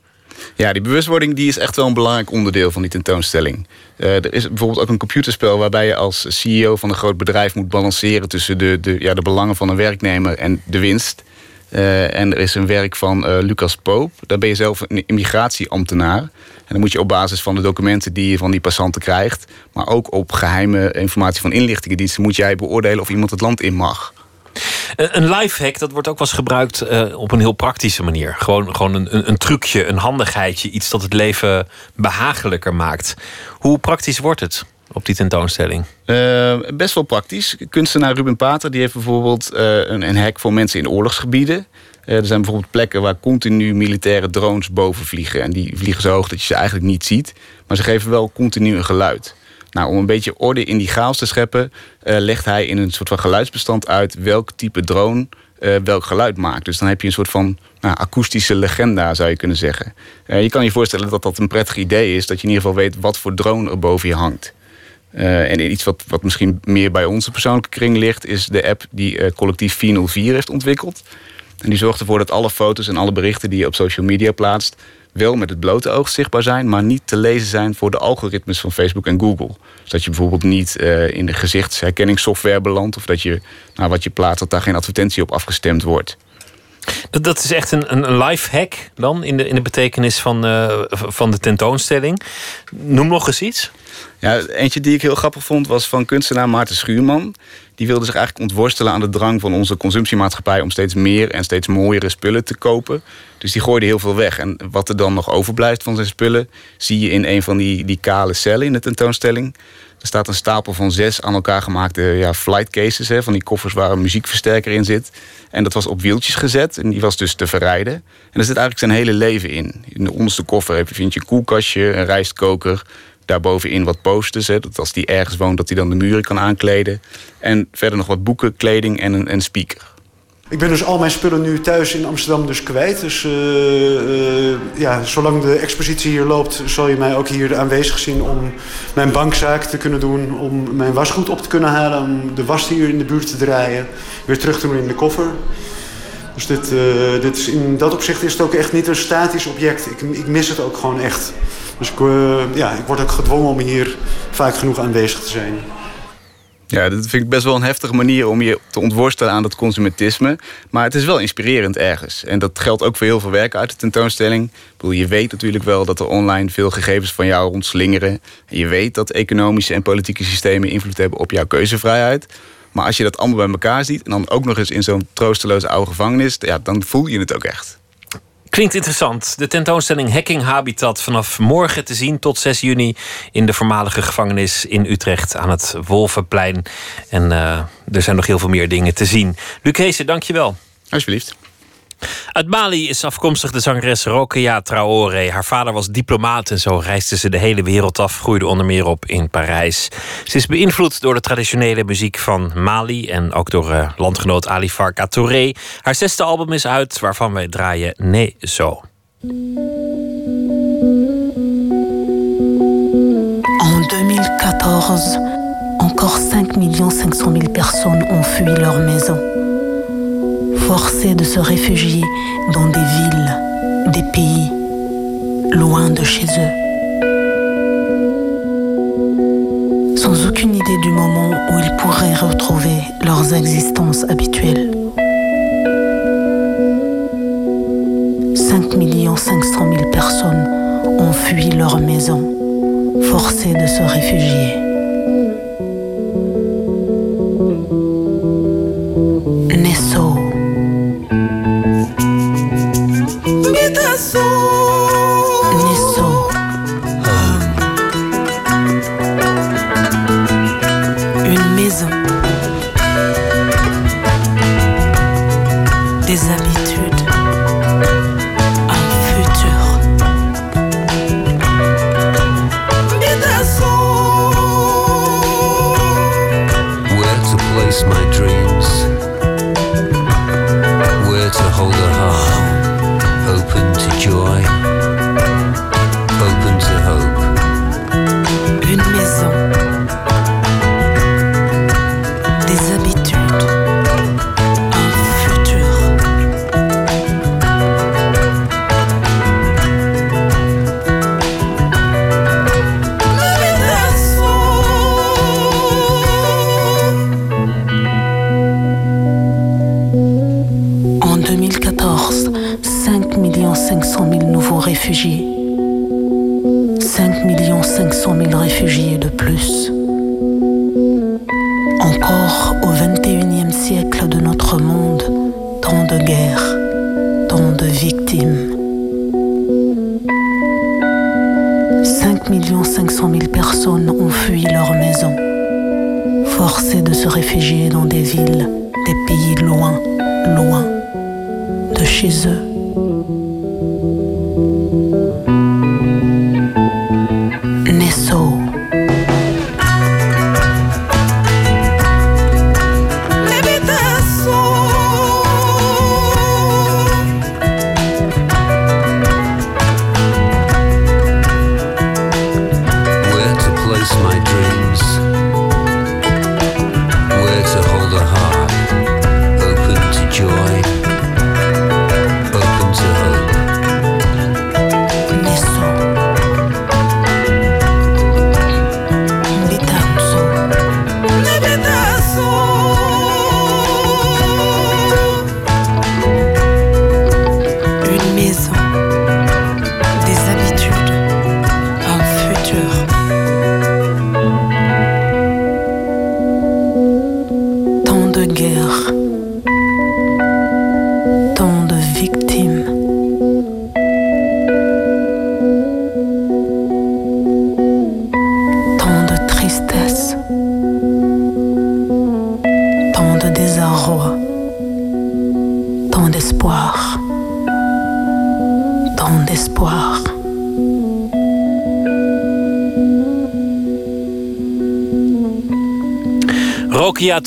Speaker 19: Ja, die bewustwording die is echt wel een belangrijk onderdeel van die tentoonstelling. Uh, er is bijvoorbeeld ook een computerspel waarbij je als CEO van een groot bedrijf moet balanceren tussen de, de, ja, de belangen van een werknemer en de winst. Uh, en er is een werk van uh, Lucas Poop. Daar ben je zelf een immigratieambtenaar. En dan moet je op basis van de documenten die je van die passanten krijgt... maar ook op geheime informatie van inlichtingendiensten... moet jij beoordelen of iemand het land in mag.
Speaker 2: Een lifehack, dat wordt ook wel eens gebruikt uh, op een heel praktische manier. Gewoon, gewoon een, een, trucje, een handigheidje. Iets dat het leven behagelijker maakt. Hoe praktisch wordt het? op die tentoonstelling?
Speaker 19: Uh, best wel praktisch. Kunstenaar Ruben Pater die heeft bijvoorbeeld een, een hek voor mensen in oorlogsgebieden. Er zijn bijvoorbeeld plekken waar continu militaire drones boven vliegen. En die vliegen zo hoog dat je ze eigenlijk niet ziet. Maar ze geven wel continu een geluid. Nou, om een beetje orde in die chaos te scheppen, legt hij in een soort van geluidsbestand uit welk type drone welk geluid maakt. Dus dan heb je een soort van nou, akoestische legenda, zou je kunnen zeggen. je kan je voorstellen dat dat een prettig idee is, dat je in ieder geval weet wat voor drone er boven je hangt. En iets wat, wat misschien meer bij onze persoonlijke kring ligt, is de app die collectief 404 heeft ontwikkeld. En die zorgt ervoor dat alle foto's en alle berichten die je op social media plaatst, wel met het blote oog zichtbaar zijn, maar niet te lezen zijn voor de algoritmes van Facebook en Google. Dus dat je bijvoorbeeld niet uh, in de gezichtsherkenningssoftware belandt, of dat je nou, wat je plaatst, dat daar geen advertentie op afgestemd wordt.
Speaker 2: Dat, dat is echt een, een life hack dan in de, in de betekenis van, uh, van de tentoonstelling. Noem nog eens iets.
Speaker 19: Ja, eentje die ik heel grappig vond was van kunstenaar Maarten Schuurman. Die wilde zich eigenlijk ontworstelen aan de drang van onze consumptiemaatschappij om steeds meer en steeds mooiere spullen te kopen. Dus die gooide heel veel weg. En wat er dan nog overblijft van zijn spullen, zie je in een van die, die kale cellen in de tentoonstelling. Er staat een stapel van zes aan elkaar gemaakte ja, flight cases, hè, van die koffers waar een muziekversterker in zit. En dat was op wieltjes gezet en die was dus te verrijden. En daar zit eigenlijk zijn hele leven in. In de onderste koffer vind je een koelkastje, een rijstkoker, daarbovenin wat posters. Hè, dat als die ergens woont, dat hij dan de muren kan aankleden. En verder nog wat boeken, kleding en een, speaker.
Speaker 22: Ik ben dus al mijn spullen nu thuis in Amsterdam dus kwijt. Dus uh, uh, ja, zolang de expositie hier loopt, zal je mij ook hier aanwezig zien om mijn bankzaak te kunnen doen, om mijn wasgoed op te kunnen halen, om de was hier in de buurt te draaien, weer terug te doen in de koffer. Dus dit, uh, dit is in dat opzicht is het ook echt niet een statisch object. Ik, ik mis het ook gewoon echt. Dus ik, ja, ik word ook gedwongen om hier vaak genoeg aanwezig te zijn.
Speaker 19: Ja, dat vind ik best wel een heftige manier om je te ontworstelen aan dat consumentisme. Maar het is wel inspirerend ergens. En dat geldt ook voor heel veel werk uit de tentoonstelling. Ik bedoel, je weet natuurlijk wel dat er online veel gegevens van jou rondslingeren. En je weet dat economische en politieke systemen invloed hebben op jouw keuzevrijheid. Maar als je dat allemaal bij elkaar ziet en dan ook nog eens in zo'n troosteloze oude gevangenis, ja, dan voel je het ook echt.
Speaker 2: Klinkt interessant. De tentoonstelling Hacking Habitat vanaf morgen te zien tot 6 juni in de voormalige gevangenis in Utrecht aan het Wolvenplein. En eh, er zijn nog heel veel meer dingen te zien. Luc Heesen, dankjewel.
Speaker 19: Alsjeblieft.
Speaker 2: Uit Mali is afkomstig de zangeres Rokeya Traoré. Haar vader was diplomaat en zo reisde ze de hele wereld af, groeide onder meer op in Parijs. Ze is beïnvloed door de traditionele muziek van Mali en ook door eh, landgenoot Ali Farka Touré. Haar zesde album is uit, waarvan wij draaien Nee Zo.
Speaker 23: En 2014, encore 5 500 000 personnes ont fui leur maison, forcées de se réfugier dans des villes, des pays, loin de chez eux. Sans aucune idée du moment où ils pourraient retrouver leurs existences habituelles. 5 500 000 personnes ont fui leur maison, forcées de se réfugier.
Speaker 24: My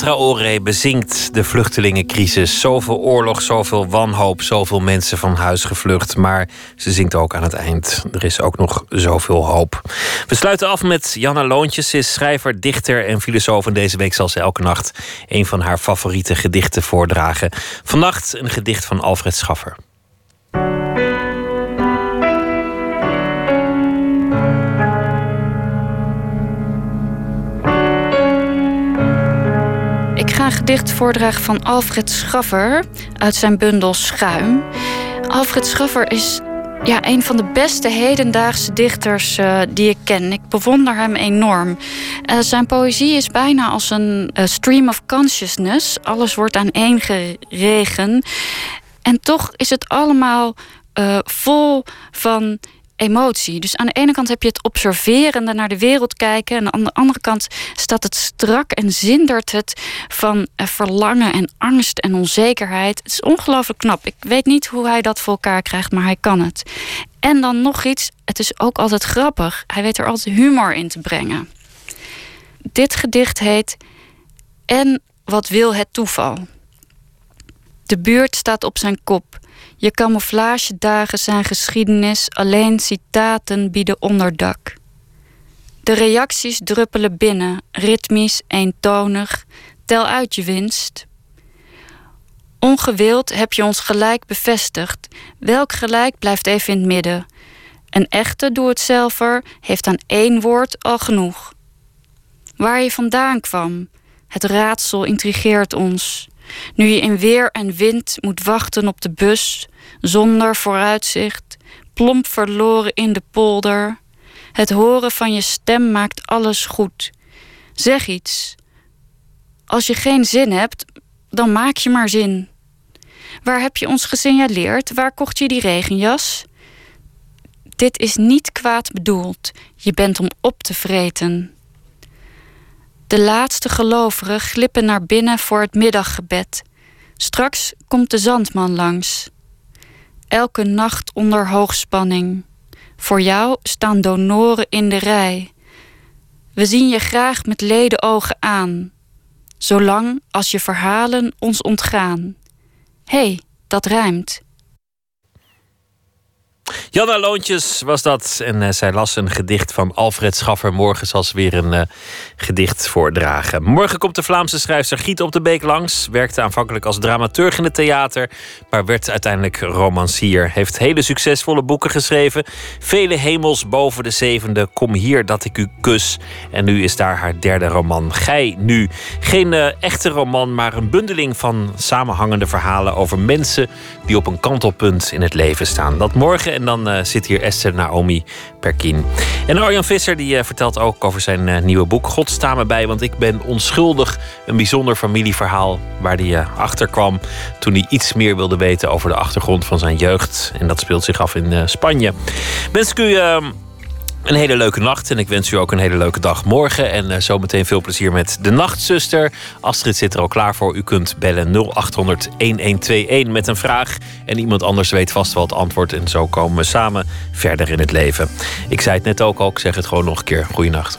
Speaker 2: Traoré bezinkt de vluchtelingencrisis. Zoveel oorlog, zoveel wanhoop, zoveel mensen van huis gevlucht. Maar ze zingt ook aan het eind. Er is ook nog zoveel hoop. We sluiten af met Janna Loontjes. Ze is schrijver, dichter en filosoof. En deze week zal ze elke nacht een van haar favoriete gedichten voordragen. Vannacht een gedicht van Alfred Schaffer.
Speaker 25: Gedicht voordragen van Alfred Schaffer uit zijn bundel Schuim. Alfred Schaffer is ja, een van de beste hedendaagse dichters eh, die ik ken. Ik bewonder hem enorm. Eh, zijn poëzie is bijna als een eh, stream of consciousness. Alles wordt aaneengeregen. En toch is het allemaal vol van emotie. Dus aan de ene kant heb je het observerende naar de wereld kijken. En aan de andere kant staat het strak en zindert het van eh, verlangen en angst en onzekerheid. Het is ongelooflijk knap. Ik weet niet hoe hij dat voor elkaar krijgt, maar hij kan het. En dan nog iets, het is ook altijd grappig. Hij weet er altijd humor in te brengen. Dit gedicht heet En wat wil het toeval? De buurt staat op zijn kop. Je camouflagedagen zijn geschiedenis, alleen citaten bieden onderdak. De reacties druppelen binnen, ritmisch, eentonig. Tel uit je winst. Ongewild heb je ons gelijk bevestigd. Welk gelijk blijft even in het midden? Een echte doe-het-zelver heeft aan één woord al genoeg. Waar je vandaan kwam, het raadsel intrigeert ons. Nu je in weer en wind moet wachten op de bus, zonder vooruitzicht, plomp verloren in de polder. Het horen van je stem maakt alles goed. Zeg iets. Als je geen zin hebt, dan maak je maar zin. Waar heb je ons gesignaleerd? Waar kocht je die regenjas? Dit is niet kwaad bedoeld. Je bent om op te vreten. De laatste gelovigen glippen naar binnen voor het middaggebed. Straks komt de zandman langs. Elke nacht onder hoogspanning. Voor jou staan donoren in de rij. We zien je graag met leden ogen aan, zolang als je verhalen ons ontgaan. Hé, hey, dat rijmt.
Speaker 2: Janna Loontjes was dat. En uh, zij las een gedicht van Alfred Schaffer. Morgen zal ze weer een uh, gedicht voordragen. Morgen komt de Vlaamse schrijfster Giet op de Beek langs. Werkte aanvankelijk als dramaturg in het theater. Maar werd uiteindelijk romancier. Heeft hele succesvolle boeken geschreven. Vele hemels boven de zevende. Kom hier dat ik u kus. En nu is daar haar derde roman. Gij nu. Geen uh, echte roman, maar een bundeling van samenhangende verhalen over mensen die op een kantelpunt in het leven staan. Dat morgen. En dan uh, zit hier Esther Naomi Perkin. En Arjan Visser die, uh, vertelt ook over zijn uh, nieuwe boek. God sta me bij, want ik ben onschuldig. Een bijzonder familieverhaal waar hij achter kwam toen hij iets meer wilde weten over de achtergrond van zijn jeugd. En dat speelt zich af in Spanje. Wens ik u een hele leuke nacht. En ik wens u ook een hele leuke dag morgen. En uh, zometeen veel plezier met de Nachtzuster. Astrid zit er al klaar voor. U kunt bellen 0800 1121 met een vraag. En iemand anders weet vast wel het antwoord. En zo komen we samen verder in het leven. Ik zei het net ook al. Ik zeg het gewoon nog een keer. Goeienacht.